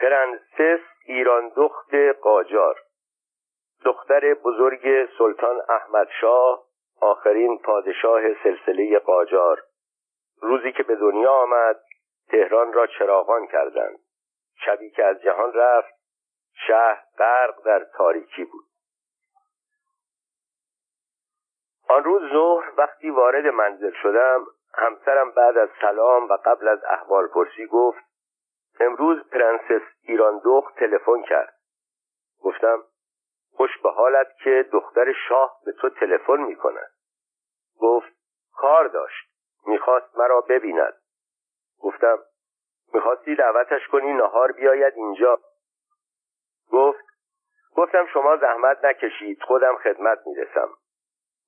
پرنسس ایران دخت قاجار. دختر بزرگ سلطان احمد شاه آخرین پادشاه سلسله قاجار. روزی که به دنیا آمد تهران را چراغان کردند. شبی که از جهان رفت شهر غرق در تاریکی بود. آن روز ظهر وقتی وارد منزل شدم همسرم بعد از سلام و قبل از احوال پرسی گفت امروز پرنسس ایران دخت تلفن کرد. گفتم خوش به حالت که دختر شاه به تو تلفن می کند گفت کار داشت می‌خواست مرا ببیند. گفتم می‌خواستی دعوتش کنی نهار بیاید اینجا. گفت گفتم شما زحمت نکشید خودم خدمت می‌رسم.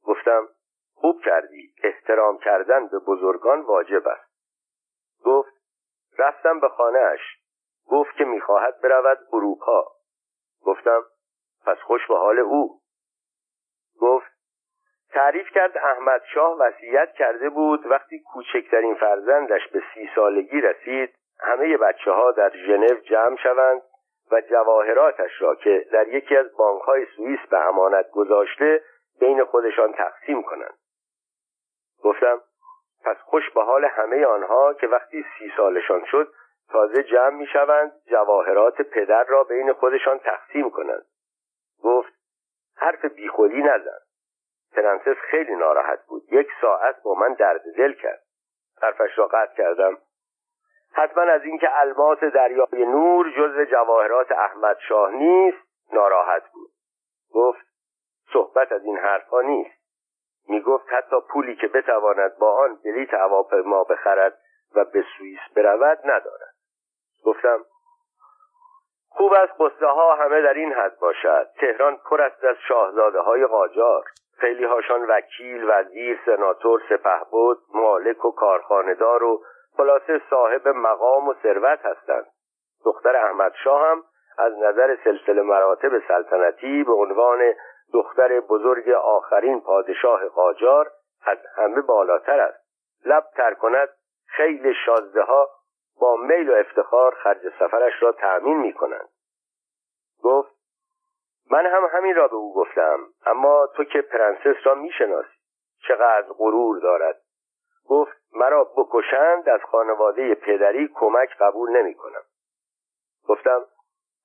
گفتم خوب کردی احترام کردن به بزرگان واجب است. گفت رفتم به خانهاش. گفت که می‌خواهد برود اروپا. گفتم پس خوش به حال او. گفت تعریف کرد احمد شاه وصیت کرده بود وقتی کوچکترین فرزندش به سی سالگی رسید همه بچه ها در ژنو جمع شوند و جواهراتش را که در یکی از بانک های سوئیس به امانت گذاشته بین خودشان تقسیم کنند. گفتم پس خوش به حال همه آنها که وقتی سی سالشان شد تازه جمع می شوند جواهرات پدر را بین خودشان تقسیم کنند. گفت حرف بیخودی نزن. پرنسس خیلی ناراحت بود. یک ساعت با من درد دل کرد. حرفش را قطع کردم. حتما از اینکه الماس دریای نور جز جواهرات احمد شاه نیست ناراحت بود. گفت صحبت از این حرفها نیست. می گفت حتی پولی که بتواند با آن بلیت هواپیما بخرد و به سوئیس برود ندارد. گفتم خوب است قصه ها همه در این حد باشد. تهران پر است از شاهزاده های قاجار. خیلی هاشان وکیل وزیر سناتور سپهبد مالک و کارخانهدار و خلاصه صاحب مقام و ثروت هستند. دختر احمد شاه هم از نظر سلسله مراتب سلطنتی به عنوان دختر بزرگ آخرین پادشاه قاجار از همه بالاتر است. لب تر کند خیلی شازده ها با میل و افتخار خرج سفرش را تأمین می کنند گفت من هم همین را به او گفتم اما تو که پرنسس را می‌شناسی چقدر غرور دارد. گفت مرا بکشند از خانواده پدری کمک قبول نمی کنم گفتم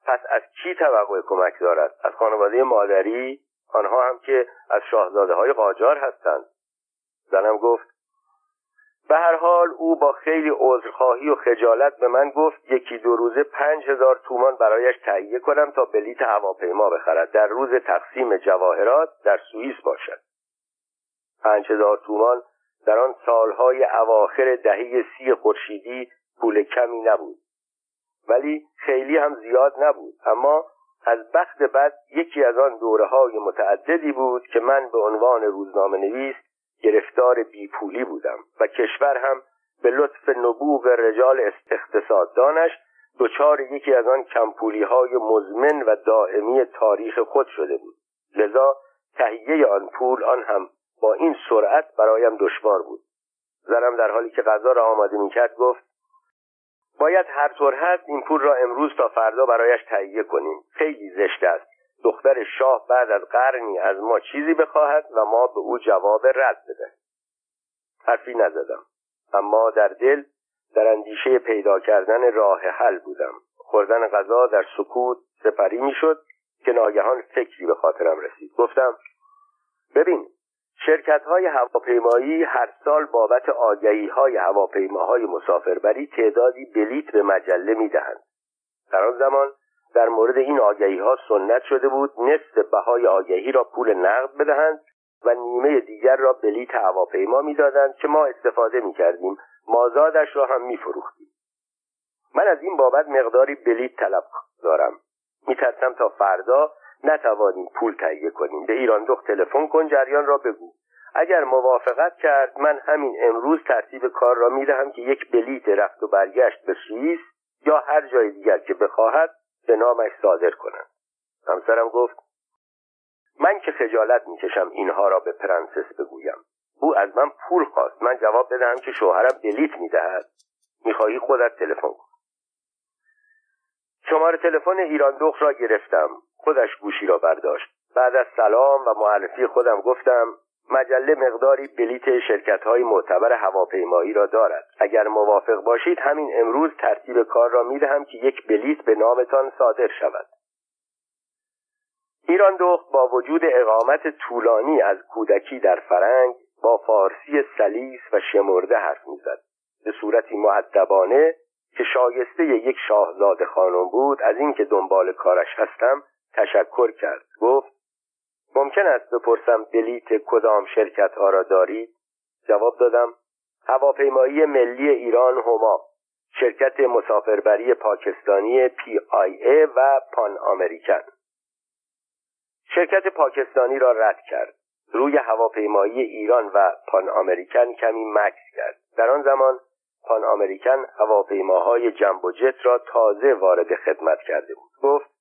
پس از کی توقع کمک دارد؟ از خانواده مادری؟ آنها هم که از شاهزاده های قاجار هستند. زنم گفت به هر حال او با خیلی عذرخواهی و خجالت به من گفت یکی دو روزه پنج هزار تومان برایش تهیه کنم تا بلیت هواپیما بخرد. در روز تقسیم جواهرات در سوئیس باشد. پنج هزار تومان در آن سالهای اواخر دهه سی خورشیدی پول کمی نبود ولی خیلی هم زیاد نبود. اما از بخت بعد یکی از آن دوره های متعددی بود که من به عنوان روزنامه نویس گرفتار بیپولی بودم و کشور هم به لطف نبوغ رجال اقتصاددانش دچار یکی از آن کمپولی های مزمن و دائمی تاریخ خود شده بود. لذا تهیه آن پول آن هم با این سرعت برایم دشوار بود. زنم در حالی که غذا را آماده می‌کرد گفت باید هر طور هست این پول را امروز تا فردا برایش تهیه کنیم. خیلی زشت است. دختر شاه بعد از قرنی از ما چیزی بخواهد و ما به او جواب رد بدهیم حرفی نزدم. اما در دل در اندیشه پیدا کردن راه حل بودم. خوردن غذا در سکوت سپری می‌شد که ناگهان فکری به خاطرم رسید. گفتم ببین شرکت های هواپیمایی هر سال بابت آگهی های هواپیماهای مسافربری تعدادی بلیت به مجله می‌دهند. در آن زمان در مورد این آگهی ها سنت شده بود نصف بهای آگهی را پول نقد بدهند و نیمه دیگر را بلیت هواپیما می‌دادند که ما استفاده می‌کردیم. مازادش را هم میفروختیم. من از این بابت مقداری بلیت طلب دارم. میترسم تا فردا نتوانیم پول تهیه کنیم. به ایران دخت تلفن کن جریان را بگو. اگر موافقت کرد من همین امروز ترتیب کار را می‌دهم که یک بلیت رفت و برگشت به سوئیس یا هر جای دیگر که بخواهد به نامش صادر کنند همسرم گفت من که خجالت می‌کشم اینها را به پرنسس بگویم. او از من پول خواست. من جواب بدهم که شوهرم بلیت می‌دهد. می‌خواهی خودت تلفن کن. شماره تلفن ایران دخ را گرفتم. خودش گوشی را برداشت. بعد از سلام و معرفی خودم گفتم مجله مقداری بلیت شرکت های معتبر هواپیمایی را دارد. اگر موافق باشید همین امروز ترتیب کار را می‌دهم که یک بلیت به نامتان صادر شود. ایران دخت با وجود اقامت طولانی از کودکی در فرنگ با فارسی سلیس و شمرده حرف می‌زد. به صورتی معدبانه که شایسته یک شاهزاده خانم بود از اینکه دنبال کارش هستم تشکر کرد. گفت ممکن است بپرسم بلیت کدام شرکت ها را دارید جواب دادم هواپیمایی ملی ایران هما شرکت مسافربری پاکستانی پی آی ای و پان آمریکن. شرکت پاکستانی را رد کرد. روی هواپیمایی ایران و پان آمریکن کمی مکث کرد. در آن زمان پان آمریکن هواپیماهای جمبو جت را تازه وارد خدمت کرده بود. گفت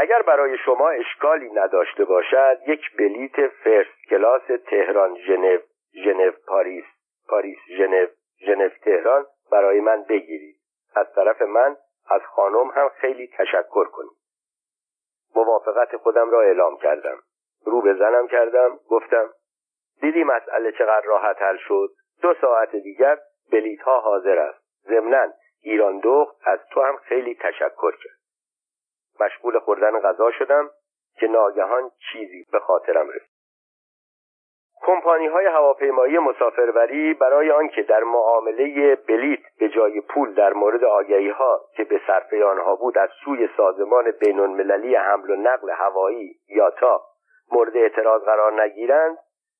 اگر برای شما اشکالی نداشته باشد یک بلیت first class تهران ژنو ژنو پاریس پاریس ژنو ژنو تهران برای من بگیرید. از طرف من از خانم هم خیلی تشکر کنید. موافقت خودم را اعلام کردم. رو به زنم کردم گفتم دیدی مسئله چقدر راحت حل شد؟ دو ساعت دیگر بلیت ها حاضر است. ضمنا ایران دخت از تو هم خیلی تشکر کرد. مشغول خوردن غذا شدم که ناگهان چیزی به خاطرم رسید. کمپانی های هواپیمایی مسافربری برای آنکه در معامله بلیت به جای پول در مورد آگهی ها که به صرفه آنها بود از سوی سازمان بین المللی حمل و نقل هوایی یاتا مورد اعتراض قرار نگیرند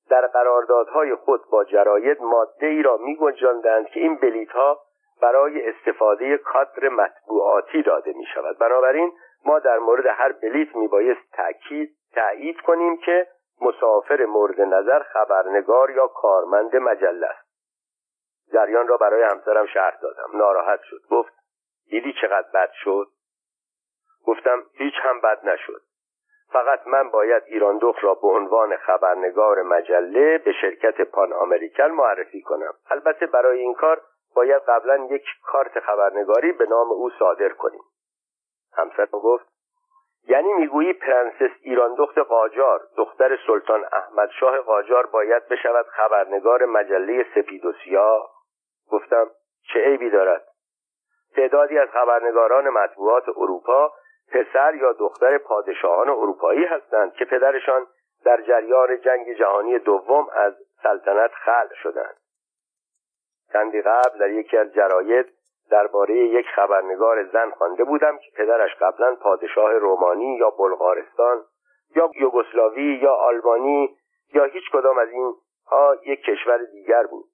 در قراردادهای خود با جراید ماده ای را می گنجاندند که این بلیت ها برای استفاده کادر مطبوعاتی داده می شود بنابراین ما در مورد هر بلیت می بایست تأکید تایید کنیم که مسافر مورد نظر خبرنگار یا کارمند مجله است. جریان را برای همسرم شرح دادم. ناراحت شد. گفت دیدی چقدر بد شد؟ گفتم هیچ هم بد نشد. فقط من باید ایران دخ را به عنوان خبرنگار مجله به شرکت پان آمریکن معرفی کنم. البته برای این کار باید قبلا یک کارت خبرنگاری به نام او صادر کنیم. همسرم گفت یعنی می‌گویی پرنسس ایران دخت قاجار دختر سلطان احمد شاه قاجار باید بشود خبرنگار مجله سپید و سیاه؟ گفتم چه عیبی دارد؟ تعدادی از خبرنگاران مطبوعات اروپا پسر یا دختر پادشاهان اروپایی هستند که پدرشان در جریان جنگ جهانی دوم از سلطنت خلع شدند. چندی قبل در یکی از جراید درباره یک خبرنگار زن خوانده بودم که پدرش قبلا پادشاه رومانی یا بلغارستان یا یوگسلاوی یا آلبانی یا هیچ کدام از این ها یک کشور دیگر بود.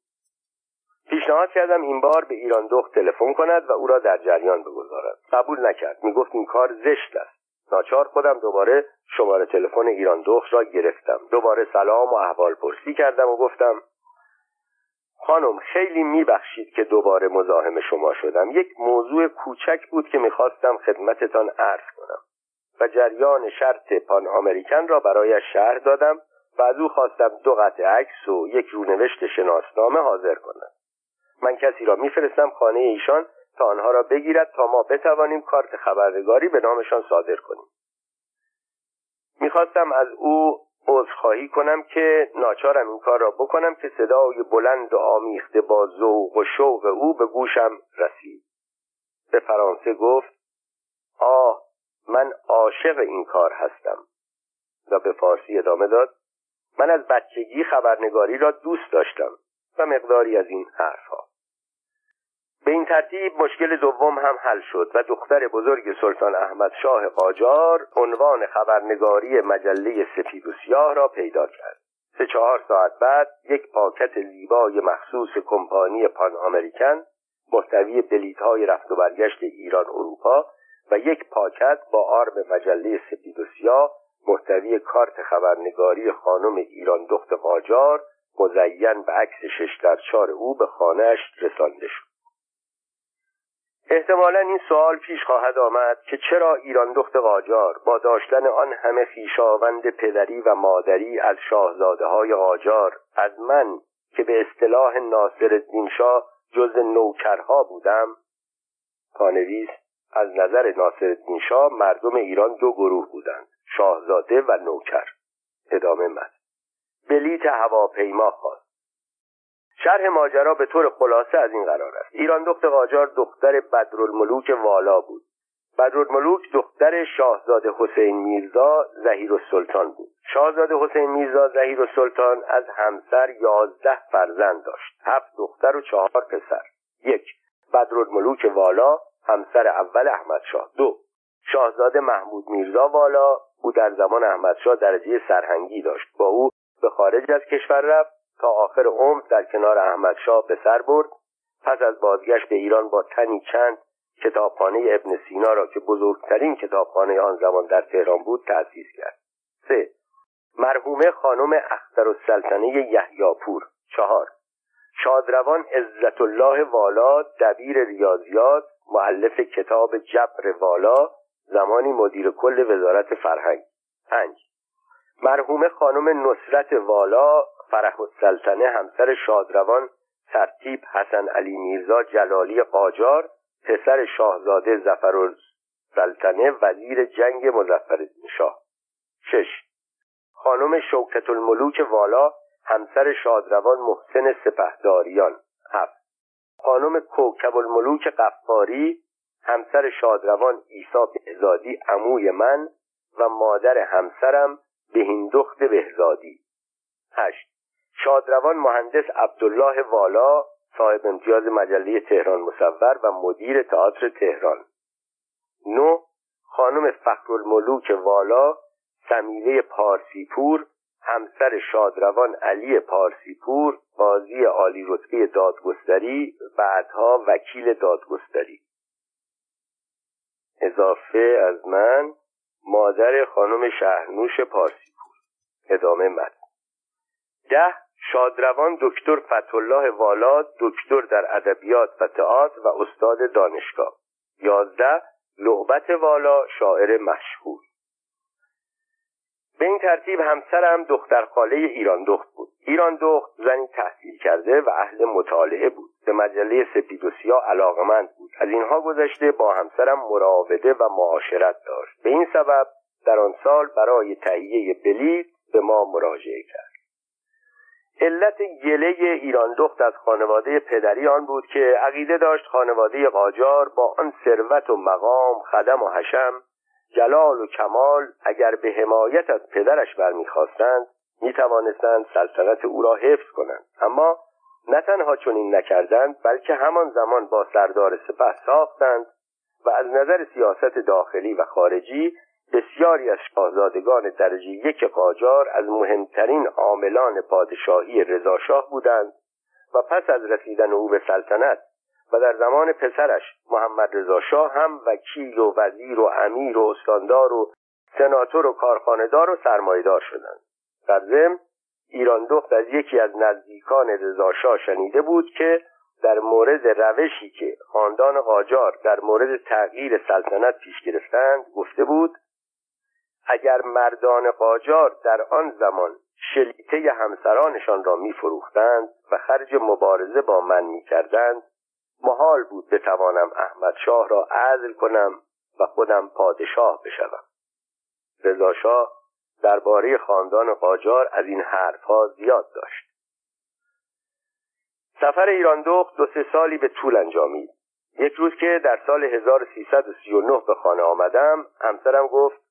پیشنهاد کردم این بار به ایران دخت تلفن کند و او را در جریان بگذارد. قبول نکرد. می‌گفت این کار زشت است. ناچار خودم دوباره شماره تلفن ایران دخت را گرفتم. دوباره سلام و احوال پرسی کردم و گفتم خانم خیلی میبخشید که دوباره مزاحم شما شدم. یک موضوع کوچک بود که می‌خواستم خدمتتان عرض کنم و جریان شرط پان آمریکن را برایش شهر دادم و از او خواستم دو قطع عکس و یک رونوشت شناسنامه حاضر کنم. من کسی را میفرستم خانه ایشان تا آنها را بگیرد تا ما بتوانیم کارت خبرنگاری به نامشان صادر کنیم. می‌خواستم از او عذرخواهی کنم که ناچارم این کار را بکنم که صدای بلند و آمیخته با ذوق و شوق او به گوشم رسید. به فرانسه گفت آه من عاشق این کار هستم. و به فارسی ادامه داد من از بچگی خبرنگاری را دوست داشتم و مقداری از این حرفها به این ترتیب مشکل دوم هم حل شد و دختر بزرگ سلطان احمد شاه قاجار عنوان خبرنگاری مجله سفید و سیاه را پیدا کرد. سه چهار ساعت بعد یک پاکت لیبای مخصوص کمپانی پان آمریکن محتوی بلیت های رفت و برگشت ایران اروپا و یک پاکت با آرم مجله سپید و سیاه محتوی کارت خبرنگاری خانم ایران دخت قاجار مزین به عکس شش در چار او به خانهاش رسانده شد. احتمالا این سوال پیش خواهد آمد که چرا ایران دخت قاجار با داشتن آن همه خیشاوند پدری و مادری از شاهزاده های قاجار از من که به اصطلاح ناصر الدین شاه جز نوکرها بودم؟ پانویس از نظر ناصرالدین شاه مردم ایران دو گروه بودند شاهزاده و نوکر. ادامه من بلیت هواپیما خواست. شرح ماجرا به طور خلاصه از این قرار است. ایران دخت قاجار دختر بدرالملوک والا بود. بدرالملوک دختر شاهزاده حسین میرزا زهیر السلطان بود. شاهزاده حسین میرزا زهیر السلطان از همسر یازده فرزند داشت. هفت دختر و چهار پسر. یک بدرالملوک والا همسر اول احمدشاه دو شاهزاده محمود میرزا والا او در زمان احمدشاه درجه سرهنگی داشت. با او به خارج از کشور رفت. تا آخر عمر در کنار احمدشاه به سر برد. پس از بازگشت به ایران با تنی چند کتابخانه ابن سینا را که بزرگترین کتابخانه آن زمان در تهران بود تأسیس کرد. سه. مرحومه خانم اختر السلطنه یحیاپور چهار. شادروان عزت الله والا دبیر ریاضیات معلف کتاب جبر والا زمانی مدیر کل وزارت فرهنگ. پنج. مرحومه خانم نصرت والا فرح السلطنه همسر شادروان ترتیب حسن علی میرزا جلالی قاجار پسر شاهزاده زفر سلطنه وزیر جنگ مزفر شاه. شش. خانم شوکت الملوک والا همسر شادروان محسن سپهداریان. هفت. خانم کوکب الملوک قفاری همسر شادروان ایسا بهزادی عموی من و مادر همسرم بهیندخت بهزادی. هشت. شادروان مهندس عبدالله والا صاحب امتیاز مجله تهران مصور و مدیر تئاتر تهران. نو خانم فخرالملوک والا سمیله پارسیپور همسر شادروان علی پارسیپور قاضی عالی رتبه دادگستری بعدها وکیل دادگستری. اضافه از من مادر خانم شهرنوش پارسیپور. ادامه مد ده شادروان دکتر فتولاه والا دکتر در ادبیات و تئاتر و استاد دانشگاه. یازده لعبت والا شاعر مشهور. به این ترتیب همسرم دختر خاله ایران دخت بود. ایران دخت زنی تحصیل کرده و اهل مطالعه بود. به مجله سپید و سیاه علاقمند بود. از اینها گذشته با همسرم مراوده و معاشرت داشت. به این سبب در آن سال برای تهیه بلیط به ما مراجعه کرد. علت گله ایران دخت از خانواده پدری آن بود که عقیده داشت خانواده قاجار با آن ثروت و مقام خدم و حشم جلال و کمال اگر به حمایت از پدرش برمیخواستند می‌توانستند سلطنت او را حفظ کنند. اما نه تنها چنین نکردند بلکه همان زمان با سردار سپه ساختند و از نظر سیاست داخلی و خارجی بسیاری از شاهزادگان درجه یک قاجار از مهمترین عاملان پادشاهی رضاشاه بودند و پس از رسیدن او به سلطنت و در زمان پسرش محمد رضا شاه هم وکیل و وزیر و امیر و استاندار و سناتور و کارخانهدار و سرمایدار شدند. در ضمن ایران دخت از یکی از نزدیکان رضا شنیده بود که در مورد روشی که خاندان قاجار در مورد تغییر سلطنت پیش گرفتند گفته بود اگر مردان قاجار در آن زمان شلیته همسرانشان را میفروختند و خرج مبارزه با من می‌کردند محال بود بتوانم احمد شاه را عزل کنم و خودم پادشاه بشوم. رضا شاه درباره خاندان قاجار از این حرفها زیاد داشت. سفر ایران دخت دو سه سالی به طول انجامید. یک روز که در سال 1339 به خانه آمدم همسرم گفت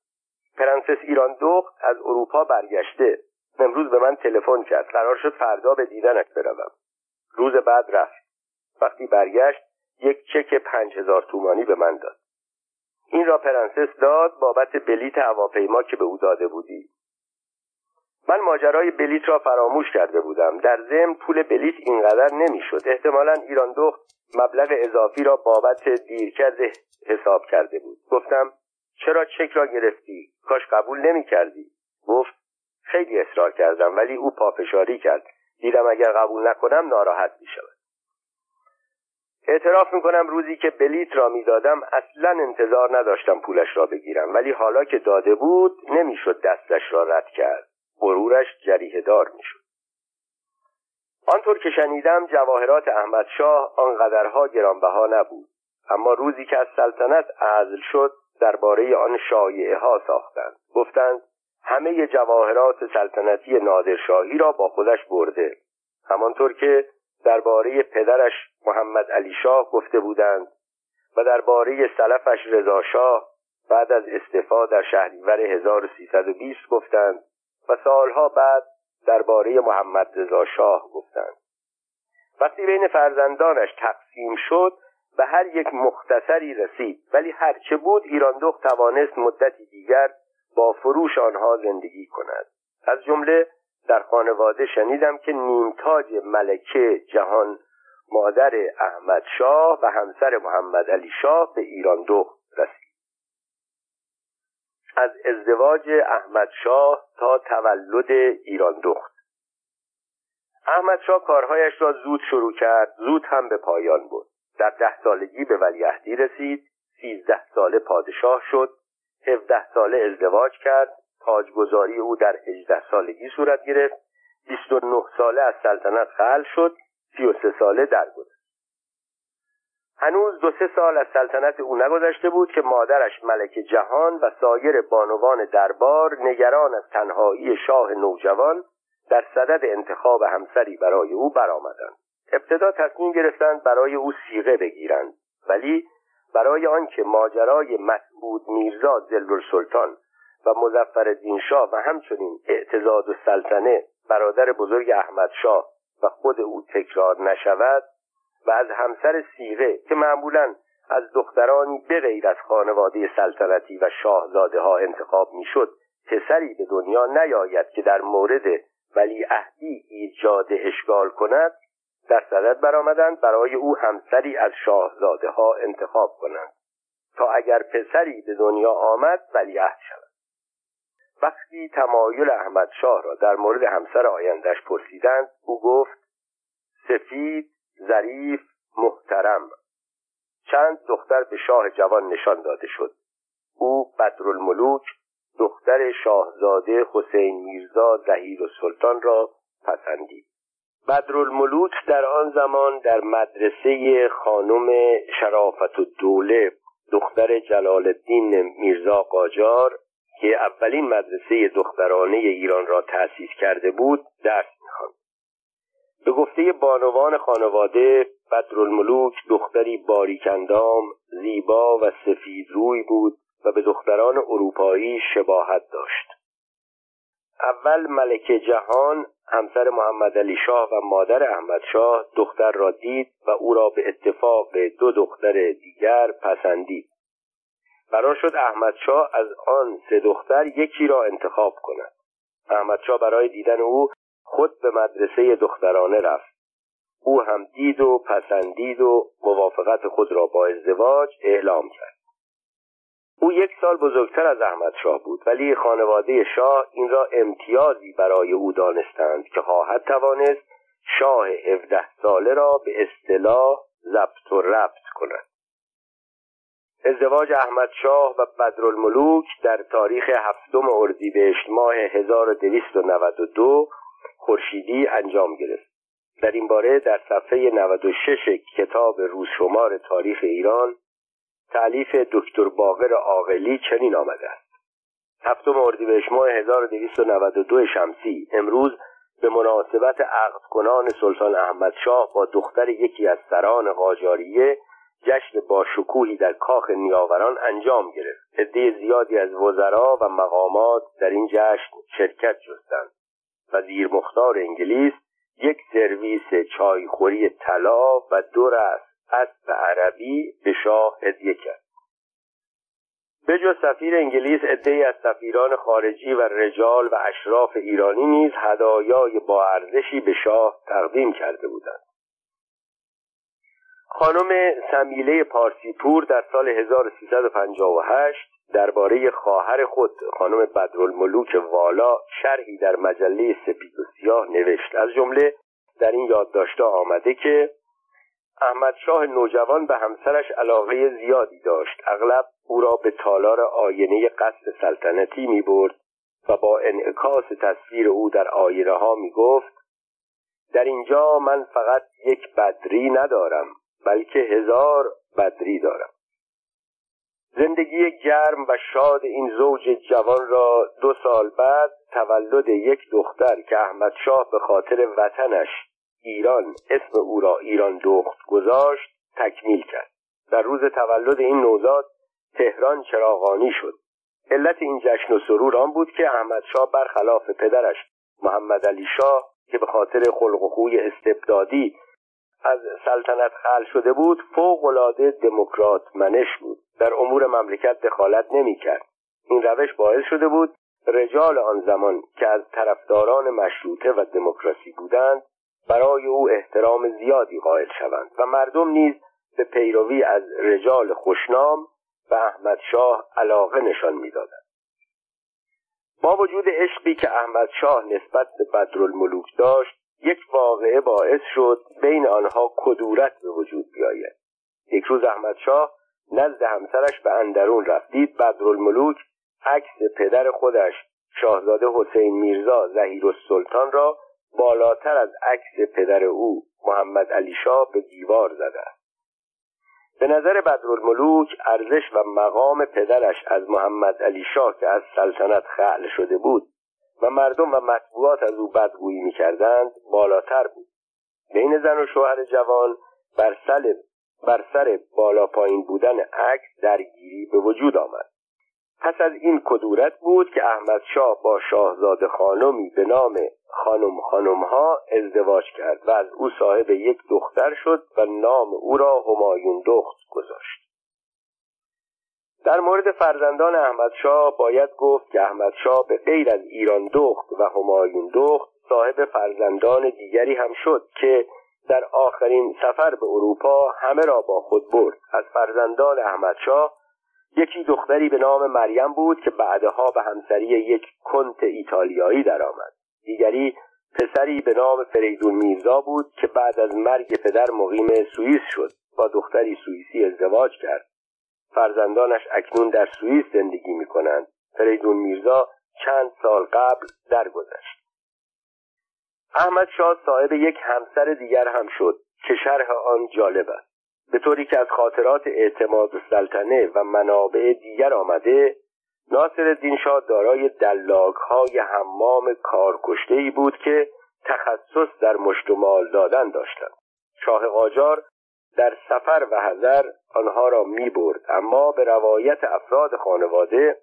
پرنسس ایران دخت از اروپا برگشته. امروز به من تلفن کرد. قرار شد فردا به دیدنش بروم. روز بعد رفت. وقتی برگشت یک چک پنج هزار تومانی به من داد. این را پرنسس داد بابت بلیت هواپیما که به او داده بودی. من ماجرای بلیت را فراموش کرده بودم. در ضمن پول بلیت اینقدر نمی‌شد. احتمالا ایران دخت مبلغ اضافی را بابت دیرکرد حساب کرده بود. گفتم چرا چک را گرفتی؟ کاش قبول نمی کردی گفت خیلی اصرار کردم ولی او پافشاری کرد. دیدم اگر قبول نکنم ناراحت می شود اعتراف می‌کنم روزی که بلیت را می‌دادم اصلا انتظار نداشتم پولش را بگیرم. ولی حالا که داده بود نمی‌شد دستش را رد کرد. غرورش جریه دار می‌شد. آنطور که شنیدم جواهرات احمد شاه آنقدرها گرانبها نبود. اما روزی که از سلطنت عزل شد درباره آن شایعه ها ساختند. گفتند همه جواهرات سلطنتی نادرشاهی را با خودش برده. همانطور که درباره پدرش محمد علی شاه گفته بودند و درباره سلفش رضا شاه بعد از استعفا در شهریور 1320 گفتند و سالها بعد درباره محمد رضا شاه گفتند. وقتی بین فرزندانش تقسیم شد به هر یک مختصری رسید. ولی هرچه بود ایران دخت توانست مدتی دیگر با فروش آنها زندگی کند. از جمله در خانواده شنیدم که نیمتاج ملکه جهان مادر احمد شاه و همسر محمد علی شاه به ایران دخت رسید. از ازدواج احمد شاه تا تولد ایران دخت احمد شاه کارهایش را زود شروع کرد زود هم به پایان بود در ده سالگی به ولیعهدی رسید سیزده ساله پادشاه شد هفده ساله ازدواج کرد تاجگذاری او در هجده سالگی صورت گرفت بیست و نه ساله از سلطنت خل شد سی و سه ساله درگذشت. هنوز دو سه سال از سلطنت او نگذشته بود که مادرش ملک جهان و سایر بانوان دربار نگران از تنهایی شاه نوجوان در صدد انتخاب همسری برای او برآمدند. ابتدا تصمیم گرفتند برای او سیغه بگیرند ولی برای آنکه ماجرای مسعود میرزا سلطان و مزفر شاه و همچنین اعتزاد و سلطنه برادر بزرگ احمد شاه و خود او تکرار نشود و از همسر سیغه که معمولا از دخترانی بغیر از خانواده سلطنتی و شاهزاده ها انتخاب می‌شد پسری به دنیا نیاید که در مورد ولی اهدی ایجاد اشکال کند. در صدد برآمدند برای او همسری از شاهزاده ها انتخاب کنند. تا اگر پسری به دنیا آمد ولیعهد شود. وقتی تمایل احمد شاه را در مورد همسر آیندهش پرسیدند او گفت سفید ظریف محترم. چند دختر به شاه جوان نشان داده شد. او بدرالملوک دختر شاهزاده حسین میرزا زهیر و سلطان را پسندید. بدرالملوک در آن زمان در مدرسه خانم شرافت و دوله دختر جلال الدین میرزا قاجار که اولین مدرسه دخترانه ایران را تأسیس کرده بود درس می‌خواند. به گفته بانوان خانواده بدرالملوک دختری باریکندام زیبا و سفید روی بود و به دختران اروپایی شباهت داشت. اول ملکه جهان همسر محمد علی شاه و مادر احمد شاه دختر را دید و او را به اتفاق دو دختر دیگر پسندید. قرار شد احمد شاه از آن سه دختر یکی را انتخاب کند. احمد شاه برای دیدن او خود به مدرسه دخترانه رفت. او هم دید و پسندید و موافقت خود را با ازدواج اعلام کرد. او یک سال بزرگتر از احمد شاه بود ولی خانواده شاه این را امتیازی برای او دانستند که خواهد توانست شاه هفده ساله را به اصطلاح ضبط و ربط کند. ازدواج احمد شاه و بدرالملوک در تاریخ هفتم اردیبهشت ماه 1292 خورشیدی انجام گرفت. در این باره در صفحه 96 کتاب روزشمار تاریخ ایران تعلیف دکتر باقر عاقلی چنین آمده است هفتم اردیبهشت ماه 1292 شمسی امروز به مناسبت عقد کنان سلطان احمد شاه با دختر یکی از سران قاجاریه جشن با شکوهی در کاخ نیاوران انجام گرفت. عده زیادی از وزرا و مقامات در این جشن شرکت جستند. وزیر مختار انگلیس یک سرویس چایخوری طلا و دو رس اسب عربی به شاه هدیه کرد. به جز سفیر انگلیس عدهای از سفیران خارجی و رجال و اشراف ایرانی نیز هدایای با ارزشی به شاه تقدیم کرده بودند. خانم سمیله پارسیپور در سال 1358 درباره خواهر خود خانم بدرالملوک والا شرحی در مجله سپید و سیاه نوشت. از جمله در این یادداشته آمده که احمد شاه نوجوان به همسرش علاقه زیادی داشت. اغلب او را به تالار آینه قصد سلطنتی می برد و با انعکاس تصویر او در آینه ها می گفت در اینجا من فقط یک بدری ندارم بلکه هزار بدری دارم. زندگی گرم و شاد این زوج جوان را دو سال بعد تولد یک دختر که احمد شاه به خاطر وطنش ایران اسم او را ایران دخت گذاشت تکمیل کرد در روز تولد این نوزاد تهران چراغانی شد. علت این جشن و سرور آن بود که احمد شاه برخلاف پدرش محمد علی شاه که به خاطر خلق و خوی استبدادی از سلطنت خل شده بود فوق العاده دموکرات منش بود. در امور مملکت دخالت نمی‌کرد. این روش باعث شده بود رجال آن زمان که از طرفداران مشروطه و دموکراسی بودند برای او احترام زیادی قائل شوند و مردم نیز به پیروی از رجال خوشنام و احمد شاه علاقه نشان می‌دادند. با وجود عشقی که احمد شاه نسبت به بدرالملوک داشت یک واقعه باعث شد بین آنها کدورت به وجود بیاید. یک روز احمد شاه نزد همسرش به اندرون رفت دید بدرالملوک عکس پدر خودش شاهزاده حسین میرزا زهیر السلطان را بالاتر از عکس پدر او محمد علی شاه به دیوار زده است. به نظر بدرالملوک ارزش و مقام پدرش از محمد علی شاه که از سلطنت خعل شده بود و مردم و مطبوعات از او بدگویی می‌کردند بالاتر بود. بین زن و شوهر جوان بر سر بر سر بالا پایین بودن عکس درگیری به وجود آمد. پس از این کدورت بود که احمد شاه با شاهزاده خانمی به نام خانم خانم ها ازدواج کرد و از او صاحب یک دختر شد و نام او را همایون دخت گذاشت. در مورد فرزندان احمد شاه باید گفت که احمد شاه به غیر از ایران دخت و همایون دخت صاحب فرزندان دیگری هم شد که در آخرین سفر به اروپا همه را با خود برد. از فرزندان احمد شاه یکی دختری به نام مریم بود که بعدها به همسری یک کنت ایتالیایی درآمد. دیگری پسری به نام فریدون میرزا بود که بعد از مرگ پدر مقیم سوئیس شد. با دختری سوئیسی ازدواج کرد. فرزندانش اکنون در سوئیس زندگی می کنند فریدون میرزا چند سال قبل درگذشت. احمد شاه صاحب یک همسر دیگر هم شد که شرح آن جالب است. به طوری که از خاطرات اعتماد سلطنه و منابع دیگر آمده ناصر شاه دارای دلاگ های حمام کارکشته ای بود که تخصص در مشتمال دادن داشتند. شاه قاجار در سفر و حذر آنها را می برد اما به روایت افراد خانواده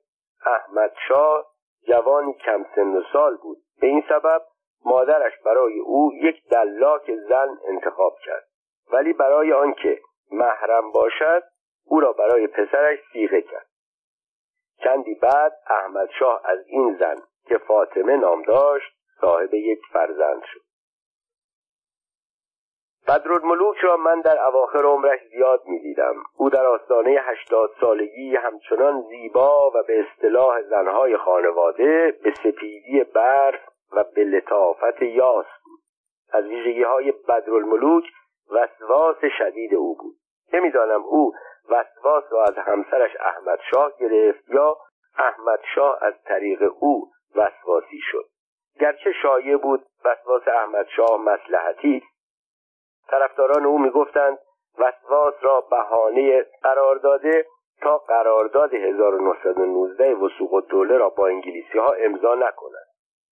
احمد شاه جوانی کم سن و سال بود. به این سبب مادرش برای او یک دلاک زن انتخاب کرد. ولی برای آنکه محرم باشد او را برای پسرش سیغه کرد. چندی بعد احمد شاه از این زن که فاطمه نام داشت صاحب یک فرزند شد. بدرالملوک را من در اواخر عمرش زیاد می‌دیدم. او در آستانه هشتاد سالگی همچنان زیبا و به اصطلاح زنهای خانواده به سپیدی برف و به لطافت یاس بود. از ویژگی های بدرالملوک وسواس شدید او بود. نمی‌دانم او وسواس را از همسرش احمد شاه گرفت یا احمد شاه از طریق او وسواسی شد. گرچه شایع بود وسواس احمد شاه مسلحتی طرفداران او می‌گفتند وسواس را بهانه قرار داده تا قرارداد 1919 وسوق الدوله را با انگلیسی ها امضا نکند.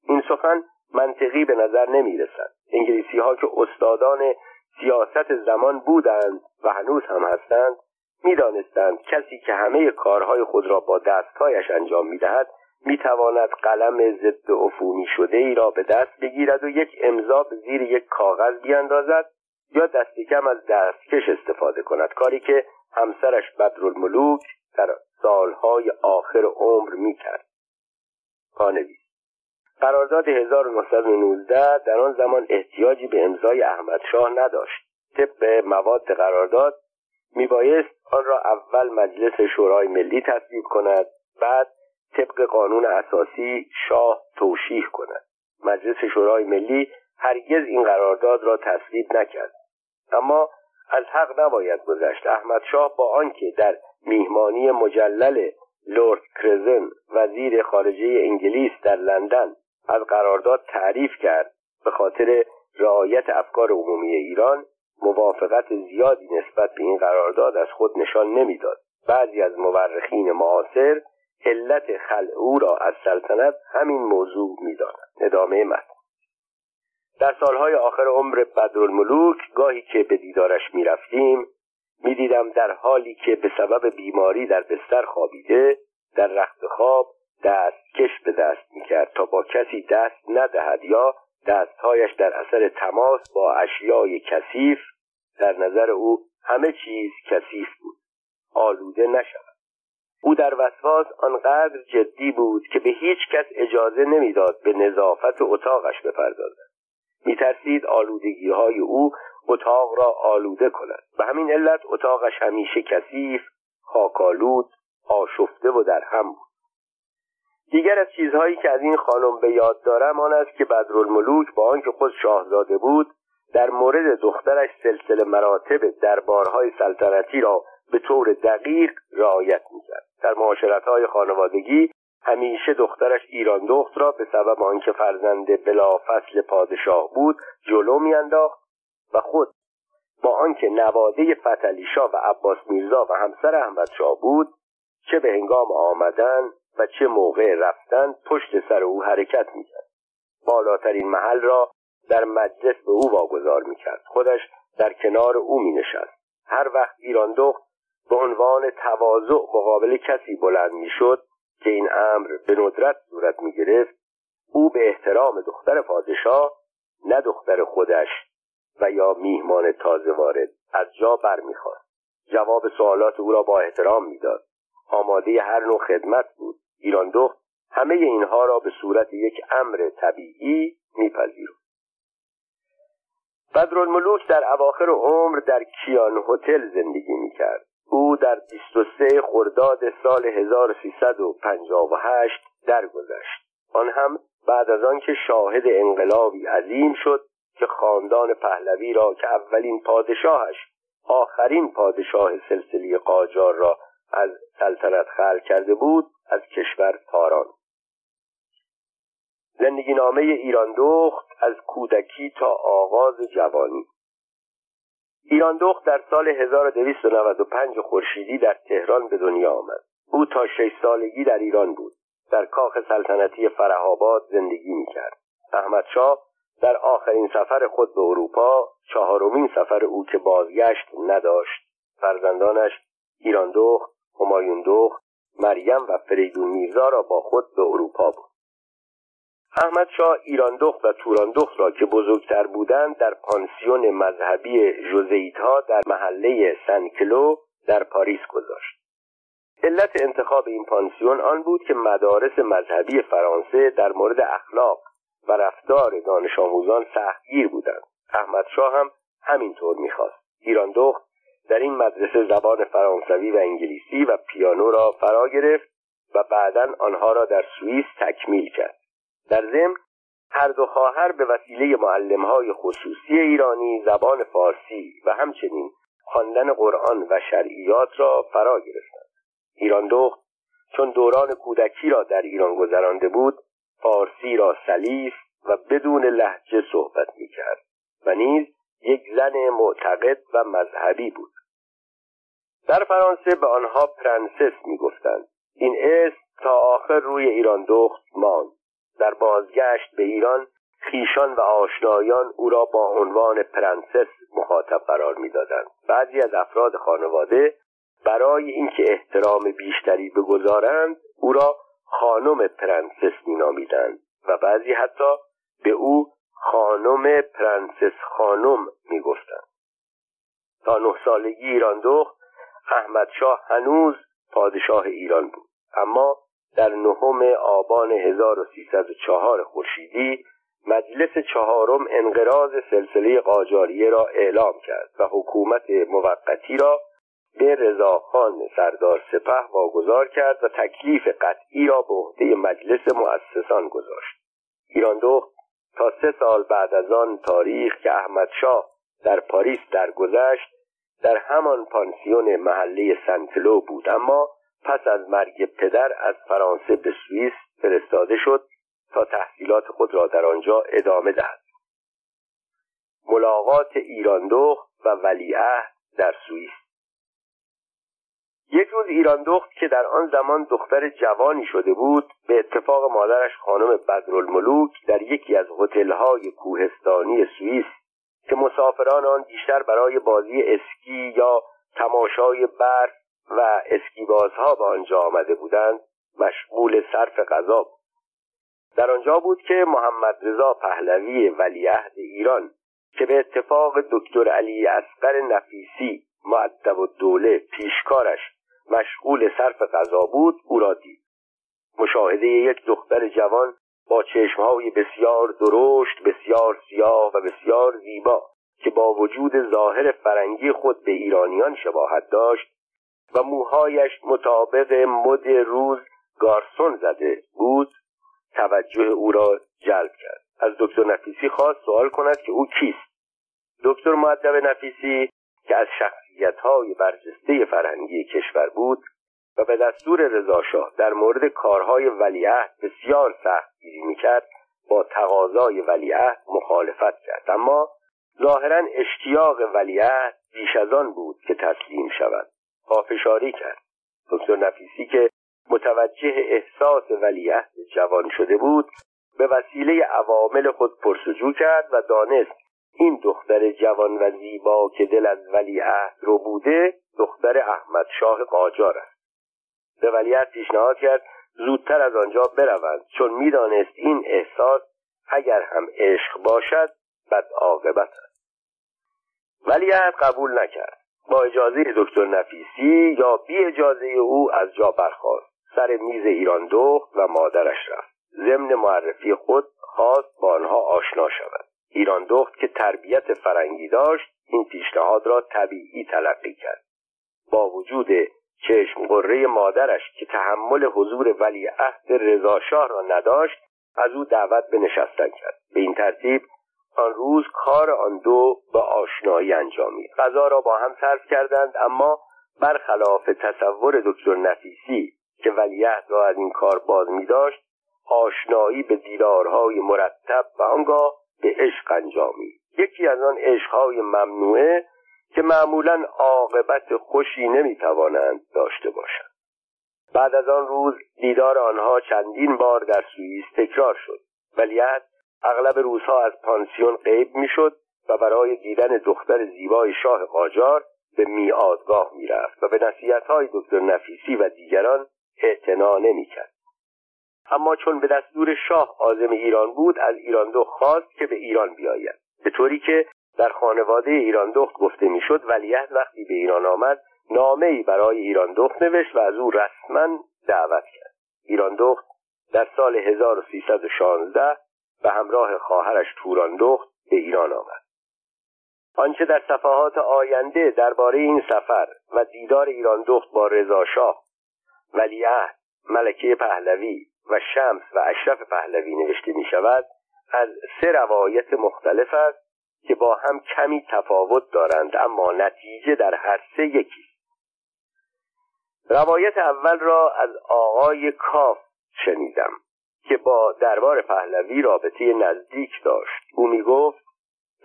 این سخن منطقی به نظر نمی رسد انگلیسی ها که استادان سیاست زمان بودند و هنوز هم هستند می‌دانستند کسی که همه کارهای خود را با دستهایش انجام می‌دهد می‌تواند قلم ضد عفونی شده ای را به دست بگیرد و یک امضا به زیر یک کاغذ بیاندازد یا دست کم از دستکش استفاده کند کاری که همسرش بدرالملوک در سالهای آخر عمر می‌کرد. پانویس قرارداد 1919 در آن زمان احتیاجی به امضای احمد شاه نداشت. طبق مواد قرارداد میبایست آن را اول مجلس شورای ملی تصویب کند بعد طبق قانون اساسی شاه توشیح کند. مجلس شورای ملی هرگز این قرارداد را تصویب نکرد. اما از حق نباید گذشت. احمد شاه با آنکه در میهمانی مجلل لورد کرزن وزیر خارجه انگلیس در لندن از قرارداد تعریف کرد به خاطر رعایت افکار عمومی ایران موافقت زیادی نسبت به این قرارداد از خود نشان نمی‌داد. بعضی از مورخین معاصر علت خلع او را از سلطنت همین موضوع می‌دانند. ادامه متن. در سالهای آخر عمر بدرالملوک گاهی که به دیدارش می‌رفتیم می‌دیدم در حالی که به سبب بیماری در بستر خوابیده در رخت خواب دست کش به دست می‌کرد تا با کسی دست ندهد یا دستهایش در اثر تماس با اشیای کثیف در نظر او همه چیز کثیف بود. آلوده نشود. او در وسواس آنقدر جدی بود که به هیچ کس اجازه نمی‌داد به نظافت اتاقش بپردازد. میترسید آلودگی های او اتاق را آلوده کند. به همین علت اتاقش همیشه کثیف خاکالود آشفته و در هم بود. دیگر از چیزهایی که از این خانم به یاد دارم آن است که بدرالملوک با آنکه خود شاهزاده بود در مورد دخترش سلسله مراتب دربارهای سلطنتی را به طور دقیق رعایت می‌کرد. در معاشرتهای خانوادگی همیشه دخترش ایران دخت را به سبب آنکه فرزند بلا فصل پادشاه بود جلو میانداخت و خود با آنکه نواده فتلی و عباس میرزا و همسر احمد شاه بود چه به هنگام آمدن و چه موقع رفتن پشت سر او حرکت می‌کرد. بالاترین محل را در مجلس به او واگذار می‌کرد. خودش در کنار او مینشست. هر وقت ایران دخت به عنوان تواضع مقابل کسی بلند می‌شد که این امر به ندرت صورت می‌گرفت او به احترام دختر پادشاه نه دختر خودش و یا میهمان تازه وارد از جا برمیخواست. جواب سوالات او را با احترام می‌داد. آماده هر نوع خدمت بود. ایران دخت همه اینها را به صورت یک امر طبیعی میپذیرد بدرالملوک در اواخر عمر در کیان هتل زندگی می‌کرد. او در 23 خرداد سال 1358 درگذشت. آن هم بعد از آنکه شاهد انقلابی عظیم شد که خاندان پهلوی را که اولین پادشاهش آخرین پادشاه سلسله قاجار را از سلطنت خلق کرده بود از کشور تاران. زندگی نامه ایران دخت از کودکی تا آغاز جوانی. ایران دخت در سال 1295 خورشیدی در تهران به دنیا آمد. او تا شش سالگی در ایران بود. در کاخ سلطنتی فرهاباد زندگی می‌کرد. احمد شاه در آخرین سفر خود به اروپا چهارمین سفر او که بازگشت نداشت. فرزندانش ایران دخت همایون دخت مریم و فریدون میرزا را با خود به اروپا بود احمد شاه ایران دخت و توران دخت را که بزرگتر بودند در پانسیون مذهبی ژوزیتها در محله سنکلو در پاریس گذاشت. علت انتخاب این پانسیون آن بود که مدارس مذهبی فرانسه در مورد اخلاق و رفتار دانش آموزان سختگیر بودند. احمد شاه هم همینطور می‌خواست. ایران دخت در این مدرسه زبان فرانسوی و انگلیسی و پیانو را فرا گرفت و بعدا آنها را در سوئیس تکمیل کرد. در ضمن هر دو خواهر به وسیله معلمهای خصوصی ایرانی زبان فارسی و همچنین خواندن قرآن و شرعیات را فرا گرفتند. ایران دخت چون دوران کودکی را در ایران گذرانده بود فارسی را سلیس و بدون لهجه صحبت می‌کرد و نیز یک زن معتقد و مذهبی بود. در فرانسه به آنها پرنسس می‌گفتند. این اسم تا آخر روی ایران دخت ماند. در بازگشت به ایران خویشان و آشنایان او را با عنوان پرنسس مخاطب قرار می‌دادند. بعضی از افراد خانواده برای اینکه احترام بیشتری بگذارند او را خانم پرنسس مینامیدند و بعضی حتی به او خانم پرنسس خانم می‌گفتند. تا نه سالگی ایران دخت احمد شاه هنوز پادشاه ایران بود. اما در نهم آبان 1304 خورشیدی مجلس چهارم انقراض سلسله قاجاریه را اعلام کرد و حکومت موقتی را به رضاخان سردار سپه واگذار کرد و تکلیف قطعی را به عهده مجلس مؤسسان گذاشت. ایران دخت تا سه سال بعد از آن تاریخ که احمد شاه در پاریس درگذشت در همان پانسیون محله سنتلو بود. اما پس از مرگ پدر از فرانسه به سوئیس فرستاده شد تا تحصیلات خود را در آنجا ادامه دهد. ملاقات ایران دخت و ولیعهد در سوئیس یک روز ایران دخت که در آن زمان دختر جوانی شده بود به اتفاق مادرش خانم بدرالملوک در یکی از هتل‌های کوهستانی سوئیس که مسافران آن بیشتر برای بازی اسکی یا تماشای برف و اسکیبازها به آنجا آمده بودند مشغول صرف غذا بود. در آنجا بود که محمد رضا پهلوی ولیعهد ایران که به اتفاق دکتر علی اصغر نفیسی معدب و دوله پیشکارش مشغول صرف غذا بود او را دید. مشاهده یک دختر جوان با چشمهای بسیار درشت بسیار سیاه و بسیار زیبا که با وجود ظاهر فرنگی خود به ایرانیان شباهت داشت و موهایش مطابق مد روز گارسون زده بود توجه او را جلب کرد. از دکتر نفیسی خواست سوال کند که او کیست. دکتر معدب نفیسی که از شخصیتهای برجسته فرهنگی کشور بود و به دستور رضاشاه در مورد کارهای ولیعهد بسیار سختگیری می‌کرد با تقاضای ولیعهد مخالفت کرد. اما ظاهرا اشتیاق ولیعهد بیش از آن بود که تسلیم شود. پافشاری کرد. دکتر نفیسی که متوجه احساس ولیعهد جوان شده بود به وسیله عوامل خود پرسجو کرد و دانست این دختر جوان و زیبا که دل از ولیعهد رو بوده دختر احمد شاه قاجار است. به ولیعهد پیشنهاد کرد زودتر از آنجا بروند چون می‌دانست این احساس اگر هم عشق باشد بد عاقبت است. ولیعهد قبول نکرد. با اجازه دکتر نفیسی یا بی اجازه او از جا برخاست. سر میز ایران دخت و مادرش رفت. ضمن معرفی خود خواست با آنها آشنا شود. ایران دخت که تربیت فرنگی داشت این پیشنهاد را طبیعی تلقی کرد. با وجود چشم قره مادرش که تحمل حضور ولی عهد رضاشاه را نداشت از او دعوت به نشستن کرد. به این ترتیب آن روز کار آن دو به آشنایی انجامید غذا را با هم صرف کردند اما برخلاف تصور دکتر نفیسی که ولیعهد را از این کار باز می داشت آشنایی به دیدارهای مرتب و آنگاه به عشق انجامید یکی از آن عشقهای ممنوعه که معمولا عاقبت خوشی نمی‌توانند داشته باشند. بعد از آن روز دیدار آنها چندین بار در سوئیس تکرار شد. ولیعهد اغلب روزها از پانسیون غیب می‌شد و برای دیدن دختر زیبای شاه قاجار به میادگاه می‌رفت و به نصیحتهای دکتر نفیسی و دیگران اعتنا نمی‌کرد. اما چون به دستور شاه عازم ایران بود از ایران دخت خواست که به ایران بیاید. به طوری که در خانواده ایران دخت گفته می‌شد ولیعهد وقتی به ایران آمد نامه ای برای ایران دخت نوشت و از او رسما دعوت کرد. ایران دخت در سال 1316 به همراه خواهرش توران دخت به ایران آمد. آنچه در صفحات آینده درباره این سفر و دیدار ایران دخت با رضا شاه ولیعهد ملکه پهلوی و شمس و اشرف پهلوی نوشته می شود از سه روایت مختلف است که با هم کمی تفاوت دارند اما نتیجه در هر سه یکی. روایت اول را از آقای کاف شنیدم که با دربار پهلوی رابطه نزدیک داشت. او می گفت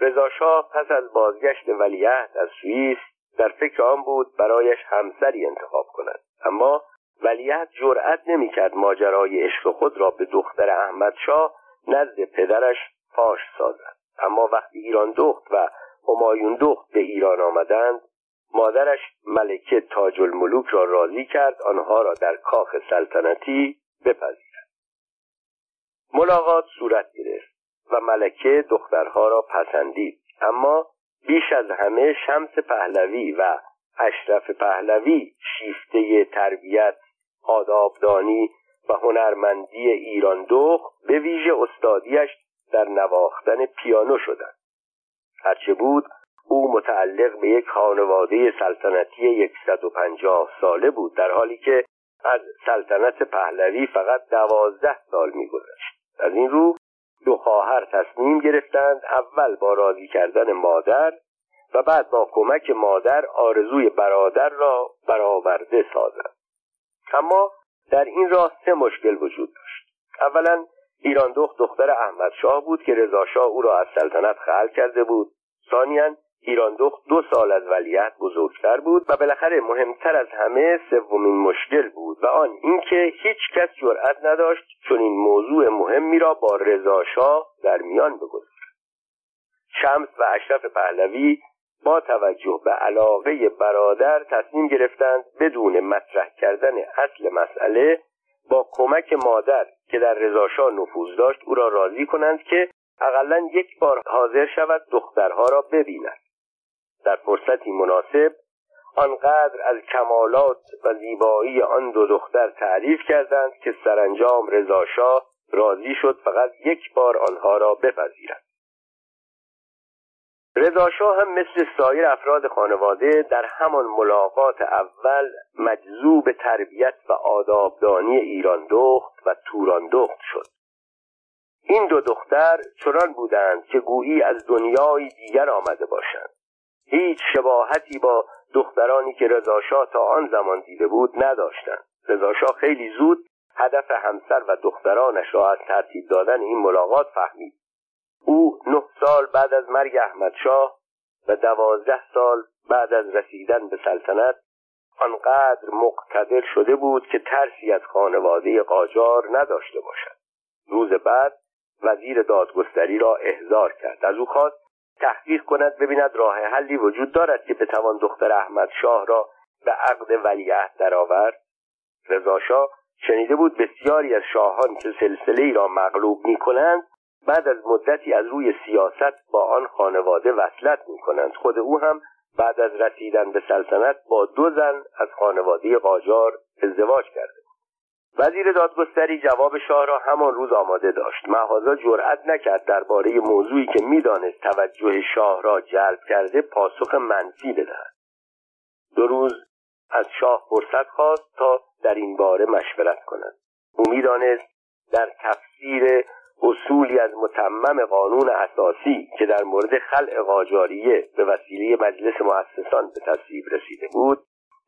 رضاشاه پس از بازگشت ولیعهد از سوئیس در فکر آن بود برایش همسری انتخاب کند اما ولیعهد جرأت نمی‌کرد ماجرای عشق خود را به دختر احمد شاه نزد پدرش فاش سازد. اما وقتی ایران دخت و همایون دخت به ایران آمدند مادرش ملکه تاج الملوک را راضی کرد آنها را در کاخ سلطنتی بپذیرد. ملاقات صورت گرفت و ملکه دخترها را پسندید. اما بیش از همه شمس پهلوی و اشرف پهلوی شیفته تربیت آدابدانی و هنرمندی ایران دوخ به ویژه استادیش در نواختن پیانو شدند. هرچه بود او متعلق به یک خانواده سلطنتی 150 ساله بود در حالی که از سلطنت پهلوی فقط دوازده سال میگذشت. از این رو دو خواهر تصمیم گرفتند اول با راضی کردن مادر و بعد با کمک مادر آرزوی برادر را برآورده سازند. اما در این راه سه مشکل وجود داشت. اولا ایران دخت دختر احمد شاه بود که رضا شاه او را از سلطنت خلع کرده بود. ثانیا ایران دو سال از ولیت بزرگتر بود و بالاخره مهمتر از همه سومین مشکل بود و آن اینکه هیچ کس جرأت نداشت چون این موضوع مهمی را با رضا در میان بگذارد. شمس و اشرف پهلوی با توجه به علاقه برادر تصمیم گرفتند بدون مطرح کردن اصل مسئله با کمک مادر که در رضاشاه نفوذ داشت او را راضی کنند که اقلا یک بار حاضر شود دخترها را ببیند. در فرصتی مناسب آنقدر از کمالات و زیبایی آن دو دختر تعریف کردند که سرانجام رضاشاه راضی شد فقط یک بار آنها را بپذیرد. رضاشاه هم مثل سایر افراد خانواده در همان ملاقات اول مجذوب تربیت و آدابدانی ایران دخت و توران دخت شد. این دو دختر چنان بودند که گویی از دنیای دیگر آمده باشند. هیچ شباهتی با دخترانی که رضاشاه تا آن زمان دیده بود نداشتند. رضاشاه خیلی زود هدف همسر و دخترانش را از ترتیب دادن این ملاقات فهمید. او نه سال بعد از مرگ احمدشاه و دوازده سال بعد از رسیدن به سلطنت آنقدر مقتدر شده بود که ترسی از خانواده قاجار نداشته باشد. روز بعد وزیر دادگستری را احضار کرد. از او خواست تحقیق کند ببیند راه حلی وجود دارد که بتوان دختر احمد شاه را به عقد ولیعهد درآورد. رضاشاه شنیده بود بسیاری از شاهان که سلسله ای را مغلوب می کنند بعد از مدتی از روی سیاست با آن خانواده وصلت می کنند خود او هم بعد از رسیدن به سلطنت با دو زن از خانواده قاجار ازدواج کرده وزیر دادگستری جواب شاه را همان روز آماده داشت. محازا جرأت نکرد درباره موضوعی که می‌دانست توجه شاه را جلب کرده پاسخ منفی بدهد. دو روز از شاه فرصت خواست تا در این باره مشورت کند. او می‌دانست در تفسیر اصولی از متمم قانون اساسی که در مورد خلع قاجاریه به وسیله مجلس مؤسسان به تصویب رسیده بود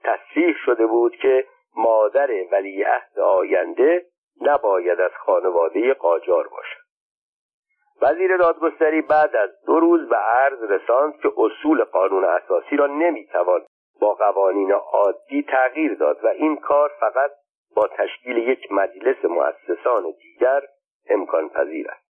تصریح شده بود که مادر ولیعهد آینده نباید از خانواده قاجار باشد. وزیر دادگستری بعد از دو روز به عرض رساند که اصول قانون اساسی را نمی‌توان با قوانین عادی تغییر داد و این کار فقط با تشکیل یک مجلس مؤسسان دیگر امکان پذیر است.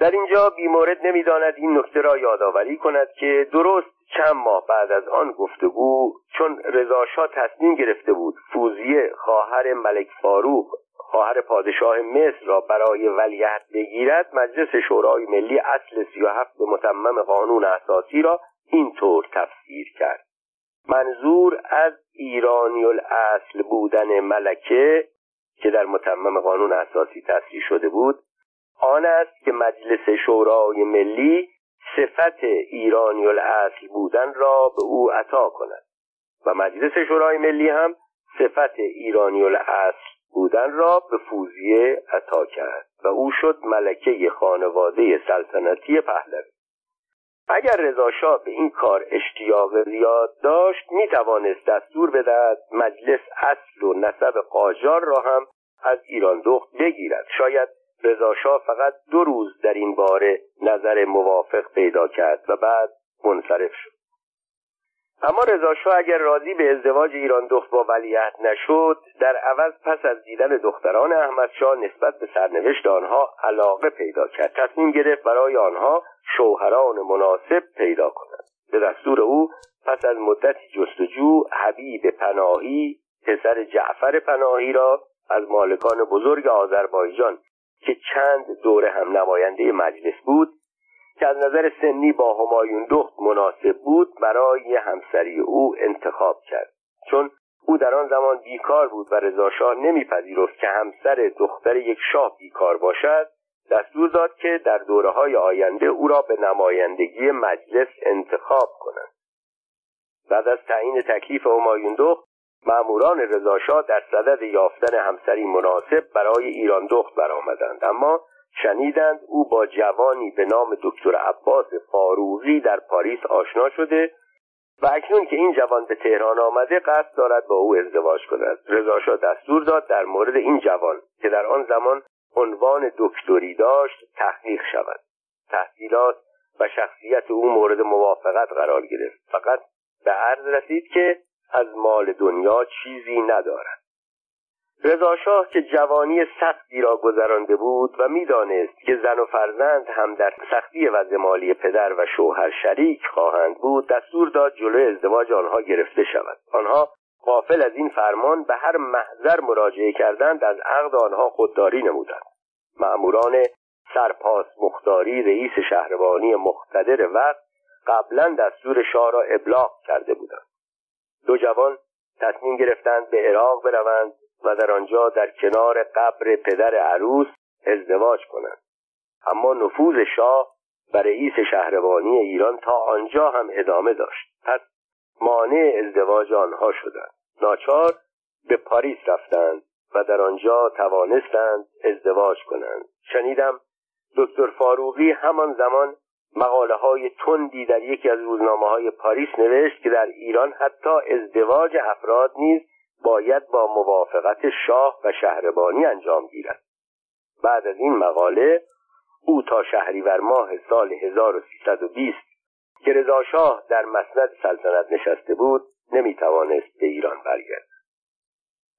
در اینجا بیمورد نمی‌داند این نکته را یادآوری کند که درست چند ماه بعد از آن گفتگو چون رضاشاه تصمیم گرفته بود فوزیه خواهر ملک فاروق خواهر پادشاه مصر را برای ولیعهد بگیرد مجلس شورای ملی اصل سی و هفت متمم قانون اساسی را اینطور تفسیر کرد. منظور از ایرانی الاصل بودن ملکه که در متمم قانون اساسی تصریح شده بود آن است که مجلس شورای ملی صفت ایرانی الاصل بودن را به او عطا کند و مجلس شورای ملی هم صفت ایرانی الاصل بودن را به فوزیه عطا کرد و او شد ملکه خانواده سلطنتی پهلوی. اگر رضا به این کار اشتیاق زیاد داشت می توانست دستور بدهد مجلس اصل و نسب قاجار را هم از ایران دخت بگیرد. شاید رضا فقط دو روز در این باره نظر موافق پیدا کرد و بعد منصرف شد. اما رضا اگر راضی به ازدواج ایران دخت با ولیعهد نشد در عوض پس از دیدن دختران احمد شاه نسبت به سرنوشت آنها علاقه پیدا کرد. تصمیم گرفت برای آنها شوهران مناسب پیدا کند به دستور او پس از مدتی جستجو حبیب پناهی پسر جعفر پناهی را از مالکان بزرگ آذربایجان که چند دوره هم نماینده مجلس بود که از نظر سنی با همایون دخت مناسب بود برای همسری او انتخاب کرد. چون او در آن زمان بیکار بود و رضاشاه نمیپذیرفت که همسر دختر یک شاه بیکار باشد دستور داد که در دوره های آینده او را به نمایندگی مجلس انتخاب کنند. بعد از تعیین تکلیف همایون دخت ماموران رضاشاه در صدد یافتن همسری مناسب برای ایران دخت برآمدند. اما شنیدند او با جوانی به نام دکتر عباس فاروقی در پاریس آشنا شده و اکنون که این جوان به تهران آمده قصد دارد با او ازدواج کند. رضاشاه دستور داد در مورد این جوان که در آن زمان عنوان دکتری داشت تحقیق شود. تحصیلات و شخصیت او مورد موافقت قرار گرفت. فقط به عرض رسید که از مال دنیا چیزی ندارد. رضاشاه که جوانی سختی را گذرانده بود و می‌دانست که زن و فرزند هم در سختی وضع مالی پدر و شوهر شریک خواهند بود دستور داد جلوی ازدواج آنها گرفته شود. آنها قافل از این فرمان به هر محضر مراجعه کردند از عقد آنها خودداری نمودند. مأموران سرپاس مختاری رئیس شهربانی مقتدر وقت قبلا دستور شاه را ابلاغ کرده بودند. دو جوان تصمیم گرفتند به عراق بروند. و در آنجا در کنار قبر پدر عروس ازدواج کنند. اما نفوذ شاه و رئیس شهربانی ایران تا آنجا هم ادامه داشت. پس مانع ازدواج آنها شدند. ناچار به پاریس رفتند و در آنجا توانستند ازدواج کنند. شنیدم دکتر فاروقی همان زمان مقاله های تندی در یکی از روزنامه های پاریس نوشت که در ایران حتی ازدواج افراد نیز باید با موافقت شاه و شهربانی انجام گیرد. بعد از این مقاله او تا شهریور ماه سال 1320 که رضا شاه در مسند سلطنت نشسته بود نمی‌توانست به ایران برگرد.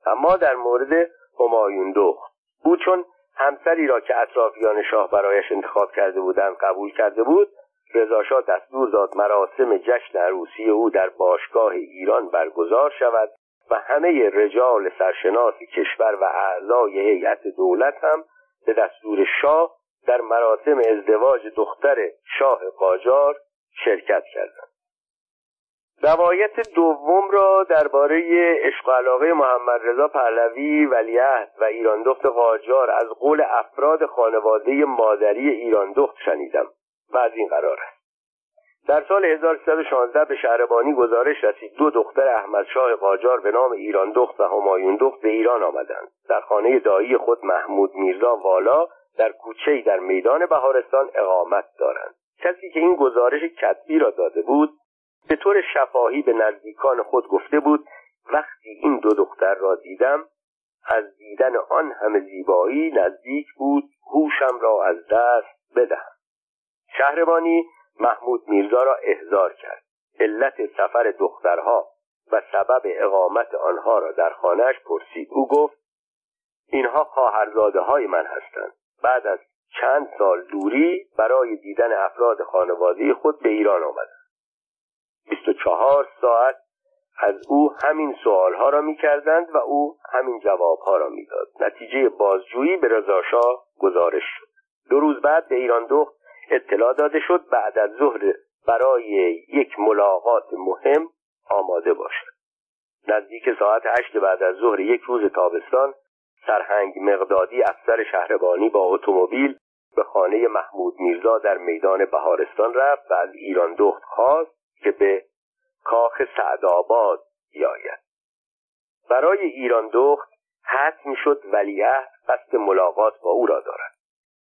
اما در مورد همایون دخت او چون همسری را که اطرافیان شاه برایش انتخاب کرده بودند قبول کرده بود رضاشاه دستور داد مراسم جشن عروسی او در باشگاه ایران برگزار شود و همه رجال سرشناس کشور و اعضای هیئت دولت هم به دستور شاه در مراسم ازدواج دختر شاه قاجار شرکت کردند. روایت دوم را درباره عشق علاقه محمد رضا پهلوی ولیعهد و ایران دخت قاجار از قول افراد خانواده مادری ایران دخت شنیدم و از این قرار است. در سال 1316 به شهربانی گزارش رسید. دو دختر احمد شاه قاجار به نام ایران دخت و همایون دخت به ایران آمدند. در خانه دایی خود محمود میرزا والا در کوچه در میدان بهارستان اقامت دارند. کسی که این گزارش کتبی را داده بود به طور شفاهی به نزدیکان خود گفته بود وقتی این دو دختر را دیدم از دیدن آن همه زیبایی نزدیک بود هوشم را از دست بدهم. شهربانی محمود میرزا را احضار کرد. علت سفر دخترها و سبب اقامت آنها را در خانهش پرسید. او گفت اینها خواهرزاده های من هستند. بعد از چند سال دوری برای دیدن افراد خانواده خود به ایران آمدند. 24 ساعت از او همین سوالها را می‌کردند و او همین جوابها را می‌داد. نتیجه بازجویی به رضاشاه گزارش شد. دو روز بعد به ایران دخت اطلاع داده شد بعد از ظهر برای یک ملاقات مهم آماده باشد. نزدیک ساعت هشت بعد از ظهر یک روز تابستان سرهنگ مقدادی افسر شهربانی با اتومبیل به خانه محمود میرزا در میدان بهارستان رفت و از ایران دخت خواست که به کاخ سعدآباد بیاید. برای ایران دخت حتم شد ولیعهد قصد ملاقات با او را دارد.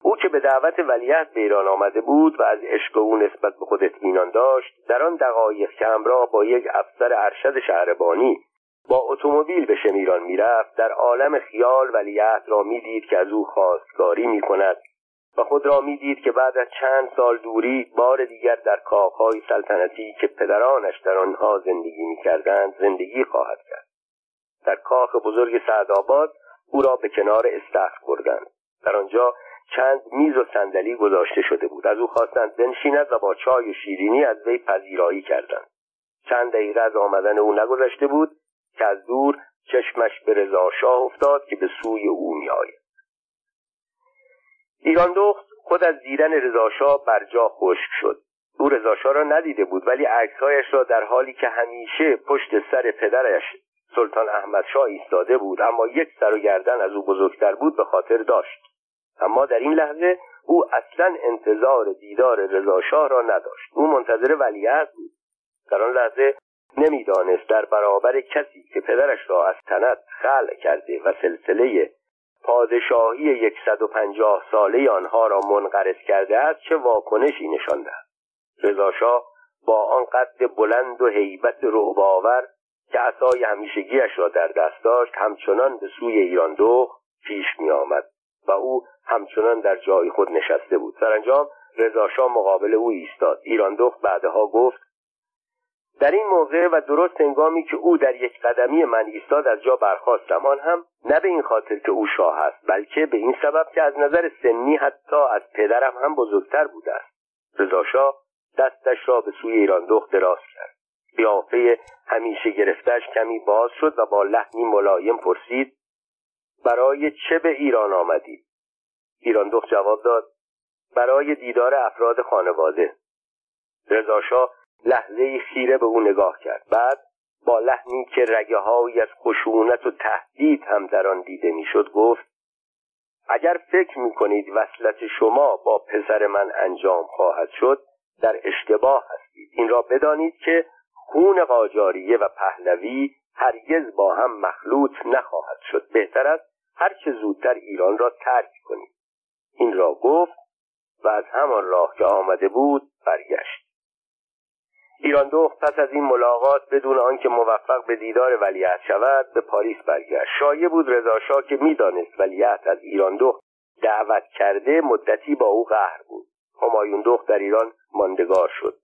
او که به دعوت ولیعهد به ایران آمده بود و از عشق او نسبت به خود اطمینان داشت در آن دقایق که همراه با یک افسر ارشد شهربانی با اتومبیل به شمیران می‌رفت در عالم خیال ولیعهد را می‌دید که از او خواستگاری می‌کند و خود را می‌دید که بعد از چند سال دوری بار دیگر در کاخهای سلطنتی که پدرانش در آنها زندگی می‌کردند زندگی خواهد کرد. در کاخ بزرگ سعدآباد او را به کنار استخر بردند. در آنجا چند میز و صندلی گذاشته شده بود. از او خواستند بنشیند و با چای و شیرینی از وی پذیرایی کردند. چند دقیقه از آمدن او نگذشته بود که از دور چشمش به رضا شاه افتاد که به سوی او میآید. ایران دخت خود از دیدن رضاشاه بر جا خشک شد. او رضاشاه را ندیده بود ولی عکسهایش را در حالی که همیشه پشت سر پدرش سلطان احمد شاه ایستاده بود اما یک سر و گردن از او بزرگتر بود به خاطر داشت. اما در این لحظه او اصلا انتظار دیدار رضاشاه را نداشت. او منتظر ولیعهد بود. در آن لحظه نمی‌دانست در برابر کسی که پدرش را از تنت خلع کرده و سلسله پادشاهی یکصد و پنجاه ساله آنها را منقرض کرده است چه واکنشی نشان دهد؟ رضاشاه با آن قد بلند و هیبت رعبآور که عصای همیشگیش را در دست داشت همچنان به سوی ایران دو پیش می آمد و او همچنان در جای خود نشسته بود. سرانجام رضاشاه مقابل او ایستاد. ایران دخت بعدها گفت در این موقع و درست انگامی که او در یک قدمی من ایستاد از جا برخواستم آن هم نه به این خاطر که او شاه است بلکه به این سبب که از نظر سنی حتی از پدرم هم بزرگتر بوده است. رضاشاه دستش را به سوی ایران دخت دراز کرد. قیافه همیشه گرفتش کمی باز شد و با لحنی ملایم پرسید برای چه به ایران آمدید ایران دخت جواب داد برای دیدار افراد خانواده. رضاشاه لحظه خیره به او نگاه کرد. بعد با لحنی که رگه از خشونت و تهدید هم در آن دیده می‌شد گفت اگر فکر می کنید وصلت شما با پسر من انجام خواهد شد در اشتباه هستید. این را بدانید که خون قاجاریه و پهلوی هرگز با هم مخلوط نخواهد شد. بهتر است هرچه زودتر ایران را ترک کنید این را گفت و از همان راه که آمده بود برگشت. ایران دخت پس از این ملاقات بدون آنکه موفق به دیدار ولیعت شود به پاریس برگشت. شایع بود رضاشاه که می‌دانست ولیعت از ایران دخت دعوت کرده مدتی با او قهر بود. همایون دخت در ایران ماندگار شد.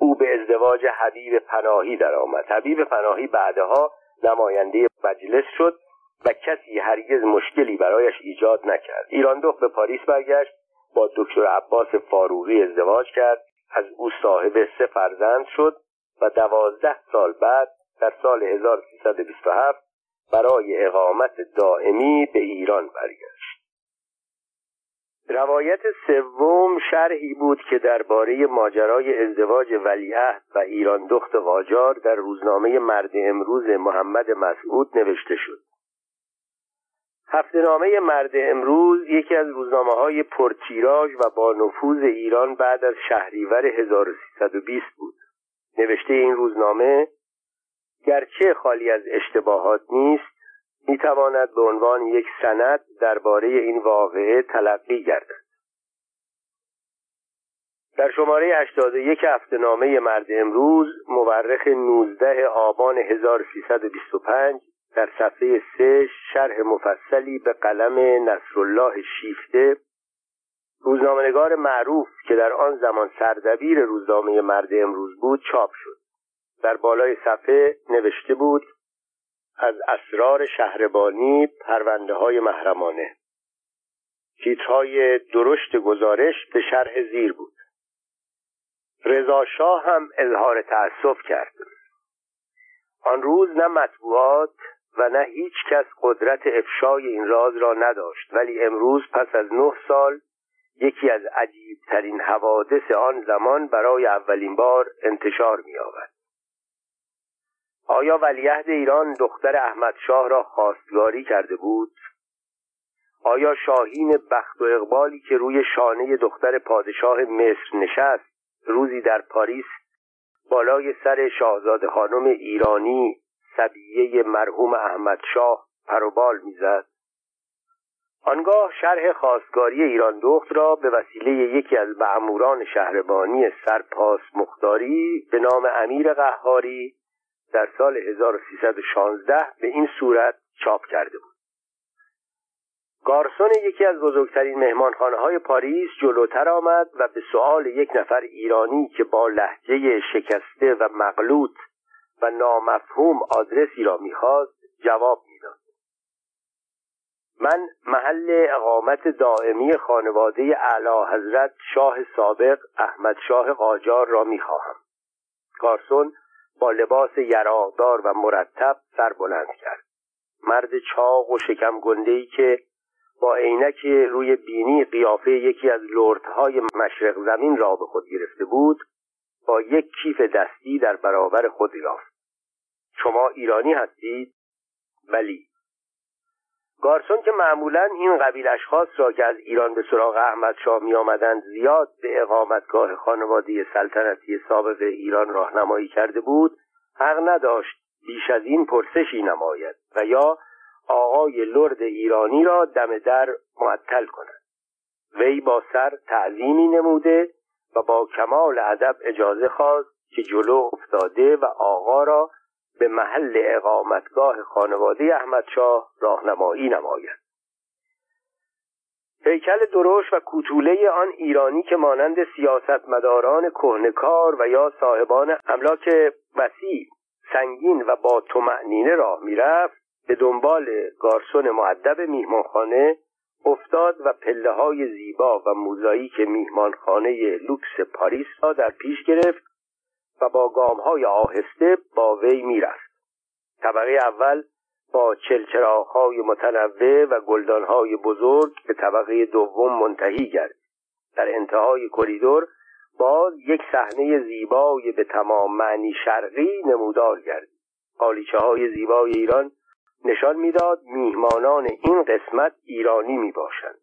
او به ازدواج حبیب پناهی درآمد. حبیب پناهی بعدها نماینده مجلس شد و کسی هرگز مشکلی برایش ایجاد نکرد. ایران دخت به پاریس برگشت با دکتر عباس فاروقی ازدواج کرد از او صاحب سه فرزند شد و دوازده سال بعد در سال 1327 برای اقامت دائمی به ایران برگشت. روایت سوم شرحی بود که درباره ماجرای ازدواج ولیعهد و ایران دخت قاجار در روزنامه مرد امروز محمد مسعود نوشته شد. هفته نامه مرد امروز یکی از روزنامه های پرتیراژ و با نفوذ ایران بعد از شهریور 1320 بود. نوشته این روزنامه گرچه خالی از اشتباهات نیست می‌تواند به عنوان یک سند درباره این واقعه تلقی گردد. در شماره 81 هفته نامه مرد امروز مورخ 19 آبان 1325 در صفحه سه شرح مفصلی به قلم نصرالله شیفته روزنامهنگار معروف که در آن زمان سردبیر روزنامه مرد امروز بود چاپ شد. در بالای صفحه نوشته بود از اسرار شهربانی پرونده های محرمانه. تیترهای درشت گزارش به شرح زیر بود. رضا شاه هم اظهار تأسف کرد. آن روز نه مطبوعات و نه هیچ کس قدرت افشای این راز را نداشت ولی امروز پس از نه سال یکی از عجیبترین حوادث آن زمان برای اولین بار انتشار می آورد. آیا ولیعهد ایران دختر احمد شاه را خواستگاری کرده بود؟ آیا شاهین بخت و اقبالی که روی شانه دختر پادشاه مصر نشست روزی در پاریس بالای سر شاهزاده خانم ایرانی سبیه مرحوم احمد شاه پروبال می‌زد آنگاه شرح خواستگاری ایران دخت را به وسیله یکی از معموران شهربانی سرپاس مختاری به نام امیر قهاری در سال 1316 به این صورت چاپ کرده بود. گارسون یکی از بزرگترین مهمانخانه های پاریس جلوتر آمد و به سؤال یک نفر ایرانی که با لحجه شکسته و مغلوط و نامفهوم آدرسی را می‌خواست جواب می‌داد. من محل اقامت دائمی خانواده اعلی حضرت شاه سابق احمد شاه قاجار را می‌خواهم. گارسون با لباس یراقدار و مرتب سر بلند کرد. مرد چاق و شکم ای که با عینک روی بینی قیافه یکی از لردهای مشرق زمین را به خود گرفته بود با یک کیف دستی در برابر خود یافت. شما ایرانی هستید؟ بلی گارسون که معمولا این قبیل اشخاص را که از ایران به سراغ احمد شاه می آمدند زیاد به اقامتگاه خانواده سلطنتی سابق ایران راهنمایی کرده بود حق نداشت بیش از این پرسشی نماید و یا آقای لرد ایرانی را دم در معطل کند. وی با سر تعظیمی نموده و با کمال ادب اجازه خواست که جلو افتاده و آقا را به محل اقامتگاه خانواده احمدشاه راهنمایی نماید. هیکل دروش و کوتوله آن ایرانی که مانند سیاستمداران کهنکار و یا صاحبان املاک وسیع سنگین و با تومعنینه راه می‌رفت به دنبال گارسون معدب میهمانخانه افتاد و پله های زیبا و موزاییک میهمانخانه لوکس پاریس را در پیش گرفت و با گام های آهسته با وی می‌رفت. طبقه اول با های متنوع و های بزرگ به طبقه دوم منتهی گرد در انتهای کریدور باز یک صحنه زیبای به تمام معنی شرقی نمودار گرد قالیچه های زیبای ایران نشان می‌داد میهمانان این قسمت ایرانی می باشند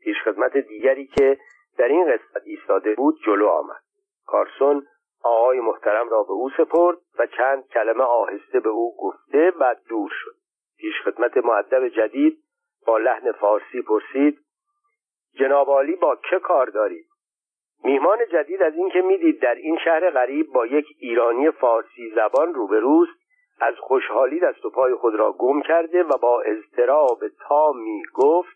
پیشخدمت دیگری که در این قسمت ایستاده بود جلو آمد. کارسون آقای محترم را به او سپرد و چند کلمه آهسته به او گفته و دور شد. پیشخدمت معدب جدید با لحن فارسی پرسید جناب عالی با که کار دارید؟ میهمان جدید از اینکه می‌دید در این شهر غریب با یک ایرانی فارسی زبان روبروست از خوشحالی دست و پای خود را گم کرده و با اضطراب تامی گفت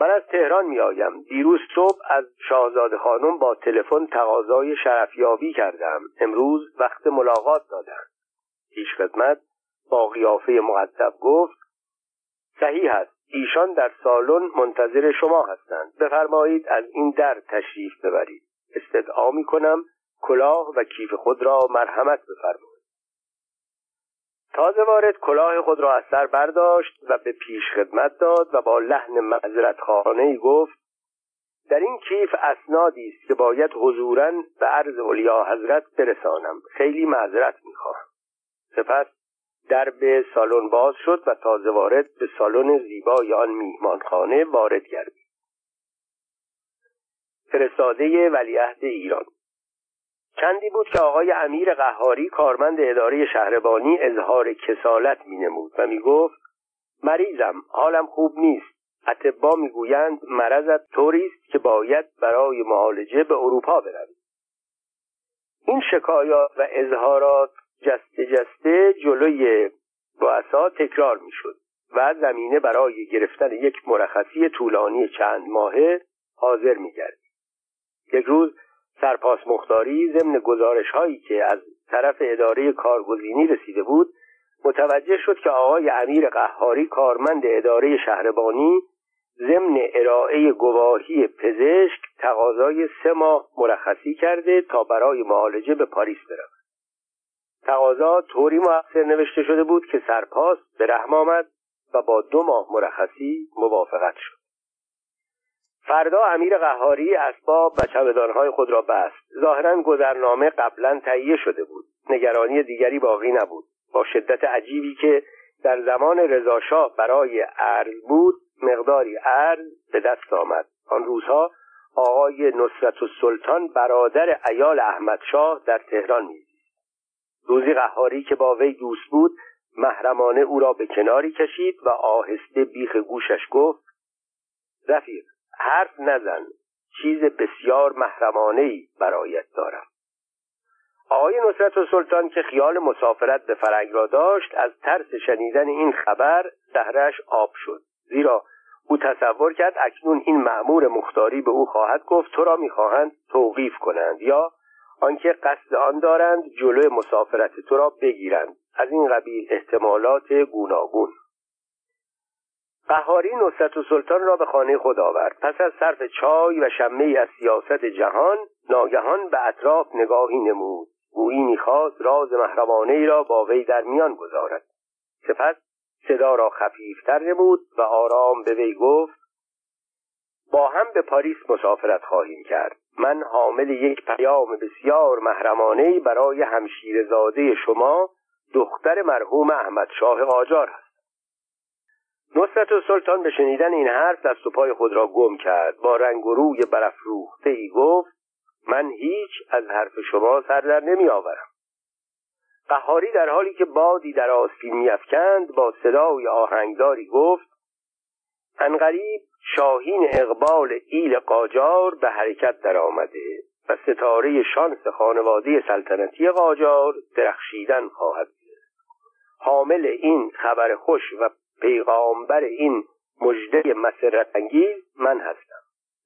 من از تهران می آیم دیروز صبح از شاهزاده خانم با تلفن تقاضای شرفیابی کردم. امروز وقت ملاقات دادم پیش خدمت با قیافه معدب گفت صحیح است. ایشان در سالن منتظر شما هستند. بفرمایید از این در تشریف ببرید. استدعا می کنم کلاه و کیف خود را مرحمت بفرمایید. تازه وارد کلاه خود را از سر برداشت و به پیش خدمت داد و با لحن معذرت خانه گفت در این کیف اسنادی است که باید حضورا به عرض علیا حضرت برسانم. خیلی معذرت می‌خواهم. سپس در به سالن باز شد و تازه وارد به سالن زیبای آن میهمانخانه وارد گردید. فرستاده ولیعهد ایران چندی بود که آقای امیر قهاری کارمند اداره شهربانی اظهار کسالت می نمود و می گفت مریضم حالم خوب نیست. اتبا می‌گویند مرضت طوری است که باید برای معالجه به اروپا بروی. این شکایات و اظهارات جسته جسته جلوی رؤسا تکرار می‌شد و زمینه برای گرفتن یک مرخصی طولانی چند ماهه حاضر میگرد یک روز سرپاس مختاری ضمن گزارش هایی که از طرف اداره کارگزینی رسیده بود متوجه شد که آقای امیر قهاری کارمند اداره شهربانی ضمن ارائه گواهی پزشک تقاضای سه ماه مرخصی کرده تا برای معالجه به پاریس برود. تقاضا طوری مؤثر نوشته شده بود که سرپاس به رحم آمد و با دو ماه مرخصی موافقت شد. فردا امیر قهاری اسباب و چمدانهای خود را بست. ظاهرا گذرنامه قبلا تهیه شده بود. نگرانی دیگری باقی نبود. با شدت عجیبی که در زمان رضاشاه برای ارز بود مقداری ارز به دست آمد. آن روزها آقای نصرت السلطان برادر ایال احمدشاه در تهران میزیست روزی قهاری که با وی دوست بود محرمانه او را به کناری کشید و آهسته بیخ گوشش گفت رفیق حرف نزن. چیز بسیار محرمانه ای برایت دارم. آقای نصرت و سلطان که خیال مسافرت به فرنگ را داشت از ترس شنیدن این خبر دهرش آب شد. زیرا او تصور کرد اکنون این معمور مختاری به او خواهد گفت تو را می‌خواهند توقیف کنند یا آنکه قصد آن دارند جلوی مسافرت تو را بگیرند. از این قبیل احتمالات گوناگون. قهاری نصرت و سلطان را به خانه خود آورد. پس از صرف چای و شمه از سیاست جهان ناگهان به اطراف نگاهی نمود. گویی می‌خواست راز محرمانه ای را با وی در میان گذارد. سپس صدا را خفیفتر نمود و آرام به وی گفت با هم به پاریس مسافرت خواهیم کرد. من حامل یک پیام بسیار محرمانه برای همشیرزاده شما دختر مرحوم احمد شاه قاجار هست نصرت و سلطان به شنیدن این حرف دست و پای خود را گم کرد. با رنگ و روی برافروخته ای گفت من هیچ از حرف شما سر در نمی آورم قهاری در حالی که بادی در آستین میافکند با صدای آهنگداری گفت انقریب شاهین اقبال ایل قاجار به حرکت در آمده و ستاره شانس خانواده سلطنتی قاجار درخشیدن خواهد حامل این خبر خوش و پیغامبر این مژده مسرت انگیز من هستم.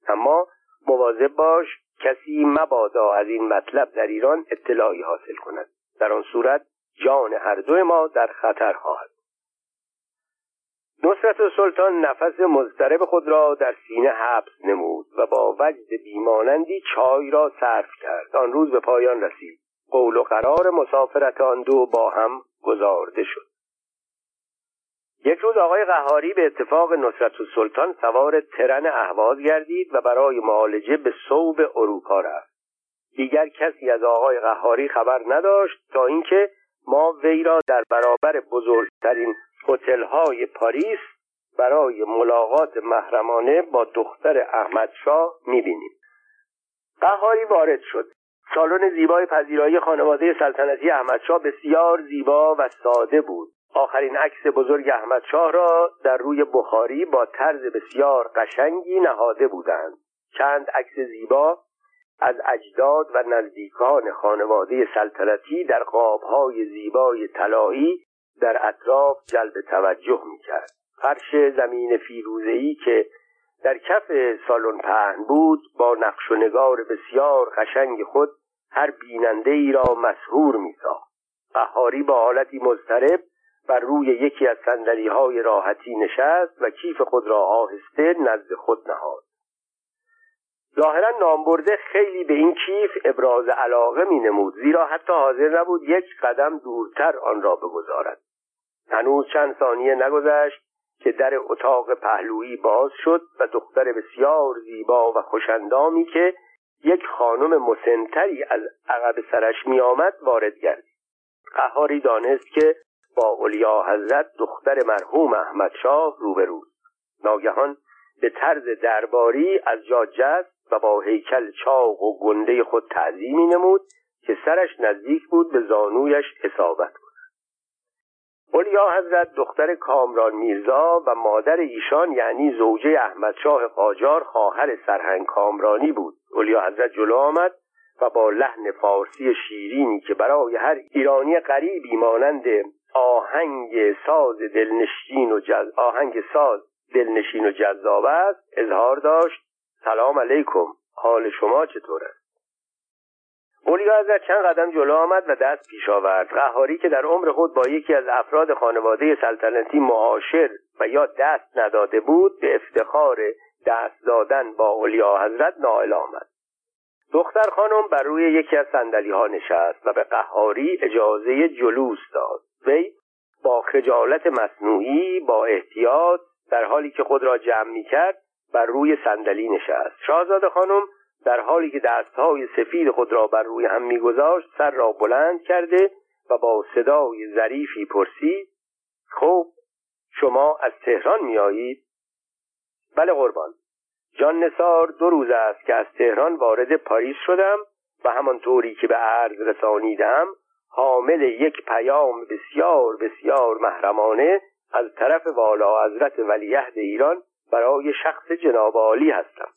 اما مواظب باش کسی مبادا از این مطلب در ایران اطلاعی حاصل کند. در آن صورت جان هر دو ما در خطر خواهد. نصرت سلطان نفس مضطرب خود را در سینه حبس نمود و با وجد بیمانندی چای را صرف کرد. آن روز به پایان رسید. قول و قرار مسافرت آن دو با هم گذارده شد. یک روز آقای قهاری به اتفاق نصرت سلطان سوار ترن اهواز گردید و برای معالجه به صوب اروپا رفت. دیگر کسی از آقای قهاری خبر نداشت تا اینکه ما وی را در برابر بزرگترین هتل‌های پاریس برای ملاقات محرمانه با دختر احمدشاه می‌بینیم. قهاری وارد شد. سالن زیبای پذیرایی خانواده سلطنتی احمدشاه بسیار زیبا و ساده بود. آخرین عکس بزرگ احمدشاه را در روی بخاری با طرز بسیار قشنگی نهاده بودند. چند عکس زیبا از اجداد و نزدیکان خانواده سلطنتی در قابهای زیبای طلایی در اطراف جلب توجه می‌کرد. فرش زمین فیروزه‌ای که در کف سالن پهن بود با نقش و نگار بسیار قشنگ خود هر بیننده ای را مسهور میساخت. با حالتی مضطرب بر روی یکی از سندلی های راحتی نشست و کیف خود را آهسته نزد خود نهاد. ظاهرا نامبرده خیلی به این کیف ابراز علاقه می نمود زیرا حتی حاضر نبود یک قدم دورتر آن را بگذارد. هنوز چند ثانیه نگذشت که در اتاق پهلویی باز شد و دختر بسیار زیبا و خوشندامی که یک خانم مسنتری از عقب سرش می آمد وارد گردید. قهاری دانست که با اولیا حضرت دختر مرحوم احمد شاه روبروست ناگهان به طرز درباری از جا جست و با هیکل چاق و گنده خود تعظیمی نمود که سرش نزدیک بود به زانویش اصابت کند. اولیا حضرت دختر کامران میرزا و مادر ایشان یعنی زوجه احمدشاه قاجار خواهر سرهنگ کامرانی بود. اولیا حضرت جلو آمد و با لحن فارسی شیرینی که برای هر ایرانی غریبی مانند آهنگ ساز دلنشین و جز... آهنگ ساز دلنشین و جذاب است. اظهار داشت. سلام علیکم. حال شما چطور است اولیا از چند قدم جلو آمد و دست پیش آورد. قهاری که در عمر خود با یکی از افراد خانواده سلطنتی معاشر و یا دست نداده بود به افتخار دست دادن با اولیا حضرت نائل آمد. دختر خانم بر روی یکی از سندلی ها نشست و به قهاری اجازه جلوس داد. وی با خجالت مصنوعی با احتیاط در حالی که خود را جمع می کرد بر روی صندلی نشست. شاهزاده خانم در حالی که دستهای سفید خود را بر روی هم میگذاشت سر را بلند کرده و با صدای ظریفی پرسید خب شما از تهران میآیید؟ بله قربان. جان نسار دو روز است که از تهران وارد پاریس شدم و همانطوری که به عرض رسانیدم حامل یک پیام بسیار بسیار محرمانه از طرف والا حضرت ولیعهد ایران برای شخص جناب عالی هستم.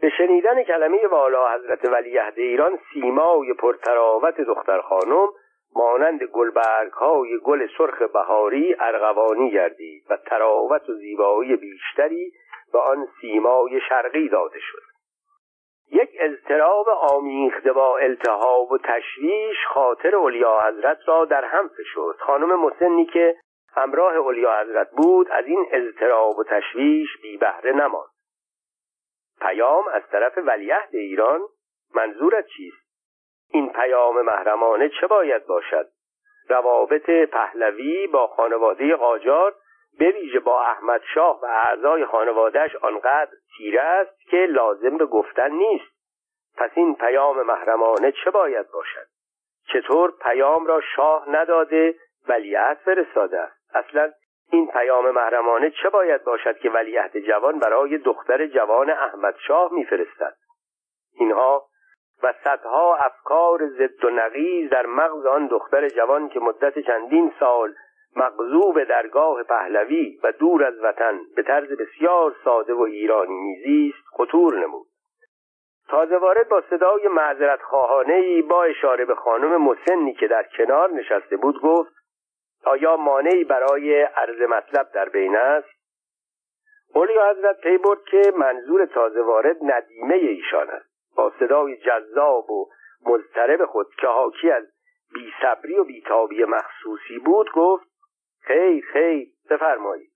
به شنیدن کلمه والا حضرت ولیعهد ایران سیمای پرتراوت دختر خانم مانند گلبرگ های گل سرخ بهاری ارغوانی گردید و تراوت و زیبایی بیشتری به آن سیمای شرقی داده شد. یک اضطراب آمیخته با التهاب و تشویش خاطر اولیا حضرت را در هم فشرد. خانم مسنی که همراه اولیا حضرت بود از این اضطراب و تشویش بی بهره نماند. پیام از طرف ولیعهد ایران منظورت چیست؟ این پیام محرمانه چه باید باشد؟ روابط پهلوی با خانواده قاجار به ویژه با احمد شاه و اعضای خانوادهش آنقدر تیره است که لازم به گفتن نیست. پس این پیام محرمانه چه باید باشد؟ چطور پیام را شاه نداده ولیعت فرستاده است؟ اصلا این پیام محرمانه چه باید باشد که ولیعهد جوان برای دختر جوان احمد شاه میفرستد؟ اینها و صدها افکار ضد و نقیز در مغز آن دختر جوان که مدت چندین سال مغضوب درگاه پهلوی و دور از وطن به طرز بسیار ساده و ایرانی میزیست خطور نمود. تازه وارد با صدای معذرت خواهانه ای با اشاره به خانم مسنی که در کنار نشسته بود گفت آیا مانعی برای عرض مطلب در بین است؟ اولیا حضرت پی برد که منظور تازه وارد ندیمه ایشان است. با صدای جذاب و مضطرب خود که حاکی از بیصبری و بیتابی مخصوصی بود گفت خیر خیر بفرمایید.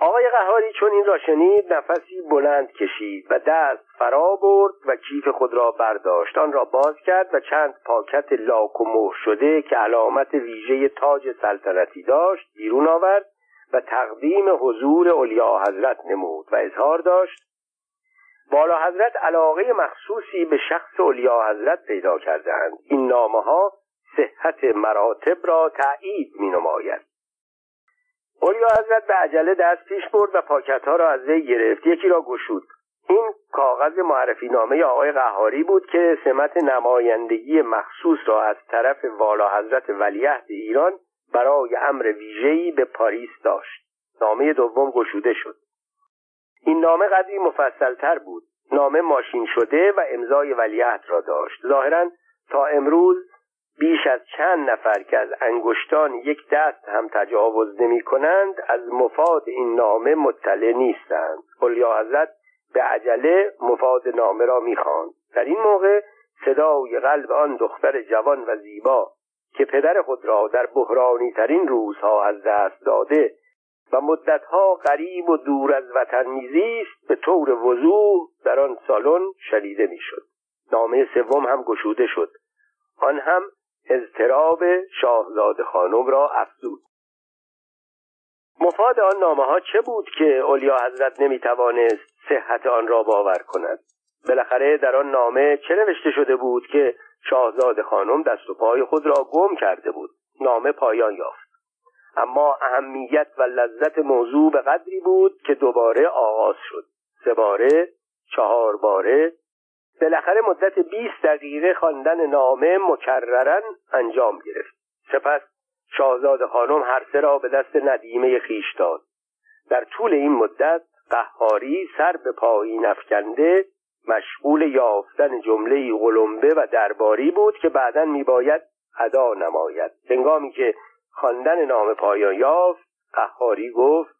آقای قهاری چون این را شنید نفسی بلند کشید و دست فرا برد و کیف خود را برداشت. آن را باز کرد و چند پاکت لاک و مهر شده که علامت ویژه تاج سلطنتی داشت بیرون آورد و تقدیم حضور اولیا حضرت نمود و اظهار داشت. بالا حضرت علاقه مخصوصی به شخص اولیا حضرت پیدا کردهاند. این نامه ها صحت مراتب را تایید می نماید اولیا حضرت به عجله دست پیش برد و پاکت ها را از وی گرفت. یکی را گشود. این کاغذ معرفی نامه آقای قهاری بود که سمت نمایندگی مخصوص را از طرف والا حضرت ولیعهد ایران برای امر ویژه‌ای به پاریس داشت. نامه دوم گشوده شد. این نامه قدری مفصلتر بود. نامه ماشین شده و امضای ولیعهد را داشت. ظاهرا تا امروز بیش از چند نفر که از انگشتان یک دست هم تجاوز نمی کنند از مفاد این نامه مطلع نیستند. اولیا حضرت به عجله مفاد نامه را می‌خواند. در این موقع صدای قلب آن دختر جوان و زیبا که پدر خود را در بحرانی ترین روزها از دست داده و مدتها غریب و دور از وطن میزیست به طور وضوح در آن سالن شنیده می‌شد. نامه سوم هم گشوده شد. آن هم اضطراب شاهزاده خانم را افزود. مفاد آن نامه ها چه بود که اولیا حضرت نمی توانست صحت آن را باور کند؟ بالاخره در آن نامه چه نوشته شده بود که شاهزاده خانم دست و پای خود را گم کرده بود؟ نامه پایان یافت. اما اهمیت و لذت موضوع به قدری بود که دوباره آغاز شد. سه باره چهار باره بالاخره مدت 20 دقیقه خواندن نامه مکررن انجام گرفت. سپس شاهزاده خانم هر سه را به دست ندیمه خیش داد. در طول این مدت قهاری سر به پایین افکنده مشغول یافتن جمله قلمبه و درباری بود که بعدا میباید ادا نماید. هنگامی که خواندن نام پایان یافت قهاری گفت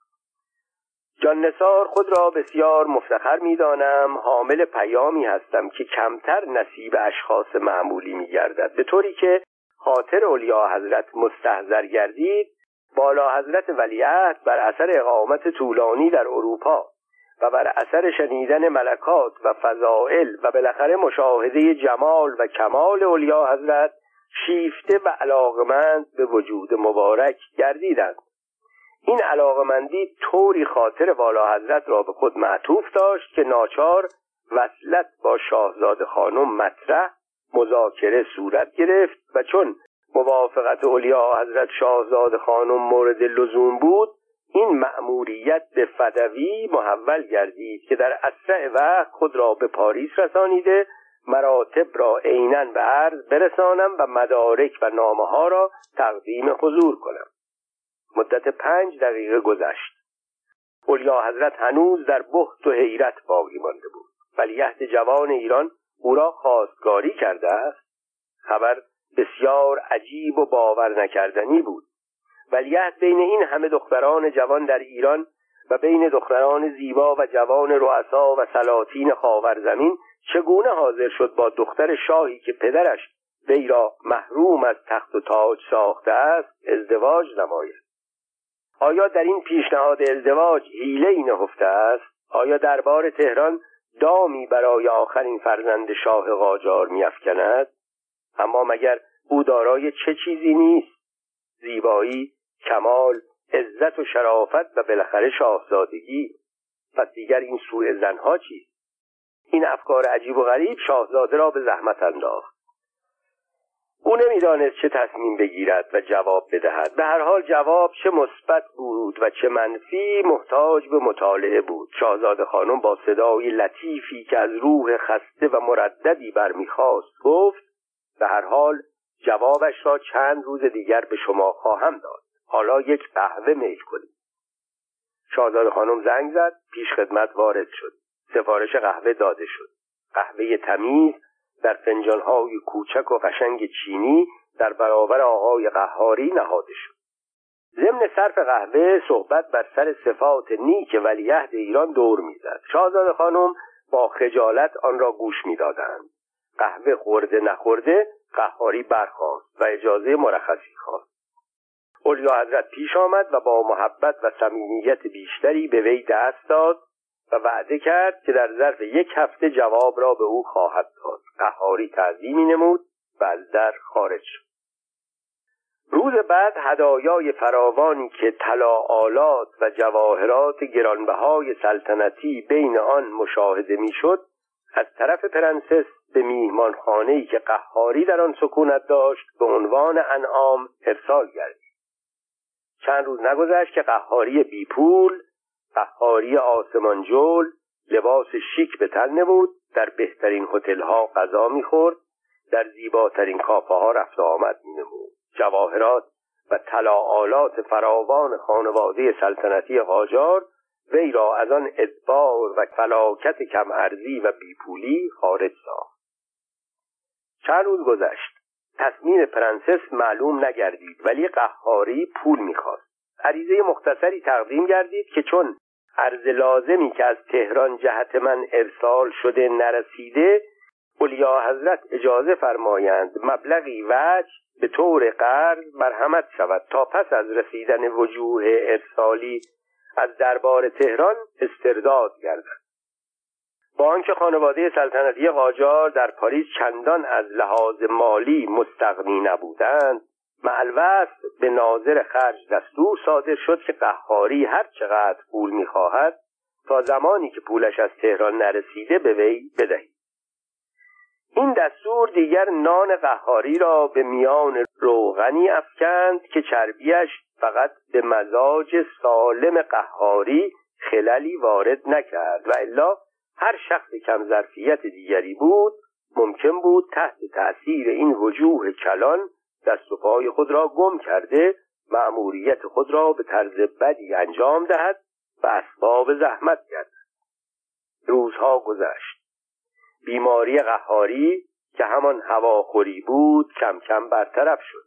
جان نسار خود را بسیار مفتخر می‌دانم. حامل پیامی هستم که کمتر نصیب اشخاص معمولی میگردد. به طوری که خاطر اولیا حضرت مستحضر گردید بالا حضرت ولیعت بر اثر اقامت طولانی در اروپا و بر اثر شنیدن ملکات و فضائل و بالاخره مشاهده جمال و کمال اولیا حضرت شیفته و علاقمند به وجود مبارک گردیدند. این علاقمندی طوری خاطر والا حضرت را به خود معطوف داشت که ناچار وصلت با شاهزاده خانم مطرح مذاکره صورت گرفت و چون موافقت اولیا حضرت شاهزاده خانم مورد لزوم بود این مأموریت به فدوی محول گردید که در اسرع وقت خود را به پاریس رسانیده مراتب را عینا به عرض برسانم و مدارک و نامه ها را تقدیم حضور کنم. مدت پنج دقیقه گذشت. اولیا حضرت هنوز در بحت و حیرت باقی مانده بود. ولیعهد جوان ایران او را خواستگاری کرده است. خبر بسیار عجیب و باور نکردنی بود. ولیعهد بین این همه دختران جوان در ایران و بین دختران زیبا و جوان رؤسا و سلاطین خاورزمین چگونه حاضر شد با دختر شاهی که پدرش وی را محروم از تخت و تاج ساخته است ازدواج نماید؟ آیا در این پیشنهاد ازدواج حیله ای نهفته است؟ آیا دربار تهران دامی برای آخرین فرزند شاه قاجار میافکند؟ اما مگر او دارای چه چیزی نیست؟ زیبایی کمال عزت و شرافت و بالاخره شاهزادگی. پس دیگر این سوء زنها چیست؟ این افکار عجیب و غریب شاهزاده را به زحمت انداخت. او نمی‌دانست چه تصمیم بگیرد و جواب بدهد. به هر حال جواب چه مثبت بود و چه منفی محتاج به مطالعه بود. شاهزاده خانم با صدای لطیفی که از روح خسته و مرددی برمیخواست گفت به هر حال جوابش را چند روز دیگر به شما خواهم داد. حالا یک قهوه میل کنید. شاهزاده خانم زنگ زد پیش خدمت وارد شد. سفارش قهوه داده شد. قهوه تمیز در فنجانهای کوچک و قشنگ چینی در برابر آقای قهاری نهاده شد. ضمن صرف قهوه صحبت بر سر صفات نیک ولیعهد ایران دور می‌زد. شاهزاده خانم با خجالت آن را گوش می‌دادند. قهوه خورده نخورده قهاری برخواست و اجازه مرخصی خواست. اولیا حضرت پیش آمد و با محبت و صمیمیت بیشتری به وی دست داد و وعده کرد که در ظرف یک هفته جواب را به او خواهد داد. قهاری تعظیمی نمود و از در خارج شد. روز بعد هدایای فراوانی که طلا آلات و جواهرات گرانبهای سلطنتی بین آن مشاهده می‌شد از طرف پرنسس به میهمانخانه‌ای که قهاری در آن سکونت داشت به عنوان انعام ارسال گردید. چند روز نگذشت که قهاری بیپول قهاری آسمان جل لباس شیک به تن نمود در بهترین هتل‌ها غذا می‌خورد در زیباترین کافه ها رفت و آمد مینمود. جواهرات و طلا فراوان خانواده سلطنتی قاجار وی را از آن ادبار و فلاکت کم ارزی و بیپولی خارج ساخت. چند روز گذشت. تصمیم پرنسس معلوم نگردید ولی قهاری پول می‌خواست. عریضه مختصری تقدیم گردید که چون ارز لازمی که از تهران جهت من ارسال شده نرسیده والاحضرت اجازه فرمایند مبلغی وجه به طور قرض مرحمت شود تا پس از رسیدن وجوه ارسالی از دربار تهران استرداد گردد. با آنکه خانواده سلطنتی قاجار در پاریس چندان از لحاظ مالی مستغنی نبودند معلوست به ناظر خرج دستور صادر شد که قهاری هر چقدر پول می‌خواهد تا زمانی که پولش از تهران نرسیده به وی بدهید. این دستور دیگر نان قهاری را به میان روغنی افکند که چربیش فقط به مزاج سالم قهاری خللی وارد نکرد و الا هر شخص کم ظرفیت دیگری بود ممکن بود تحت تأثیر این وجوه کلان دست و پای خود را گم کرده مأموریت خود را به طرز بدی انجام دهد و اسباب زحمت گردد. روزها گذشت. بیماری قهاری که همان هواخوری بود کم کم برطرف شد.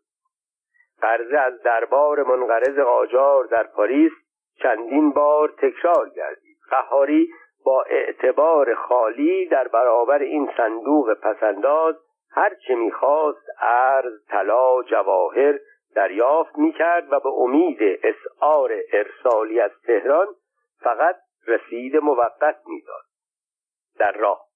قرضه از دربار منقرض قاجار در پاریس چندین بار تکرار گردید. قهاری با اعتبار خالی در برابر این صندوق پسنداز هر چه می‌خواست ارز طلا جواهر دریافت می‌کرد و به امید اسعار ارسالی از تهران فقط رسید موقت می‌داد. در راه.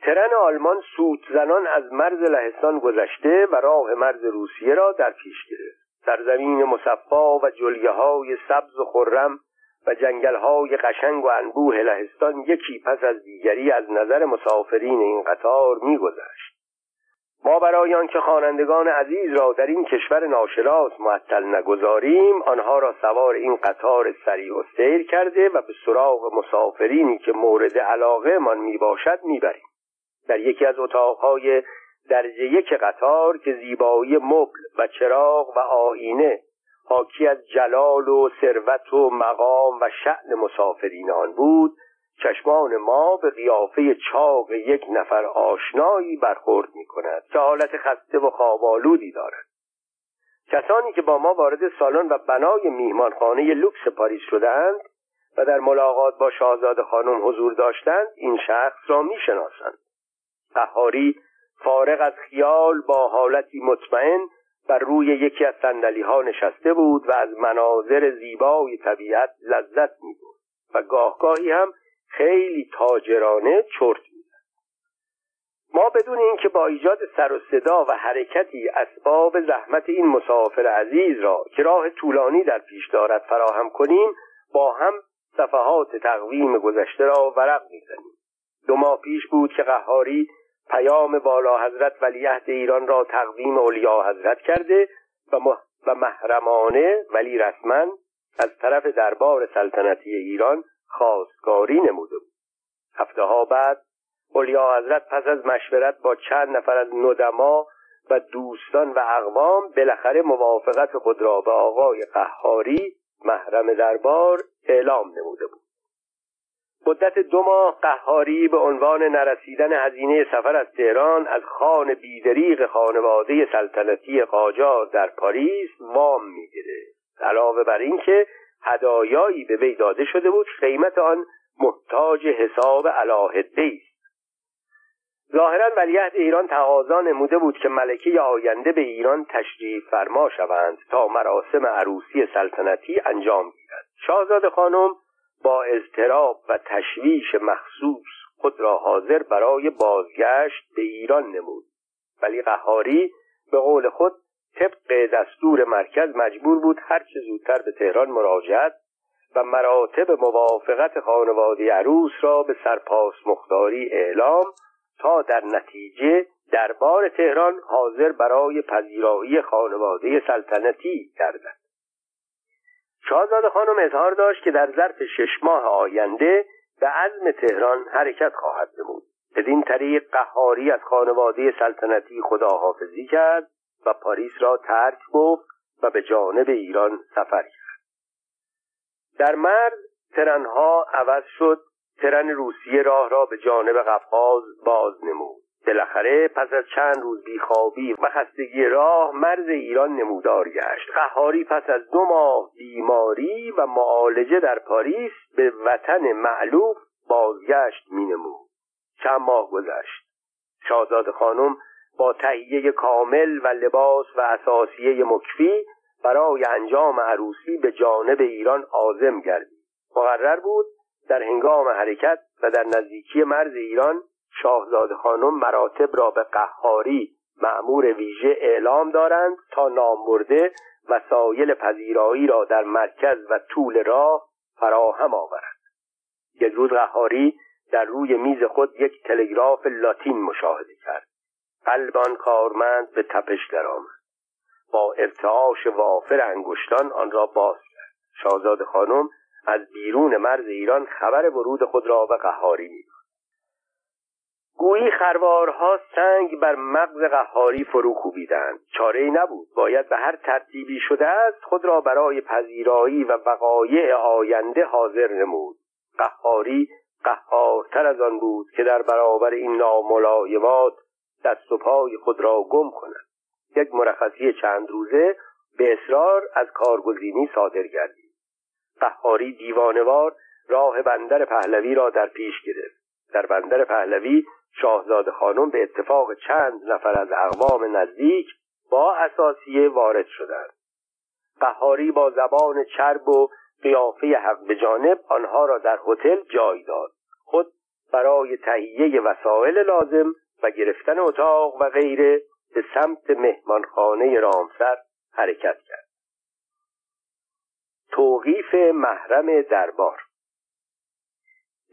ترن آلمان سوت زنان از مرز لهستان گذشته و راه مرز روسیه را در پیش گرفت. در زمین مصفا و جلگه های سبز و خرم و جنگل های قشنگ و انبوه لهستان یکی پس از دیگری از نظر مسافرین این قطار میگذشت. ما برای آنکه خوانندگان عزیز را در این کشور ناشناس معطل نگذاریم آنها را سوار این قطار سریع و سیر کرده و به سراغ مسافرینی که مورد علاقه من می باشد می‌بریم. در یکی از اتاقهای درجه یک قطار که زیبایی مبل و چراغ و آینه حاکی از جلال و ثروت و مقام و شعن مسافرین آن بود چشمان ما به قیافه چاق یک نفر آشنایی برخورد می کند که حالت خسته و خوابالودی دارد. کسانی که با ما وارد سالن و بنای میهمانخانه لوکس پاریس شدند و در ملاقات با شاهزاده خانم حضور داشتند این شخص را می‌شناسند. قهاری فارغ از خیال با حالتی مطمئن بر روی یکی از سندلی ها نشسته بود و از مناظر زیبای طبیعت لذت می بود و گاهگاهی هم خیلی تاجرانه چرت می‌زد. ما بدون اینکه با ایجاد سر و صدا و حرکتی اسباب زحمت این مسافر عزیز را که راه طولانی در پیش دارد فراهم کنیم با هم صفحات تقویم گذشته را ورق می‌زنیم. دو ماه پیش بود که قهاری پیام والا حضرت ولیعهد ایران را تقویم اولیا حضرت کرده و, و محرمانه ولی رسما از طرف دربار سلطنتی ایران خواستگاری نموده بود. هفته ها بعد اولیا حضرت پس از مشورت با چند نفر از ندما و دوستان و اقوام بالاخره موافقت خود را به آقای قهاری محرم دربار اعلام نموده بود. مدت دو ماه قهاری به عنوان نرسیدن هزینه سفر از تهران از خان بیدریق خانواده سلطنتی قاجار در پاریس وام می‌گرفت علاوه بر اینکه هدایایی به وی داده شده بود قیمت آن محتاج حساب علاهده است. ظاهرا ولیعهد ایران تقاضا نموده بود که ملکه آینده به ایران تشریف فرما شوند تا مراسم عروسی سلطنتی انجام گیرد. شاهزاده خانم با اضطراب و تشویش مخصوص خود را حاضر برای بازگشت به ایران نمود. ولی قهاری به قول خود طبق دستور مرکز مجبور بود هرچه زودتر به تهران مراجعت و مراتب موافقت خانواده عروس را به سرپاس مختاری اعلام تا در نتیجه دربار تهران حاضر برای پذیرایی خانواده سلطنتی گردد. شاهزاده خانم اظهار داشت که در ظرف شش ماه آینده به عزم تهران حرکت خواهد نمود. بدین طریق قهاری از خانواده سلطنتی خداحافظی کرد و پاریس را ترک گفت و به جانب ایران سفر کرد. در مرز ترنها عوض شد ترن روسیه راه را به جانب قفقاز باز نمود. بالاخره پس از چند روز بیخوابی و خستگی راه مرز ایران نمودار گشت. قهاری پس از دو ماه بیماری و معالجه در پاریس به وطن معلوف بازگشت مینمود. چند ماه گذشت. شاهزاده خانم با تهیه کامل و لباس و اساسیه مکفی برای انجام عروسی به جانب ایران عازم گردید. مقرر بود در هنگام حرکت و در نزدیکی مرز ایران شاهزاده خانم مراتب را به قهاری معمور ویژه اعلام دارند تا نامبرده وسایل پذیرایی را در مرکز و طول راه فراهم آورند یک روز قهاری در روی میز خود یک تلگراف لاتین مشاهده کرد. قلب کارمند به تپش درآمد. با ارتعاش وافر انگشتان آن را باز کرد. شاهزاده خانم از بیرون مرز ایران خبر ورود خود را به قهاری می‌داد. گویی خروارها سنگ بر مغز قهاری فرو کوبیدند. چاره ای نبود. باید به هر ترتیبی شده است خود را برای پذیرایی و وقایع آینده حاضر نمود. قهاری قهارتر از آن بود که در برابر این ناملایمات دست و پای خود را گم کند. یک مرخصی چند روزه به اصرار از کارگزینی صادر گردید. قهاری دیوانوار راه بندر پهلوی را در پیش گرفت. در بندر پهلوی شاهزاده خانم به اتفاق چند نفر از اقوام نزدیک با اساسیه وارد شدند. قهاری با زبان چرب و قیافه حق به جانب آنها را در هتل جای داد. خود برای تهیه وسایل لازم و گرفتن اتاق و غیره به سمت مهمانخانه رامسر حرکت کرد. توقیف محرم دربار.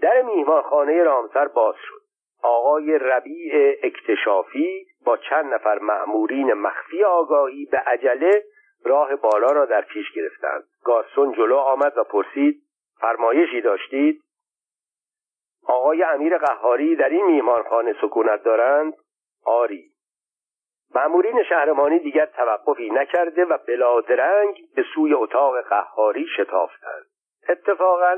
در میهمانخانه رامسر باز شد. آقای ربیع اکتشافی با چند نفر مأمورین مخفی آگاهی به عجله راه بالا را در پیش گرفتند. گارسون جلو آمد و پرسید فرمایشی داشتید؟ آقای امیر قهاری در این میهمانخانه سکونت دارند؟ آری. مأمورین شهرمانی دیگر توقفی نکرده و بلادرنگ به سوی اتاق قهاری شتافتند. اتفاقا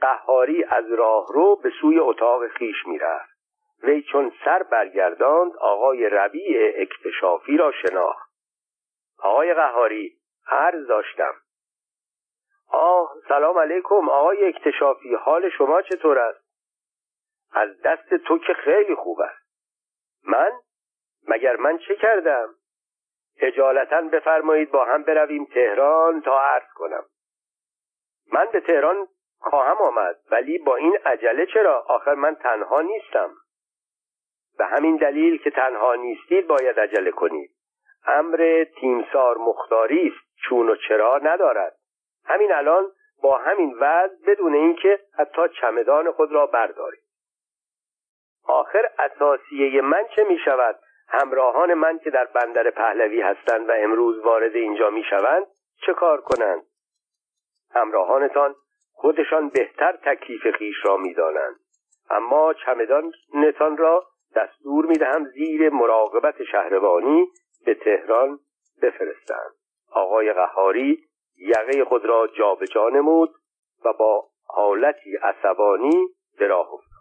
قهاری از راهرو به سوی اتاق خیش می‌رفت. وی چون سر برگرداند آقای ربیع اکتشافی را شناخت. آقای قهاری عرض داشتم. آه سلام علیکم. آقای اکتشافی حال شما چطور است؟ از دست تو که خیلی خوب است. من؟ مگر من چه کردم؟ اجالتا بفرمایید با هم برویم تهران تا عرض کنم. من به تهران خواهم آمد ولی با این عجله چرا؟ آخر من تنها نیستم. به همین دلیل که تنها نیستید باید عجله کنید امر تیمسار مختاری است چون و چرا ندارد. همین الان با همین وضع بدون اینکه حتی چمدان خود را بردارید آخر اساسیه من چه می شود؟ همراهان من که در بندر پهلوی هستند و امروز وارد اینجا می شوند چه کار کنند؟ همراهانتان خودشان بهتر تکلیف خیش را می‌دانند اما چمدانتان را دستور می‌دهم زیر مراقبت شهربانی به تهران بفرستند آقای قهاری یقه خود را جابجا نمود و با حالتی عصبانی به راه افتاد.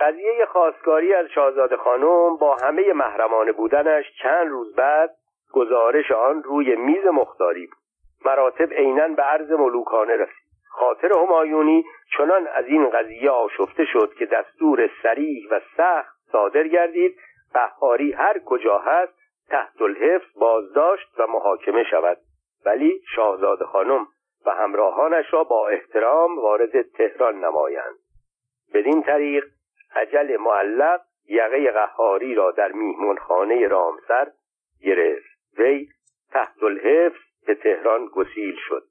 قضیه خواستگاری از شاهزاده خانم با همه محرمانه بودنش چند روز بعد گزارش آن روی میز مختاری بود. مراتب عینا به عرض ملوکانه رسید. خاطر همایونی چنان از این قضیه آشفته شد که دستور سریح و سخت صادر گردید. قهاری هر کجا هست تحت الحفظ بازداشت و محاکمه شود. ولی شاهزاده خانم و همراهانش را با احترام وارد تهران نمایند. بدین طریق عجل معلق یقه قهاری را در میهمانخانه رامسر گرفت. وی تحت الحفظ به تهران گسیل شد.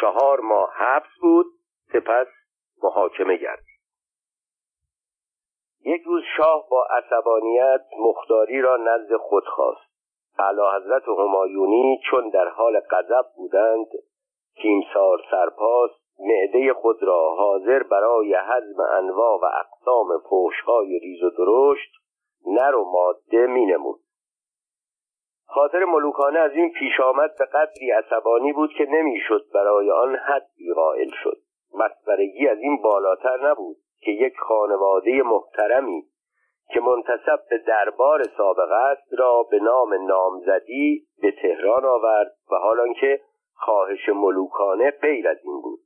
چهار ماه حبس بود سپس محاکمه گردید یک روز شاه با عصبانیت مختاری را نزد خود خواست اعلی حضرت همایونی چون در حال غضب بودند تیمسار سرپاس معده خود را حاضر برای حزم انواع و اقسام فوشهای ریز و درشت نر و ماده می نمود. خاطر ملوکانه از این پیش آمد به قدری عصبانی بود که نمی‌شد برای آن حدی قائل شد. مسبرگی از این بالاتر نبود که یک خانواده محترمی که منتصب به دربار سابق است را به نام نامزدی به تهران آورد و حال آنکه خواهش ملوکانه غیر از این بود.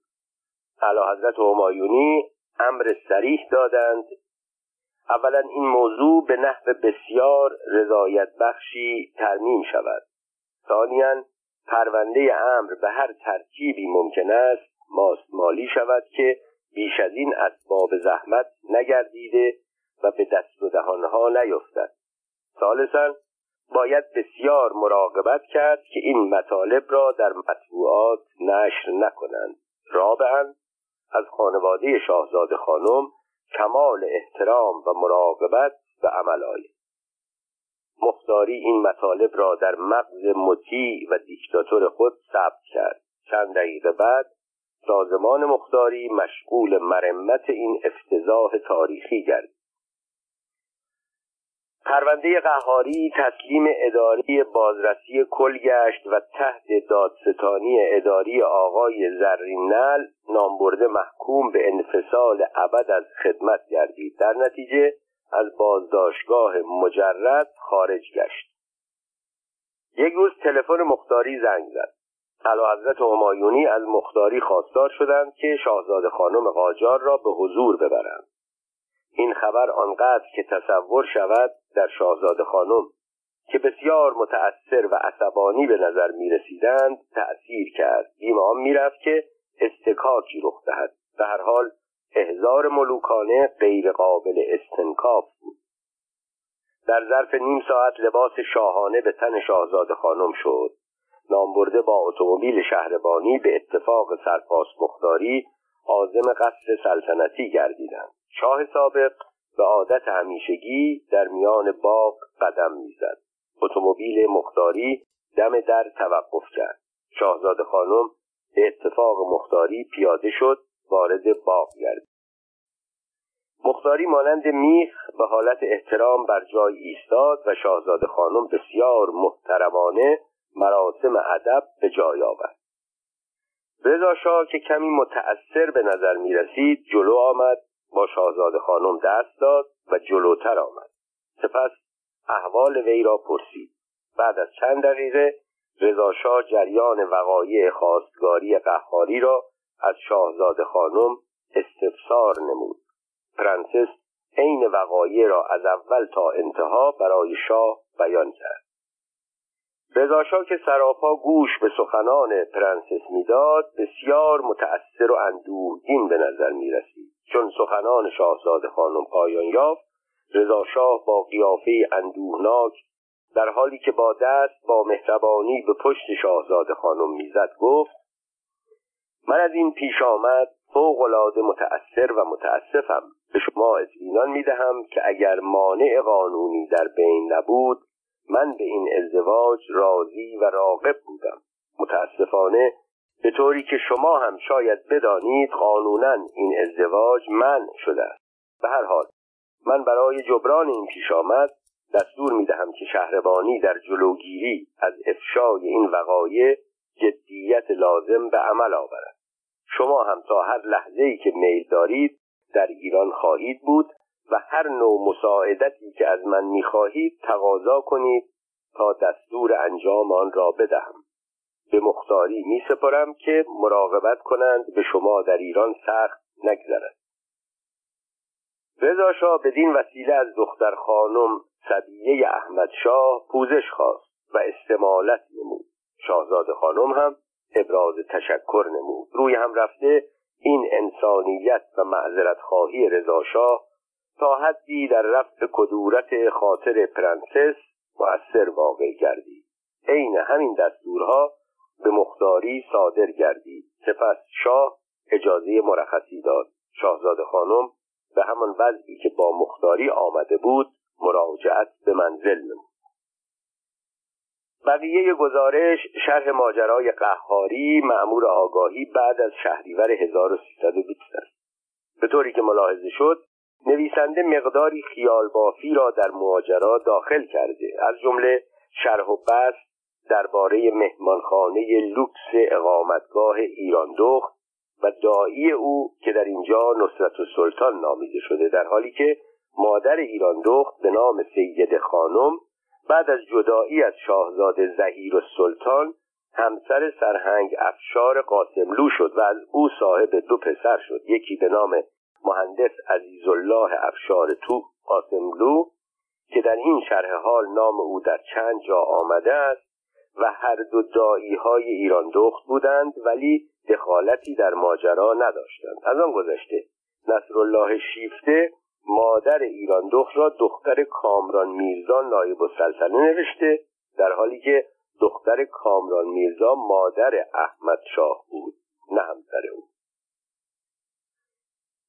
اعلی حضرت همایونی امر سریح دادند اولا این موضوع به نحو بسیار رضایت بخشی ترمیم شود. ثانیا پرونده امر به هر ترکیبی ممکن است ماستمالی شود که بیش از این اسباب زحمت نگردیده و به دست و دهانها نیفتد. ثالثا باید بسیار مراقبت کرد که این مطالب را در مطبوعات نشر نکنند. رابعا از خانواده شاهزاده خانم کمال احترام و مراقبت به عمل آید. مختاری این مطالب را در مغز مطیع و دیکتاتور خود ثبت کرد. چند دقیقه بعد سازمان مختاری مشغول مرمت این افتضاح تاریخی گردید. پرونده قهاری تسلیم اداری بازرسی کل گشت و تحت دادستانی اداری آقای زرینل نامبرده محکوم به انفصال ابد از خدمت گردید. در نتیجه از بازداشتگاه مجرد خارج گشت. یک روز تلفن مختاری زنگ زد. علا حضرت همایونی از مختاری خواستار شدند که شاهزاده خانم قاجار را به حضور ببرند. این خبر آنقدر که تصور شود در شاهزاده خانم که بسیار متأثر و عصبانی به نظر می رسیدند تأثیر کرد. بیم آن می رفت که استکاکی رخ دهد. به هر حال احزار ملوکانه غیر قابل استنکاف بود. در ظرف نیم ساعت لباس شاهانه به تن شاهزاده خانم شد. نامبرده با اتومبیل شهربانی به اتفاق سرپاس مختاری عازم قصر سلطنتی گردیدند. شاه سابق به عادت همیشگی در میان باغ قدم می‌زد. اتومبیل مختاری دم در توقف کرد. شاهزاده خانم به اتفاق مختاری پیاده شد وارد باغ گردید. مختاری مانند میخ به حالت احترام بر جای ایستاد و شاهزاده خانم بسیار محترمانه مراسم ادب به جای آورد. رضا شاه که کمی متأثر به نظر می رسید جلو آمد با شاهزاده خانم دست داد و جلوتر آمد. سپس احوال وی را پرسید. بعد از چند دقیقه رضاشاه جریان وقایع خواستگاری قهاری را از شاهزاده خانم استفسار نمود. پرنسس عین وقایع را از اول تا انتها برای شاه بیان کرد. رضاشاه که سراپا گوش به سخنان پرنسس می‌داد بسیار متأثر و اندوهگین به نظر می رسید چون سخنان شاهزاده خانم پایان یافت رضاشاه با قیافه اندوهناک در حالی که با دست با مهربانی به پشت شاهزاده خانم می‌زد گفت من از این پیش آمد فوق العاده متأثر و متاسفم به شما اطمینان می‌دهم که اگر مانع قانونی در بین نبود من به این ازدواج راضی و راقب بودم. متاسفانه به طوری که شما هم شاید بدانید قانونا این ازدواج من شده است. به هر حال من برای جبران این پیش آمد دستور می دهم که شهربانی در جلوگیری از افشای این وقایع جدیت لازم به عمل آورد. شما هم تا هر لحظه ای که میل دارید در ایران خواهید بود و هر نوع مساعدتی که از من می‌خواهید تقاضا کنید تا دستور انجام آن را بدهم. به مختاری می سپارم که مراقبت کنند به شما در ایران سخت نگذرد. رضا شاه بدین وسیله از دختر خانم صبیه احمد شاه پوزش خواست و استمالت نمود. شاهزاده خانم هم ابراز تشکر نمود. روی هم رفته این انسانیت و معذرت خواهی رضا شاه تا حدی در رفع کدورت خاطر پرنسس مؤثر واقع گردید. عین همین دستورها به مختاری صادر گردید. سپس شاه اجازه مرخصی داد. شاهزاده خانم به همان وضعی که با مختاری آمده بود مراجعت به منزل نمود. بقیه گزارش شرح ماجرای قهاری معمور آگاهی بعد از شهریور 1320 است. به طوری که ملاحظه شد نویسنده مقداری خیال بافی را در ماجرا داخل کرده. از جمله شرح و بست درباره مهمانخانه لوکس اقامتگاه ایران دخت و دایی او که در اینجا نصرت سلطان نامیده شده در حالی که مادر ایران دخت به نام سید خانم بعد از جدایی از شاهزاده زهیر و سلطان همسر سرهنگ افشار قاسملو شد و از او صاحب دو پسر شد. یکی به نام مهندس عزیزالله افشار تو قاسملو که در این شرح حال نام او در چند جا آمده است و هر دو دایی های ایران دخت بودند ولی دخالتی در ماجرا نداشتند. از آن گذشته نصرالله شیفته مادر ایران دخت را دختر کامران میرزا نایب السلطنه نوشته در حالی که دختر کامران میرزا مادر احمد شاه بود نه همسر او.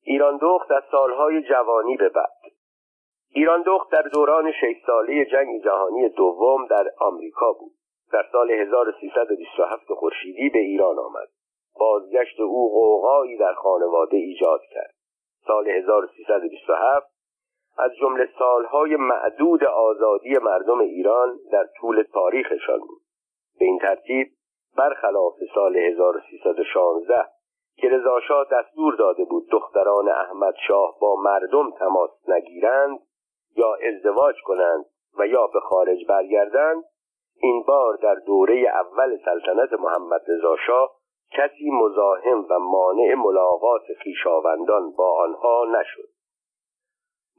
ایران دخت از سالهای جوانی به بعد. ایران دخت در دوران شش ساله جنگ جهانی دوم در آمریکا بود. در سال 1327 خورشیدی به ایران آمد. بازگشت او قوقایی در خانواده ایجاد کرد. سال 1327 از جمله سالهای معدود آزادی مردم ایران در طول تاریخشان بود. به این ترتیب برخلاف سال 1316 که رضاشاه دستور داده بود دختران احمد شاه با مردم تماس نگیرند یا ازدواج کنند و یا به خارج برگردند این بار در دوره اول سلطنت محمد رضا شاه کسی مزاحم و مانع ملاقات خویشاوندان با آنها نشد.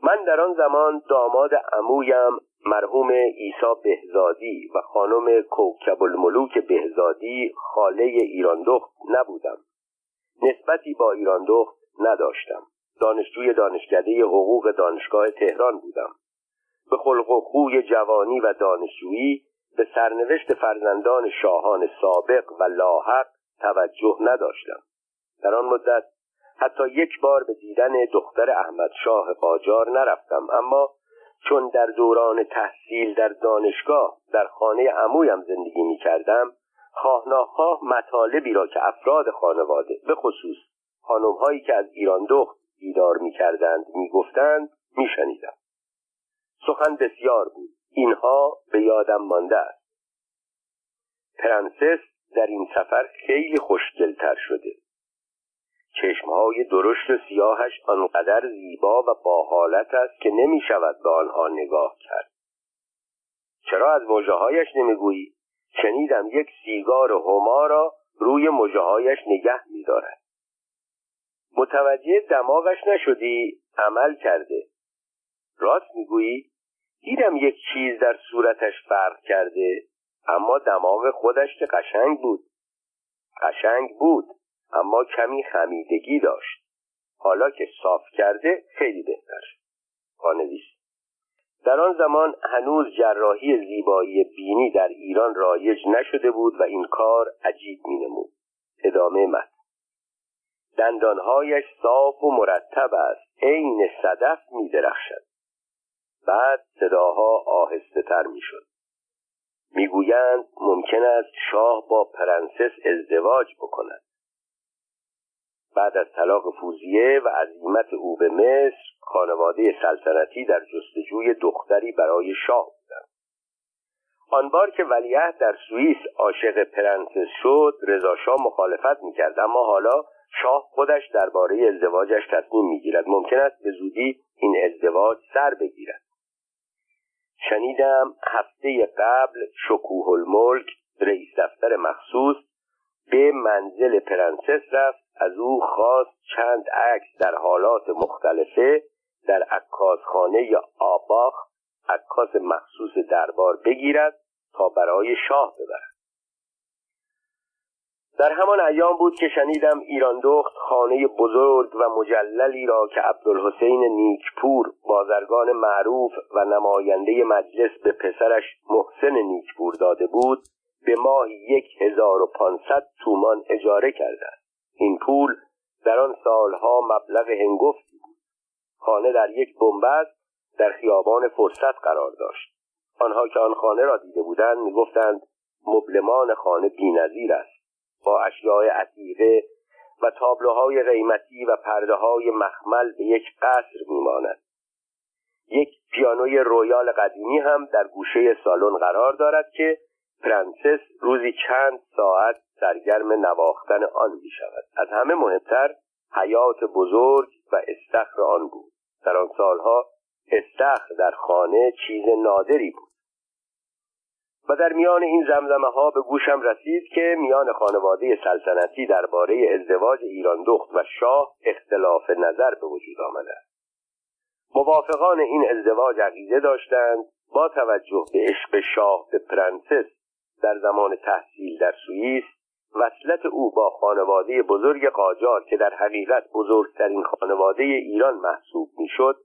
من در آن زمان داماد عمویم مرحوم عیسی بهزادی و خانم کوکب الملوک بهزادی خاله ایراندخت نبودم. نسبتی با ایراندخت نداشتم. دانشجوی دانشکده حقوق دانشگاه تهران بودم. به خلق و خوی جوانی و دانشجویی به سرنوشت فرزندان شاهان سابق و لاحق توجه نداشتم در آن مدت حتی یک بار به دیدن دختر احمد شاه قاجار نرفتم اما چون در دوران تحصیل در دانشگاه در خانه عمویم زندگی می کردم خواه مطالبی را که افراد خانواده به خصوص خانمهایی که از ایران دخت دیدار می کردند می گفتند می شنیدم. سخن بسیار بود اینها به یادم مانده است. پرنسس در این سفر خیلی خوشگلتر شده. چشمهای درشت و سیاهش آنقدر زیبا و با حالت است که نمی شود به آنها نگاه کرد. چرا از مژههایش نمی‌گویی؟ شنیدم یک سیگار هما را روی مژههایش نگه میدارد. متوجه دماغش نشدی؟ عمل کرده. راست می‌گویی؟ دیدم یک چیز در صورتش فرق کرده اما دماغ خودش که قشنگ بود. قشنگ بود اما کمی خمیدگی داشت. حالا که صاف کرده خیلی بهتر. پانویس در آن زمان هنوز جراحی زیبایی بینی در ایران رایج نشده بود و این کار عجیب می نمود ادامه متن دندانهایش صاف و مرتب است. عین صدف می درخشد بعد صداها آهسته تر می شد می‌گویند ممکن است شاه با پرنسس ازدواج بکند. بعد از طلاق فوزیه و عظیمت او به مصر خانواده سلطنتی در جستجوی دختری برای شاه بودند. آن بار که ولیعهد در سوئیس عاشق پرنسس شد رضا شاه مخالفت می‌کرد اما حالا شاه خودش درباره ازدواجش تصمیم می‌گیرد. ممکن است به زودی این ازدواج سر بگیرد. شنیدم هفته قبل شکوه الملک رئیس دفتر مخصوص به منزل پرنسس رفت. از او خواست چند عکس در حالات مختلفه در عکاسخانه یا آباخ عکاس مخصوص دربار بگیرد تا برای شاه ببرد. در همان ایام بود که شنیدم ایران دخت خانه بزرگ و مجللی را که عبدالحسین نیکپور بازرگان معروف و نماینده مجلس به پسرش محسن نیکپور داده بود به ماه یک هزار و پانصد تومان اجاره کرده این پول در آن سالها مبلغ هنگفتی بود. خانه در یک بنبست در خیابان فرصت قرار داشت. آنها که آن خانه را دیده بودند می‌گفتند مبلمان خانه بینظیر است. با اشیاء عتیقه و تابلوهای قیمتی و پرده های مخمل به یک قصر میماند. یک پیانوی رویال قدیمی هم در گوشه سالن قرار دارد که پرنسس روزی چند ساعت سرگرم نواختن آن می شود از همه مهمتر حیاط بزرگ و استخر آن بود. در آن سالها استخر در خانه چیز نادری بود. و در میان این زمزمه ها به گوشم رسید که میان خانواده سلطنتی درباره ازدواج ایران دخت و شاه اختلاف نظر به وجود آمده است. موافقان این ازدواج عقیده داشتند با توجه به عشق شاه به پرنسس در زمان تحصیل در سوئیس وصلت او با خانواده بزرگ قاجار که در حقیقت بزرگترین خانواده ایران محسوب می‌شد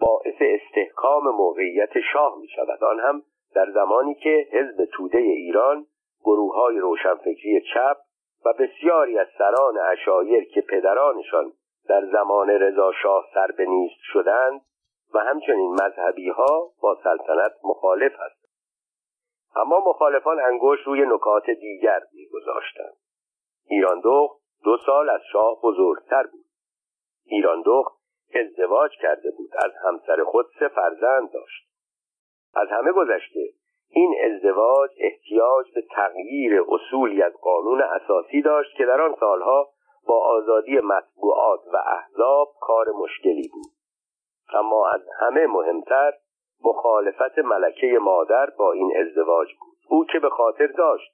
باعث استحکام موقعیت شاه می شود آن هم در زمانی که حزب توده ایران گروه های روشنفکری چپ و بسیاری از سران اشایر که پدرانشان در زمان رضا شاه سر به نیست شدند و همچنین مذهبی ها با سلطنت مخالف هستند. اما مخالفان انگوش روی نکات دیگر میگذاشتند. ایران دخت دو سال از شاه بزرگتر بود. ایران دخت ازدواج کرده بود از همسر خود سه فرزند داشت. از همه گذشته این ازدواج احتیاج به تغییر اصولی از قانون اساسی داشت که در آن سالها با آزادی مطبوعات و احزاب کار مشکلی بود. اما از همه مهمتر مخالفت ملکه مادر با این ازدواج بود. او که به خاطر داشت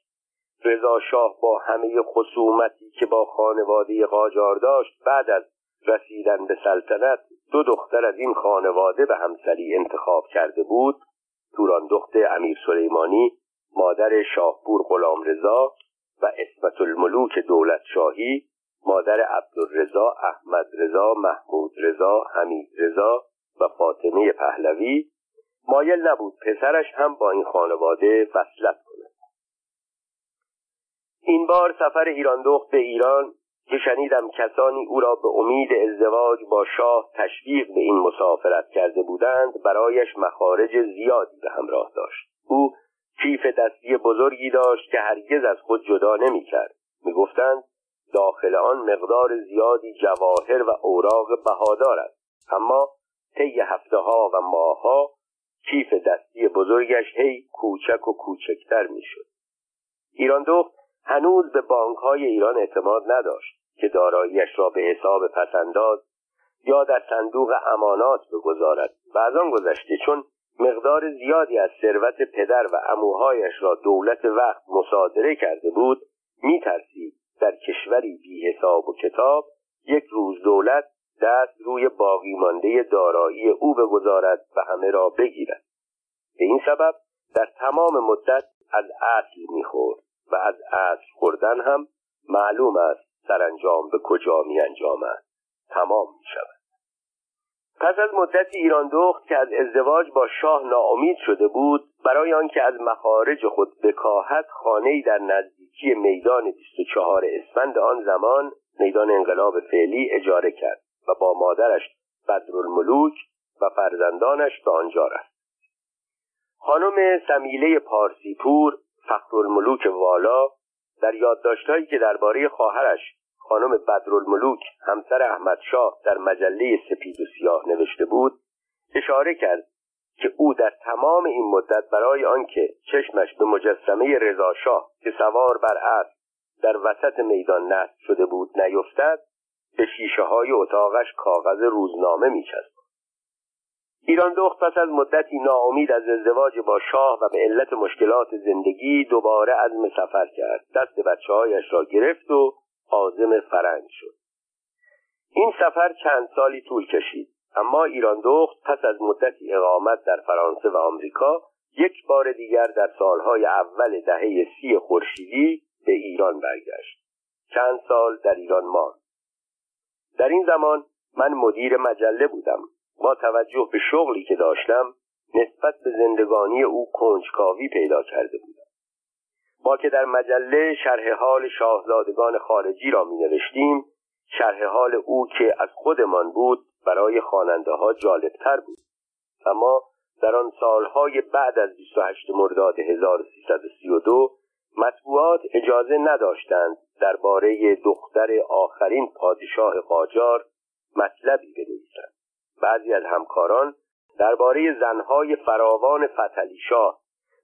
رضا شاه با همه خصومتی که با خانواده قاجار داشت بعد از رسیدن به سلطنت دو دختر از این خانواده به همسری انتخاب کرده بود توران دخت امیر سلیمانی مادر شاهپور غلام رضا و اسمت الملوک دولت شاهی مادر عبدالرضا احمد رضا محمود رضا حمید رضا و فاطمه پهلوی. مایل نبود پسرش هم با این خانواده وصلت کند. این بار سفر ایران دخت به ایران که شنیدم کسانی او را به امید ازدواج با شاه تشویق به این مسافرت کرده بودند برایش مخارج زیادی به همراه داشت. او کیف دستی بزرگی داشت که هرگز از خود جدا نمی کرد می گفتند داخل آن مقدار زیادی جواهر و اوراق بهادار است. اما طی هفته ها و ماهها کیف دستی بزرگش هی کوچک و کوچکتر می‌شد. ایران دو هنوز به بانک های ایران اعتماد نداشت. که داراییش را به حساب پسنداز یا در صندوق امانات بگذارد. و از آن گذشته چون مقدار زیادی از ثروت پدر و اموهایش را دولت وقت مصادره کرده بود میترسید در کشوری بی حساب و کتاب یک روز دولت دست روی باقی مانده دارایی او بگذارد و همه را بگیرد. به این سبب در تمام مدت از اصل می‌خورد و از اصل خوردن هم معلوم است سرانجام به کجا می انجامد؟ تمام می شود. پس از مدتی ایران دخت که از ازدواج با شاه ناامید شده بود برای آنکه از مخارج خود بکاهد خانهای در نزدیکی میدان 24 اسفند آن زمان میدان انقلاب فعلی اجاره کرد و با مادرش بدرالملوک و فرزندانش به آنجا رفت. خانم سمیله پارسیپور فخرالملوک والا در یادداشتهایی که درباره خواهرش خانم بدرالملوک همسر احمد شاه در مجله سپید و سیاه نوشته بود اشاره کرد که او در تمام این مدت برای آنکه چشمش به مجسمه رضاشاه که سوار بر اسب در وسط میدان نصب شده بود نیفتد به شیشه های اتاقش کاغذ روزنامه میچسباند ایران دخت پس از مدتی ناامید از ازدواج با شاه و به علت مشکلات زندگی دوباره عزم سفر کرد. دست بچه هایش را گرفت و عازم فرنگ شد. این سفر چند سالی طول کشید. اما ایران دخت پس از مدتی اقامت در فرانسه و آمریکا یک بار دیگر در سالهای اول دهه سی خورشیدی به ایران برگشت. چند سال در ایران ماند. در این زمان من مدیر مجله بودم. با توجه به شغلی که داشتم نسبت به زندگانی او کنجکاوی پیدا کرده بودم. ما که در مجله شرح حال شاهزادگان خارجی را می نوشتیم شرح حال او که از خودمان بود برای خواننده ها جالبتر بود. اما در آن سالهای بعد از 28 مرداد 1332 مطبوعات اجازه نداشتند درباره دختر آخرین پادشاه قاجار مطلبی بنویسند. بعضی از همکاران درباره زنهای فراوان فتلی شاه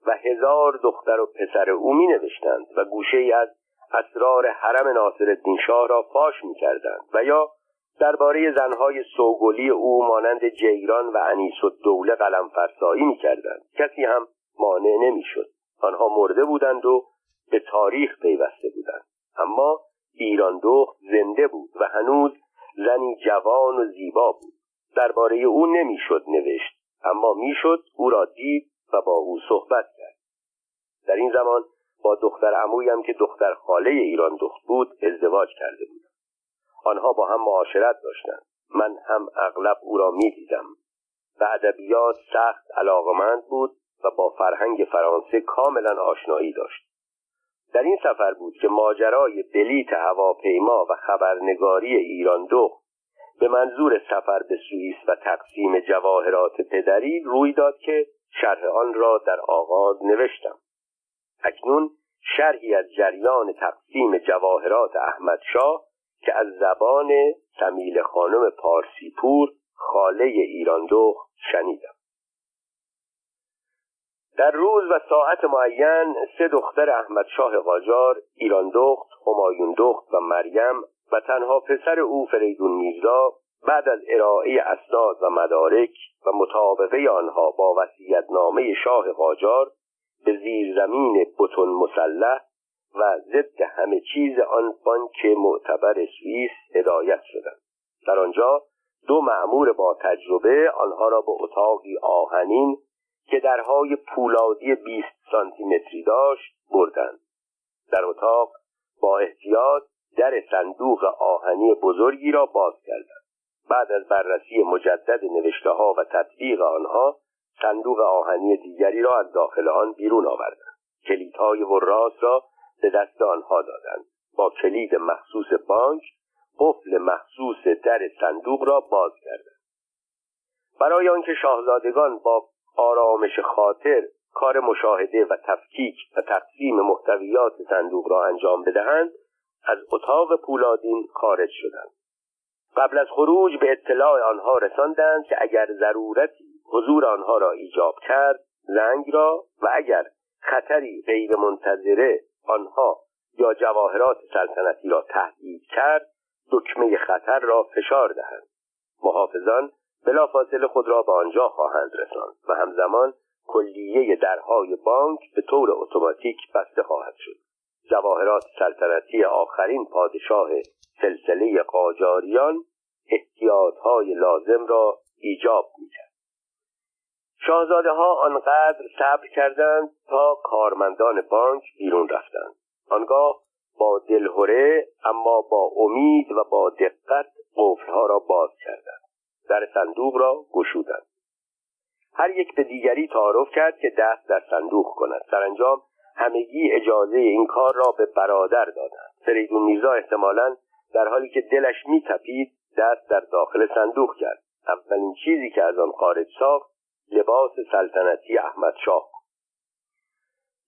و هزار دختر و پسر او می نوشتند و گوشه ای از اسرار حرم ناصر شاه را فاش می کردند و یا درباره زنهای سوگلی او مانند جیران و انیس و دوله قلم فرسایی می کردند کسی هم مانع نمی شد آنها مرده بودند و به تاریخ پیوسته بودند. اما ایران دخت زنده بود و هنوز زنی جوان و زیبا بود. درباره او نمی‌شد نوشت اما می‌شد او را دید و با او صحبت کرد. در این زمان با دختر عمویم که دختر خاله ایران دخت بود ازدواج کرده بودم. آنها با هم معاشرت داشتند. من هم اغلب او را می‌دیدم. و ادبیات سخت علاقمند بود و با فرهنگ فرانسه کاملا آشنایی داشت. در این سفر بود که ماجرای بلیت هواپیما و خبرنگاری ایران دخت به منظور سفر به سوئیس و تقسیم جواهرات پدری روی داد که شرح آن را در آغاز نوشتم. اکنون شرحی از جریان تقسیم جواهرات احمد شاه که از زبان سمیل خانم پارسیپور خاله ایران دخت شنیدم. در روز و ساعت معین سه دختر احمد شاه قاجار ایران دخت و مریم و تنها پسر او فریدون میرزا بعد از ارائه اسناد و مدارک و مطابقه آنها با وسیعتنامه شاه قاجار به زیرزمین بتون مسلح و ضد همه چیز آن بانک معتبر سوئیس هدایت شدند. در آنجا دو معمور با تجربه آنها را به اتاقی آهنین که درهای پولادی 20 سانتی متری داشت بردند. در اتاق با احتیاط در صندوق آهنی بزرگی را باز کردند. بعد از بررسی مجدد نوشته ها و تطبیق آنها صندوق آهنی دیگری را از داخل آن بیرون آوردند. کلیدهای وراس را به دست آنها دادند. با کلید مخصوص بانک قفل مخصوص در صندوق را باز کردند. برای آنکه شاهزادگان با آرامش خاطر کار مشاهده و تفکیک و تقسیم محتویات صندوق را انجام بدهند از اتاق پولادین خارج شدند. قبل از خروج به اطلاع آنها رساندند که اگر ضرورتی حضور آنها را ایجاب کرد زنگ را و اگر خطری غیر منتظره آنها یا جواهرات سلطنتی را تهدید کرد دکمه خطر را فشار دهند. محافظان بلافاصله خود را به آنجا خواهند رساند و همزمان کلیه درهای بانک به طور اتوماتیک بسته خواهد شد. جواهرات سلطنتی آخرین پادشاه سلسله قاجاریان احتیاطهای لازم را ایجاب می‌کرد. شاهزاده ها آنقدر صبر کردند تا کارمندان بانک بیرون رفتند. آنگاه با دلهوره اما با امید و با دقت قفلها را باز کردند. در صندوق را گشودند. هر یک به دیگری تعارف کرد که دست در صندوق کند. سرانجام همگی اجازه این کار را به برادر دادند. فریدون میرزا احتمالا در حالی که دلش میتپید دست در داخل صندوق کرد. اولین چیزی که از آن خارج ساخت لباس سلطنتی احمد شاه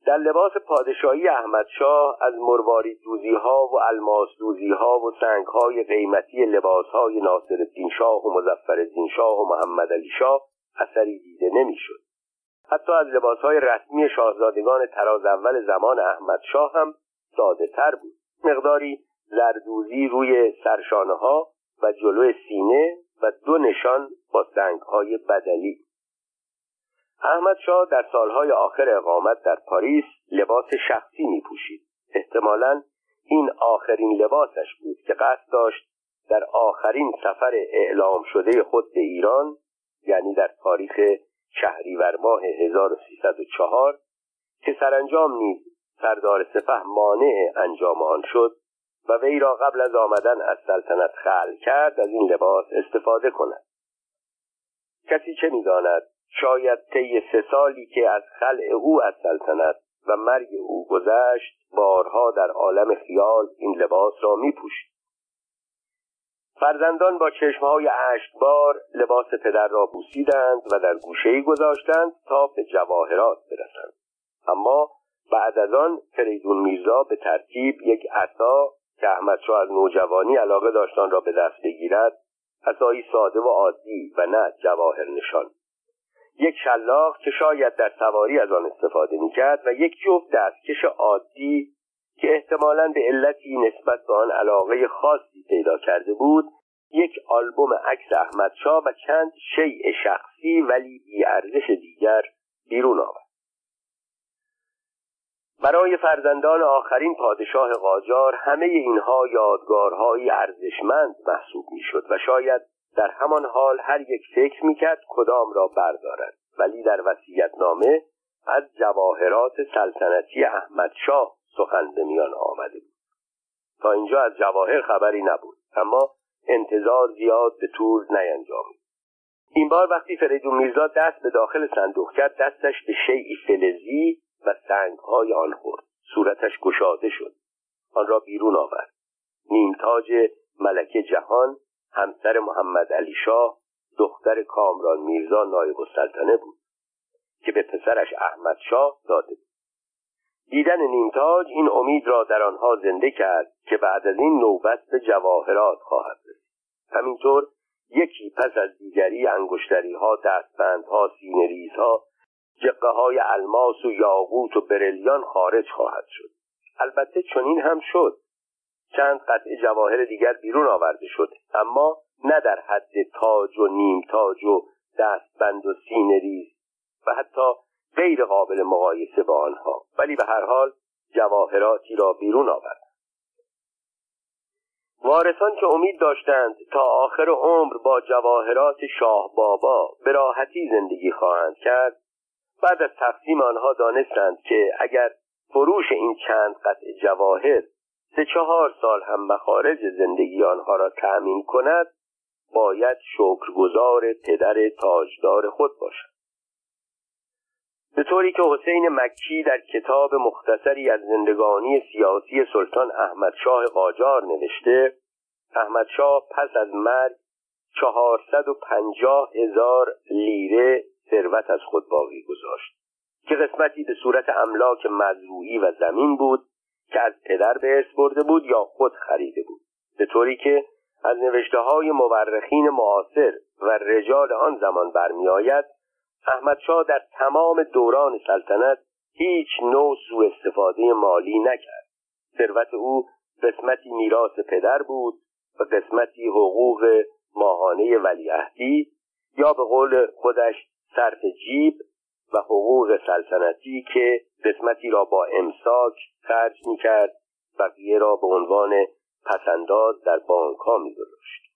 در لباس پادشاهی احمد شاه از مروارید دوزی ها و الماس دوزی ها و سنگ های قیمتی لباس های ناصر شاه و مزفر شاه و محمد علی شاه اثری دیده نمی‌شد. حتی از لباسهای رسمی شاهزادگان تراز اول زمان احمد شاه هم ساده تر بود. مقداری زردوزی روی سرشانه ها و جلو سینه و دو نشان با سنگ های بدلی. احمد شاه در سالهای آخر اقامت در پاریس لباس شخصی می پوشید احتمالا این آخرین لباسش بود که قصد داشت در آخرین سفر اعلام شده خود به ایران یعنی در تاریخ شهریور ماه 1304 که سرانجام نیز سردار سپه مانع انجام آن شد و وی را قبل از آمدن از سلطنت خل کرد از این لباس استفاده کند. کسی چه می‌داند؟ شاید طی سه سالی که از خلع او از سلطنت و مرگ او گذشت بارها در عالم خیال این لباس را می فرزندان با چشمهای اشکبار لباس پدر را بوسیدند و در گوشهای گذاشتند تا به جواهرات برسند. اما بعد از آن فریدون میرزا به ترتیب یک عصا که احمد را از نوجوانی علاقه داشتان را به دست بگیرد عصایی ساده و عادی و نه جواهر نشان. یک شلاق که شاید در سواری از آن استفاده می‌کرد و یک جفت دستکش عادی که احتمالا به علتی نسبت به آن علاقه خاصی پیدا کرده بود یک آلبوم عکس احمد شاه و چند شیء شخصی ولی ارزش دیگر بیرون آورد برای فرزندان آخرین پادشاه قاجار همه اینها یادگارهایی ارزشمند محسوب می‌شد و شاید در همان حال هر یک فکر می‌کرد کدام را بردارد. ولی در نامه از جواهرات سلطنتی احمد شاه سخن به میان آمده بود. تا اینجا از جواهر خبری نبود اما انتظار زیاد به طول نینجامید این بار وقتی فریدون میرزا دست به داخل صندوق کرد دستش به شیعی فلزی و سنگهای آن خورد. صورتش گشاده شد. آن را بیرون آورد. نیمتاج ملکه جهان همسر محمد علی شاه دختر کامران میرزا نایب السلطنه بود که به پسرش احمد شاه داده بود. دیدن نیمتاج این امید را در آنها زنده کرد که بعد از این نوبت به جواهرات خواهد رسید. همینطور یکی پس از دیگری انگشتری ها دستبند ها سینه‌ریز ها جقه های الماس و یاقوت و بریلیان خارج خواهد شد. البته چنین هم شد. چند قطعه جواهر دیگر بیرون آورده شد اما نه در حد تاج و نیم تاج و دستبند و سینریز و حتی غیر قابل مقایسه با آنها ولی به هر حال جواهراتی را بیرون آورد. وارثان که امید داشتند تا آخر عمر با جواهرات شاه بابا به راحتی زندگی خواهند کرد بعد از تقسیم آنها دانستند که اگر فروش این چند قطع جواهر سه چهار سال هم مخارج زندگی آنها را تأمین کند باید شکرگزار پدر تاجدار خود باشد. به طوری که حسین مکی در کتاب مختصری از زندگانی سیاسی سلطان احمد شاه قاجار نوشته احمد شاه پس از مرگ چهارصد و پنجاه هزار لیره ثروت از خود باقی گذاشت که قسمتی به صورت املاک مزروعی و زمین بود که از پدر به ارث برده بود یا خود خریده بود. به طوری که از نوشته های مورخین معاصر و رجال آن زمان برمیآید احمد شاه در تمام دوران سلطنت هیچ نوع سوء استفاده مالی نکرد. ثروت او قسمتی میراث پدر بود و قسمتی حقوق ماهانه ولیعهدی یا به قول خودش صرف جیب و حقوق سلطنتی که قسمتی را با امساک خرج می‌کرد بقیه را به عنوان پسنداز در بانکها میگذاشت.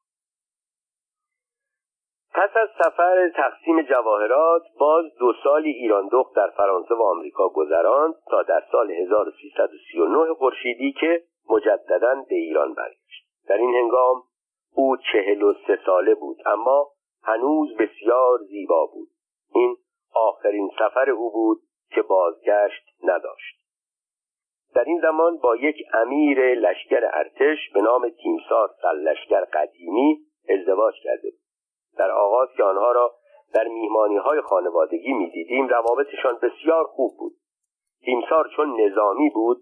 پس از سفر تقسیم جواهرات باز دو سالی ایران دخت در فرانسه و آمریکا گذراند تا در سال 1339 خورشیدی که مجددا به ایران برگشت. در این هنگام او چهل و سه ساله بود اما هنوز بسیار زیبا بود. این آخرین سفر او بود که بازگشت نداشت. در این زمان با یک امیر لشکر ارتش به نام تیمسار لشکر قدیمی ازدواج کرده بود. در آغاز که آنها را در میهمانی های خانوادگی می‌دیدیم روابطشان بسیار خوب بود. تیمسار چون نظامی بود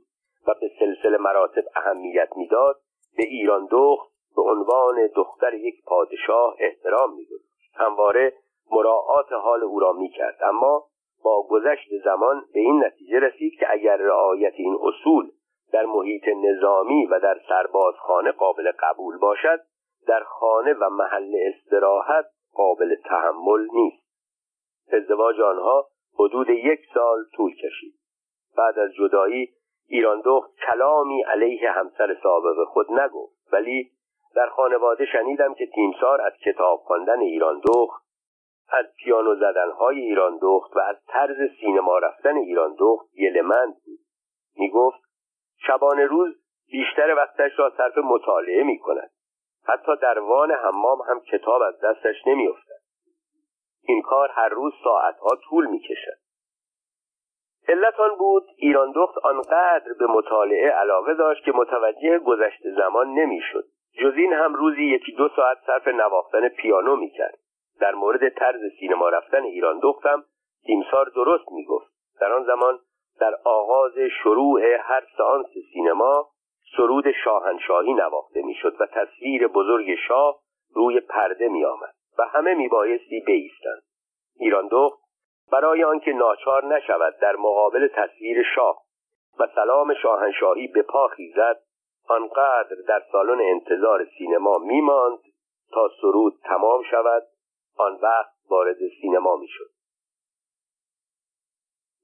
و به سلسله مراتب اهمیت می‌داد به ایران دخت به عنوان دختر یک پادشاه احترام میگذاشت. همواره مراعات حال او را می‌کرد اما با گذشت زمان به این نتیجه رسید که اگر رعایت این اصول در محیط نظامی و در سربازخانه قابل قبول باشد در خانه و محل استراحت قابل تحمل نیست. ازدواج آنها حدود یک سال طول کشید. بعد از جدایی ایران دخت کلامی علیه همسر سابق خود نگفت ولی در خانواده شنیدم که تیمسار از کتاب خواندن ایران دخت از پیانو زدنهای ایران دخت و از طرز سینما رفتن ایران دخت گلمند بود. می‌گفت شبانه روز بیشتر وقتش را صرف مطالعه می کند حتی در وان حمام هم کتاب از دستش نمیافتد. این کار هر روز ساعتها طول می کشد علت آن بود ایران دخت آنقدر به مطالعه علاقه داشت که متوجه گذشت زمان نمی‌شد. جز این هم روزی یکی دو ساعت صرف نواختن پیانو می‌کرد. در مورد طرز سینما رفتن ایران دختم تیمسار درست می‌گفت. در آن زمان در آغاز شروع هر سانس سینما سرود شاهنشاهی نواخته می‌شد و تصویر بزرگ شاه روی پرده می آمد و همه میبایستی بایستند ایران دخت برای آنکه ناچار نشود در مقابل تصویر شاه و سلام شاهنشاهی به پا خیزد آنقدر در سالن انتظار سینما میماند تا سرود تمام شود آن وقت وارد سینما می‌شد.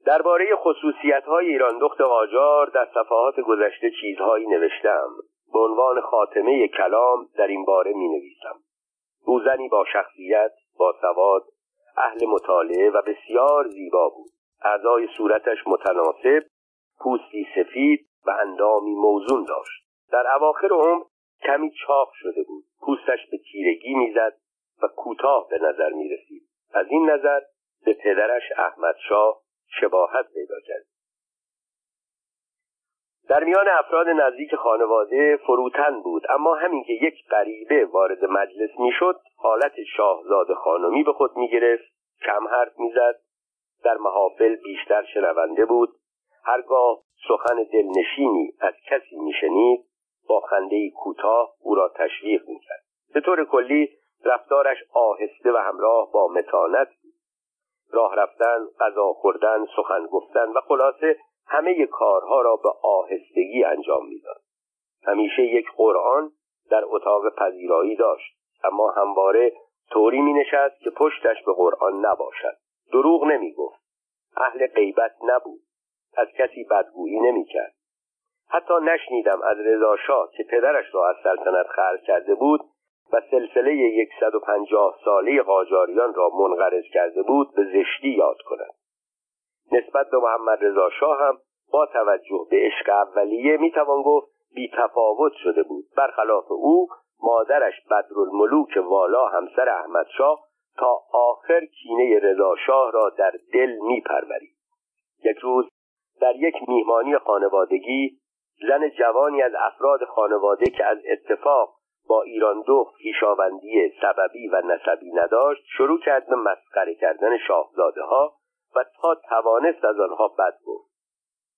درباره خصوصیت های ایران دخت قاجار در صفحات گذشته چیزهایی نوشتم. به عنوان خاتمه کلام در این باره می نویسم او زنی با شخصیت با سواد اهل مطالعه و بسیار زیبا بود. اعضای صورتش متناسب پوستی سفید و اندامی موزون داشت. در اواخر عمر کمی چاق شده بود. پوستش به تیرگی می‌زد و کوتاه به نظر می رسید از این نظر به پدرش احمد شاه شباهت پیدا کرد. در میان افراد نزدیک خانواده فروتن بود اما همین که یک غریبه وارد مجلس می‌شد حالت شاهزاده خانمی به خود می‌گرفت کم حرف می‌زد در محافل بیشتر شنونده بود. هرگاه سخن دلنشینی از کسی میشنید با خنده کوتاه او را تشویق می‌کرد. به طور کلی رفتارش آهسته و همراه با متانت راه رفتن غذا خوردن سخن گفتن و خلاصه همه کارها را به آهستگی انجام می‌داد. همیشه یک قرآن در اتاق پذیرایی داشت اما همواره طوری می نشست که پشتش به قرآن نباشد. دروغ نمی گفت اهل غیبت نبود. از کسی بدگویی نمی کرد حتی نشنیدم از رضا شاه که پدرش را از سلطنت خرج کرده بود و سلسله 150 ساله قاجاریان را منقرض کرده بود به زشتی یاد کند نسبت به محمد رضا شاه هم با توجه به عشق اولیه می‌توان گفت بی تفاوت شده بود. برخلاف او مادرش بدرالملوک والا همسر احمد شاه تا آخر کینه رضا شاه را در دل میپرورید یک روز در یک میهمانی خانوادگی زن جوانی از افراد خانواده که از اتفاق با ایران دخت خویشاوندی سببی و نسبی نداشت شروع کرد به مسخره کردن شاهزاده ها و تا توانست از آنها بد گفت.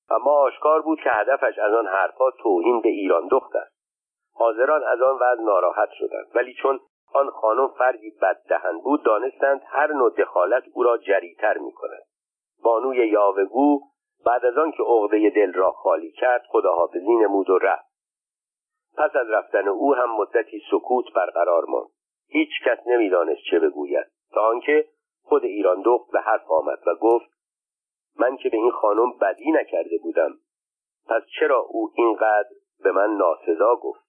اما آشکار بود که هدفش از آن حرفها توهین به ایران دخت است. حاضران از آن وضع ناراحت شدند ولی چون آن خانم فردی بددهن بود دانستند هر نوع دخالت او را جریتر می کند بانوی یاوگو بعد از آن که عقده دل را خالی کرد خداحافظی نمود و رفت. پس از رفتن او هم مدتی سکوت برقرار ماند. هیچ کس نمی‌دانست چه بگوید. تا آنکه خود ایران دخت به حرف آمد و گفت من که به این خانم بدی نکرده بودم. پس چرا او اینقدر به من ناسزا گفت؟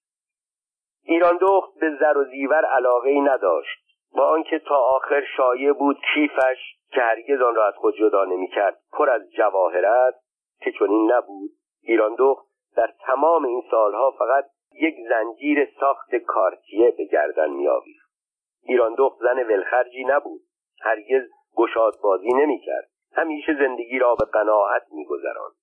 ایران دخت به زر و زیور علاقه ای نداشت. با آنکه تا آخر شایع بود کیفش که هرگز آن را از خود جدا نمی‌کرد. پر از جواهرت که چنین نبود ایران دخت در تمام این سالها فقط یک زنجیر ساخت کارتیه به گردن میآویخت. ایران دخت زن ولخرجی نبود. هرگز گشاد بازی نمی‌کرد. همیشه زندگی را به قناعت میگذراند.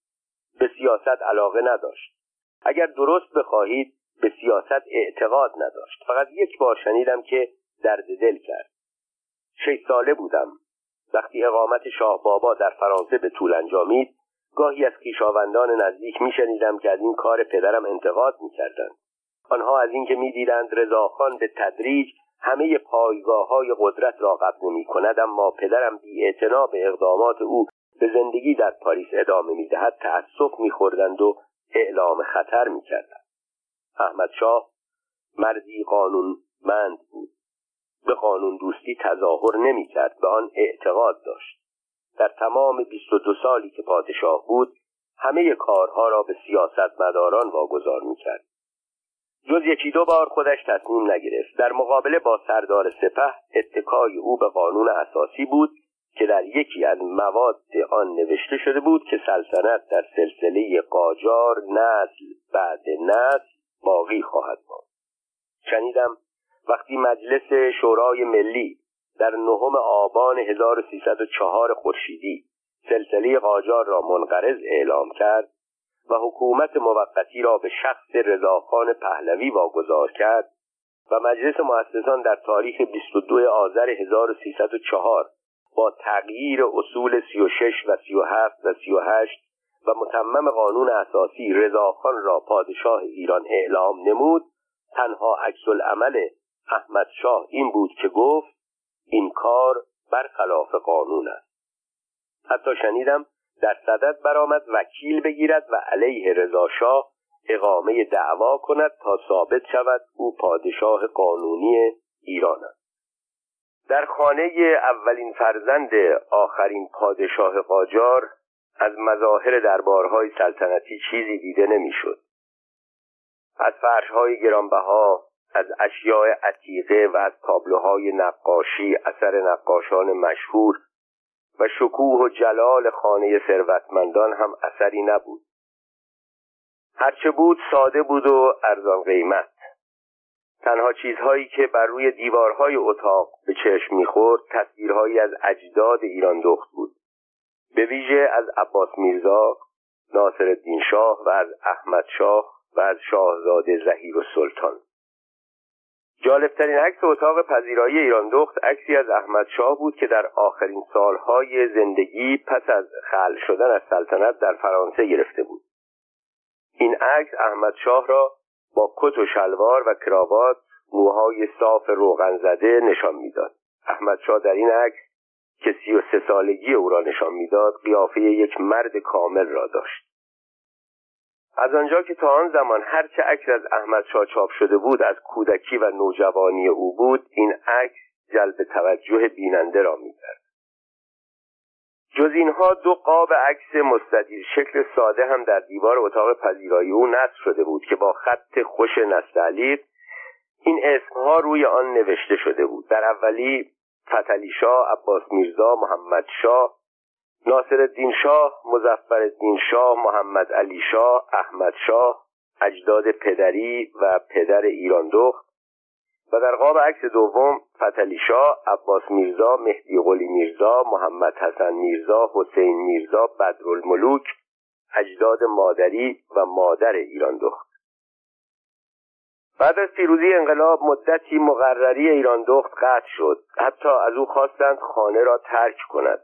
به سیاست علاقه نداشت. اگر درست بخواهید به سیاست اعتقاد نداشت. فقط یک بار شنیدم که درد دل کرد. شش ساله بودم. وقتی اقامت شاه بابا در فرانسه به طول انجامید گاهی از خویشاوندان نزدیک میشنیدم که از این کار پدرم انتقاد می‌کردند. آنها از اینکه می‌دیدند رضاخان به تدریج همه پایگاه های قدرت را قبض نمی کند اما پدرم بی به اقدامات او به زندگی در پاریس ادامه می‌دهد تأسف میخوردند و اعلام خطر می‌کردند. احمد شاه مردی قانونمند بود. به قانون دوستی تظاهر نمی‌کرد به آن اعتقاد داشت. در تمام 22 سالی که پادشاه بود همه کارها را به سیاستمداران واگذار می‌کرد. جز یکی دو بار خودش تصمیم نگرفت. در مقابله با سردار سپه اتکای او به قانون اساسی بود که در یکی از مواد آن نوشته شده بود که سلطنت در سلسله قاجار نسل بعد نسل باقی خواهد بود شنیدم وقتی مجلس شورای ملی در نهم آبان 1304 خورشیدی سلسله قاجار را منقرض اعلام کرد و حکومت موقتی را به شخص رضاخان پهلوی واگذار کرد و مجلس مؤسسان در تاریخ 22 آذر 1304 با تغییر اصول 36 و 37 و 38 و متمم قانون اساسی رضاخان را پادشاه ایران اعلام نمود تنها عکس العمل احمد شاه این بود که گفت این کار برخلاف قانون است. حتی شنیدم در صدد برآمد وکیل بگیرد و علیه رضاشاه اقامه دعوا کند تا ثابت شود او پادشاه قانونی ایران است در خانه اولین فرزند آخرین پادشاه قاجار از مظاهر دربارهای سلطنتی چیزی دیده نمی‌شد. از فرشهای گرانبها از اشیاء عتیقه و از تابلوهای نقاشی اثر نقاشان مشهور و شکوه و جلال خانه ثروتمندان هم اثری نبود. هرچه بود ساده بود و ارزان قیمت. تنها چیزهایی که بر روی دیوارهای اتاق به چشم می‌خورد تصویرهایی از اجداد ایران دخت بود. به ویژه از عباس میرزا ناصر الدین شاه و از احمد شاه و از شاهزاده زهیر و سلطان جالبترین عکس اتاق پذیرایی ایران دخت عکسی از احمد شاه بود که در آخرین سالهای زندگی پس از خل شدن از سلطنت در فرانسه گرفته بود. این عکس احمد شاه را با کت و شلوار و کراوات موهای صاف روغن زده نشان می‌داد. احمد شاه در این عکس که سی و سه سالگی او را نشان می‌داد قیافه یک مرد کامل را داشت. از آنجا که تا آن زمان هرچه عکس از احمد شاه چاپ شده بود از کودکی و نوجوانی او بود این عکس جلب توجه بیننده را می‌کرد جز اینها دو قاب عکس مستدیر شکل ساده هم در دیوار اتاق پذیرایی او نصب شده بود که با خط خوش نستعلیق این اسمها روی آن نوشته شده بود. در اولی فتلی شاه عباس میرزا محمد شاه ناصر الدین شاه مزفر الدین شاه محمد علی شاه احمد شاه اجداد پدری و پدر ایران دخت و در قاب عکس دوم فتلی شاه عباس میرزا مهدی قلی میرزا محمد حسن میرزا حسین میرزا بدرالملوک اجداد مادری و مادر ایران دخت. بعد از پیروزی انقلاب مدتی مقرری ایران دخت قطع شد. حتی از او خواستند خانه را ترک کند.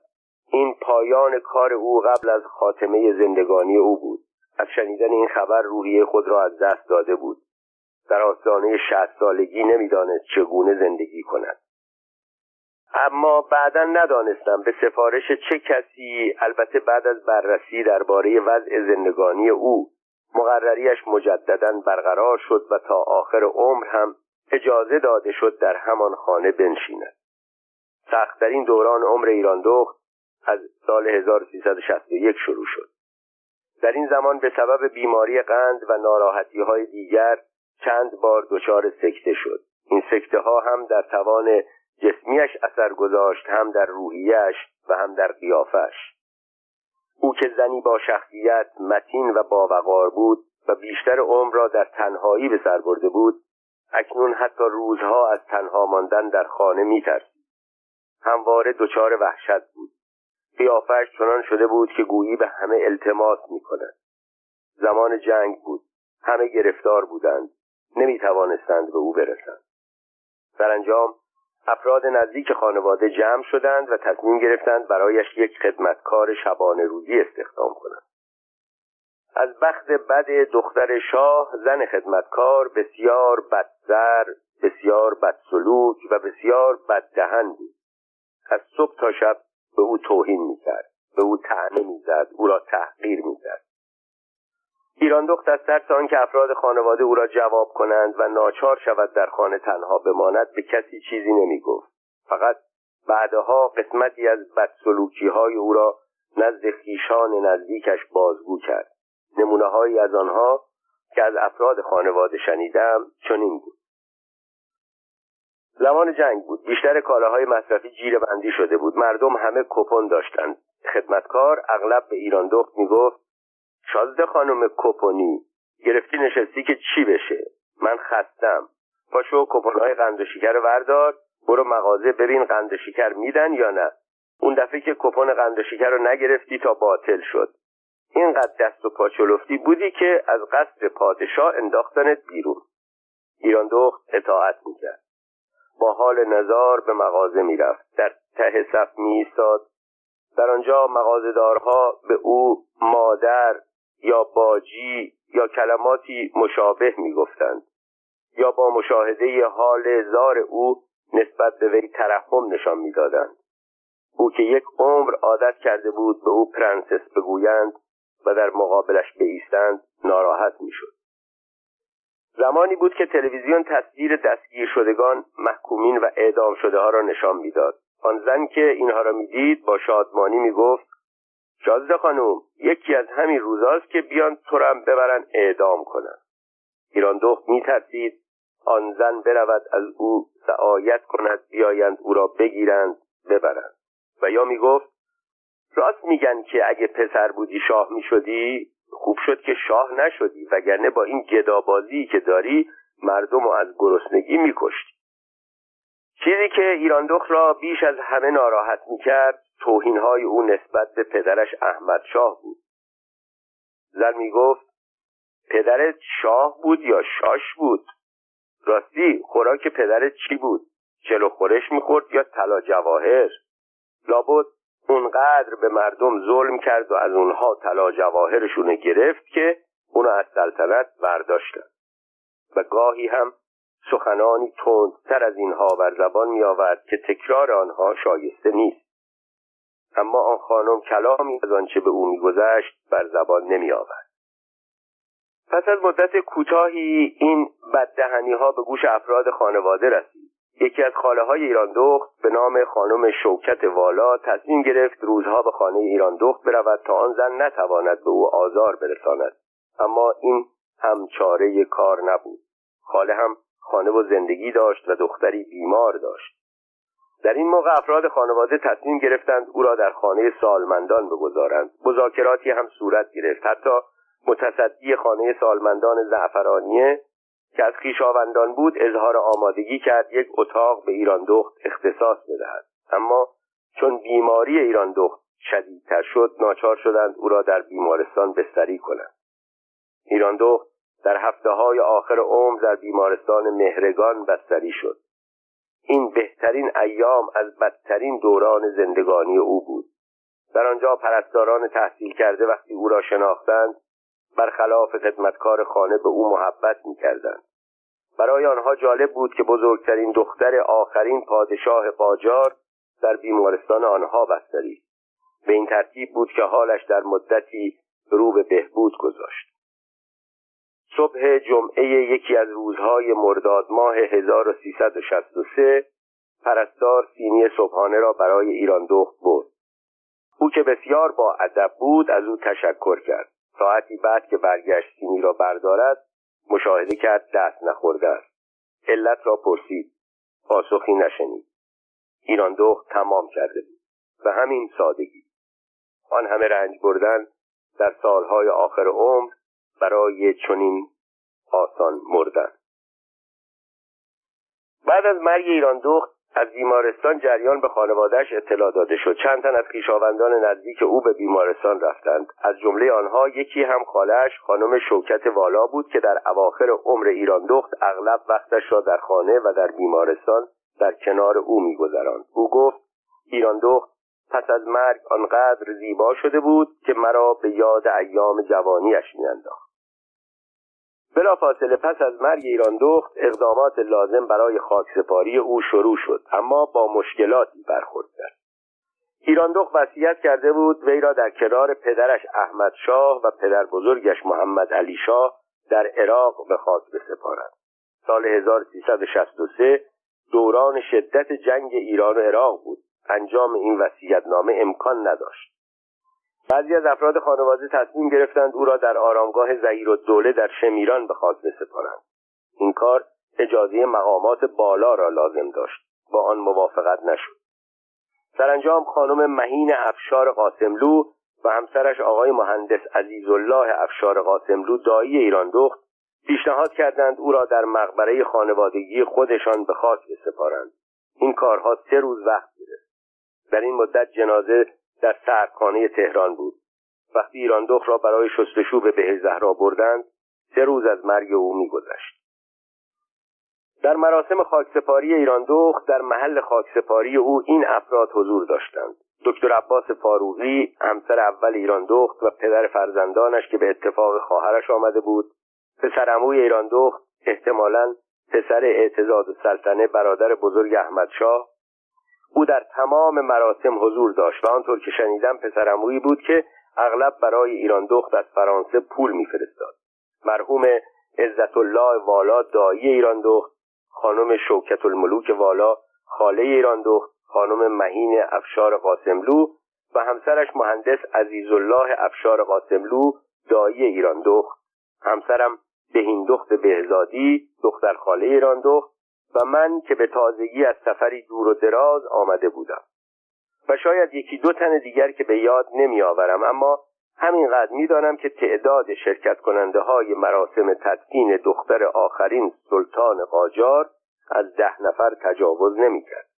این پایان کار او قبل از خاتمه زندگانی او بود. از شنیدن این خبر روحیه خود را از دست داده بود. در آستانه شهست سالگی نمی‌دانست چگونه زندگی کند. اما بعدا ندانستم به سفارش چه کسی البته بعد از بررسی درباره وضع زندگانی او مقرریش مجددا برقرار شد و تا آخر عمر هم اجازه داده شد در همان خانه بنشیند. سختترین دوران عمر ایران دخت از سال 1361 شروع شد. در این زمان به سبب بیماری قند و ناراحتی های دیگر چند بار دچار سکته شد. این سکته ها هم در توان جسمیش اثر گذاشت هم در روحیش و هم در قیافش او که زنی با شخصیت متین و باوقار بود و بیشتر عمر را در تنهایی به سر برده بود اکنون حتی روزها از تنها ماندن در خانه میترسید. همواره دچار وحشت بود. قیافش چنان شده بود که گویی به همه التماس می‌کند. زمان جنگ بود. همه گرفتار بودند. نمی توانستند به او برسند. سرانجام افراد نزدیک خانواده جمع شدند و تصمیم گرفتند برایش یک خدمتکار شبانه روزی استخدام کنند. از بخت بد دختر شاه زن خدمتکار بسیار بدزر بسیار بدسلوک و بسیار بددهن بود. از صبح تا شب به او توهین می‌کرد. به او تعنه می‌زد. او را تحقیر می‌زد. ایران دخت از ترس آنکه افراد خانواده او را جواب کنند و ناچار شود در خانه تنها بماند به کسی چیزی نمی‌گفت. فقط بعدها قسمتی از بدسلوکی های او را نزد خیشان نزدیکش بازگو کرد. نمونه هایی از آنها که از افراد خانواده شنیدم چنین بود. زمان جنگ بود. بیشتر کالاهای مصرفی جیر بندی شده بود. مردم همه کپون داشتند. خدمتکار اغلب به ایران دخت می‌گفت شازده خانم کپونی گرفتی نشستی که چی بشه؟ من خستم. پاشو کپونهای قند و شکر وردار. برو مغازه ببین قند و شکر میدن یا نه. اون دفعه که کپون قند و شکر رو نگرفتی تا باطل شد. اینقدر دست و پاچلفتی بودی که از قصد پادشاه انداختنت بیرون. ایران دخت اطاعت می‌کرد. با حال نظار به مغازه می‌رفت. در ته صف میایستاد. در آنجا مغازهدارها به او مادر یا باجی یا کلماتی مشابه می‌گفتند. یا با مشاهده حال زار او نسبت به وی ترحم نشان می‌دادند. او که یک عمر عادت کرده بود به او پرنسس بگویند و در مقابلش بایستند ناراحت می‌شد. زمانی بود که تلویزیون تصویر دستگیر شدگان محکومین و اعدام شده ها را نشان می‌داد. آن زن که اینها را می‌دید با شادمانی می‌گفت شازده خانوم یکی از همین روزاست که بیان تو ببرن اعدام کنن. ایران دخت میترسید. آن زن برود از او سعایت کند بیایند او را بگیرند ببرند. و یا می‌گفت راست میگن که اگه پسر بودی شاه می‌شدی؟ خوب شد که شاه نشدی وگرنه با این گدابازی که داری مردم رو از گرسنگی میکشتی. چیزی که ایران دخت را بیش از همه ناراحت می‌کرد توهینهای او نسبت به پدرش احمد شاه بود. زن می‌گفت پدرت شاه بود یا شاش بود؟ راستی خوراک پدرت چی بود؟ چلو خورش می‌خورد یا طلا جواهر؟ لابد اونقدر به مردم ظلم کرد و از اونها طلا جواهرشون گرفت که اونو از سلطنت برداشتن. و گاهی هم سخنانی تندتر از اینها بر زبان می آورد که تکرار آنها شایسته نیست. اما آن خانم کلامی از آنچه به او میگذشت بر زبان نمی آورد پس از مدت کوتاهی این بددهنی ها به گوش افراد خانواده رسید. یکی از خاله های ایران دخت به نام خانم شوکت والا تصمیم گرفت روزها به خانه ایران دخت برود تا آن زن نتواند به او آزار برساند. اما این هم چاره کار نبود. خاله هم خانه و زندگی داشت و دختری بیمار داشت. در این موقع افراد خانواده تصمیم گرفتند او را در خانه سالمندان بگذارند. مذاکراتی هم صورت گرفت. حتی متصدی خانه سالمندان زعفرانیه که از خویشاوندان بود اظهار آمادگی کرد یک اتاق به ایران دخت اختصاص بدهد. اما چون بیماری ایران دخت شدیدتر شد ناچار شدند او را در بیمارستان بستری کنند. ایران دخت در هفته های آخر عمر در بیمارستان مهرگان بستری شد. این بهترین ایام از بدترین دوران زندگانی او بود. در آنجا پرستاران تحصیل کرده وقتی او را شناختند برخلاف خدمتکار خانه به او محبت می‌کردند. برای آنها جالب بود که بزرگترین دختر آخرین پادشاه قاجار در بیمارستان آنها بستری. به این ترتیب بود که حالش در مدتی رو به بهبود گذاشت. صبح جمعه یکی از روزهای مرداد ماه 1363 پرستار سینی صبحانه را برای ایران دخت برد. او که بسیار با ادب بود از او تشکر کرد. ساعتی بعد که برگشت سینی را بردارد مشاهده کرد دست نخورده است. علت را پرسید. پاسخی نشنید. ایران دخت تمام کرده بود و همین سادگی. آن همه رنج بردن در سالهای آخر عمر برای چنین آسان مردن. بعد از مرگ ایران دخت از بیمارستان جریان به خانوادهش اطلاع داده شد. چند تن از خویشاوندان نزدیک او به بیمارستان رفتند. از جمله آنها یکی هم خالش خانم شوکت والا بود که در اواخر عمر ایران دخت اغلب وقتش را در خانه و در بیمارستان در کنار او میگذراند. او گفت ایران دخت پس از مرگ آنقدر زیبا شده بود که مرا به یاد ایام جوانیش میانداخت. بلافاصله پس از مرگ ایران دخت اقدامات لازم برای خاکسپاری او شروع شد اما با مشکلاتی برخورد کرد. ایران دخت وصیت کرده بود وی را در کنار پدرش احمد شاه و پدر بزرگش محمد علی شاه در عراق به خاک بسپارند سال 1363 دوران شدت جنگ ایران و عراق بود. انجام این وصیتنامه امکان نداشت. بعضی از افراد خانواده تصمیم گرفتند او را در آرامگاه زهیر و دوله در شمیران به خاک بسپارند. این کار اجازه مقامات بالا را لازم داشت. با آن موافقت نشد. سرانجام خانم مهین افشار قاسملو و همسرش آقای مهندس عزیزالله افشار قاسملو دایی ایران دخت پیشنهاد کردند او را در مقبره خانوادگی خودشان به خاک بسپارند. این کارها سه روز وقت گرفت. در این مدت جنازه در سردخانه تهران بود. وقتی ایران دخت را برای شستشو به بهش زهرا بردند سه روز از مرگ او میگذشت. در مراسم خاکسپاری ایران دخت در محل خاکسپاری او این افراد حضور داشتند. دکتر عباس فاروقی همسر اول ایران دخت و پدر فرزندانش که به اتفاق خواهرش آمده بود. پسر ایران دخت احتمالا پسر اعتزاد سلطنه برادر بزرگ احمد شاه. او در تمام مراسم حضور داشت و آنطور که شنیدم پسرعمویی بود که اغلب برای ایران دخت از فرانسه پول میفرستاد. مرحوم عزت الله والا دایی ایران دخت خانم شوکت الملوک والا خاله ایران دخت خانم مهین افشار قاسملو و همسرش مهندس عزیزالله افشار قاسملو دایی ایران دخت. همسرم بهیندخت بهزادی دختر خاله ایران دخت و من که به تازگی از سفری دور و دراز آمده بودم و شاید یکی دو تن دیگر که به یاد نمی آورم اما همینقدر می‌دانم که تعداد شرکت کننده های مراسم تدفین دختر آخرین سلطان قاجار از ده نفر تجاوز نمی کرد.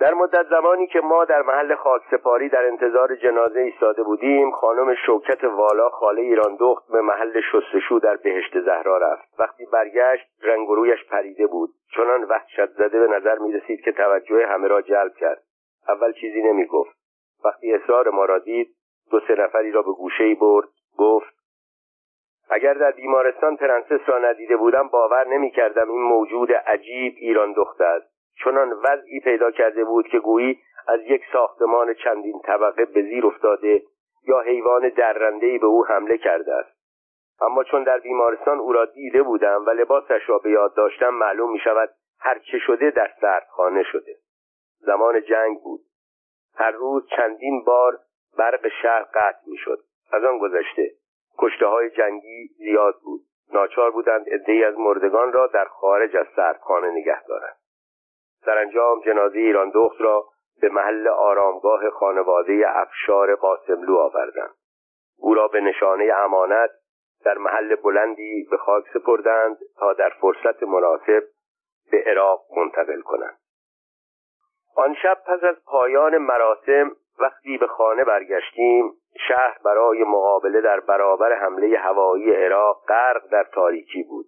در مدت زمانی که ما در محل خاکسپاری در انتظار جنازه ایستاده بودیم خانم شوکت والا خاله ایران دخت به محل شستشو در بهشت زهرا رفت. وقتی برگشت رنگ رویش پریده بود. چنان وحشت زده به نظر می رسید که توجه همه را جلب کرد. اول چیزی نمی گفت وقتی اصرار ما را دید دو سه نفری را به گوشه ای برد. گفت اگر در بیمارستان پرنسس را ندیده بودم باور نمی کردم این موجود عجیب ایران دخته است. چنان وضعی پیدا کرده بود که گویی از یک ساختمان چندین طبقه به زیر افتاده یا حیوان درندهی به او حمله کرده است. اما چون در بیمارستان او را دیده بودم و لباسش را به یاد داشتم معلوم می شود هر چه شده در سردخانه شده. زمان جنگ بود. هر روز چندین بار برق شهر قطع می شد از آن گذشته کشته های جنگی زیاد بود. ناچار بودند عدهای از مردگان را در خارج از سردخانه نگه دارند. سرانجام جنازه ایران دخت را به محل آرامگاه خانواده افشار قاسملو آوردند. او را به نشانه امانت در محل بلندی به خاک سپردند تا در فرصت مناسب به عراق منتقل کنند. آن شب پس از پایان مراسم وقتی به خانه برگشتیم شهر برای مقابله در برابر حمله هوایی عراق غرق در تاریکی بود.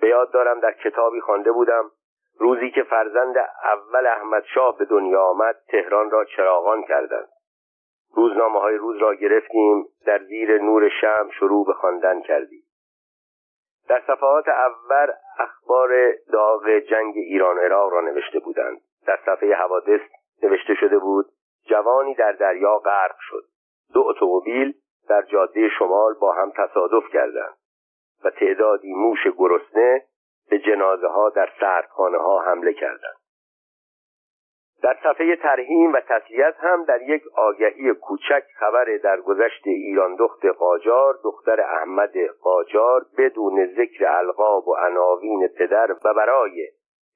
به یاد دارم در کتابی خوانده بودم روزی که فرزند اول احمد شاه به دنیا آمد تهران را چراغان کردند. روزنامه های روز را گرفتیم در زیر نور شم شروع به خواندن کردیم. در صفحات اول اخبار داغ جنگ ایران عراق را نوشته بودند. در صفحه حوادث نوشته شده بود جوانی در دریا غرق شد. دو اتومبیل در جاده شمال با هم تصادف کردند و تعدادی موش گرسنه به جنازه ها در سردخانه ها حمله کردند. در صفحه ترهیم و تسلیت هم در یک آگهی کوچک خبر در گذشت ایران دخت قاجار دختر احمد قاجار بدون ذکر القاب و عناوین پدر و برای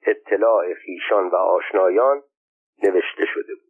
اطلاع خیشان و آشنایان نوشته شده بود.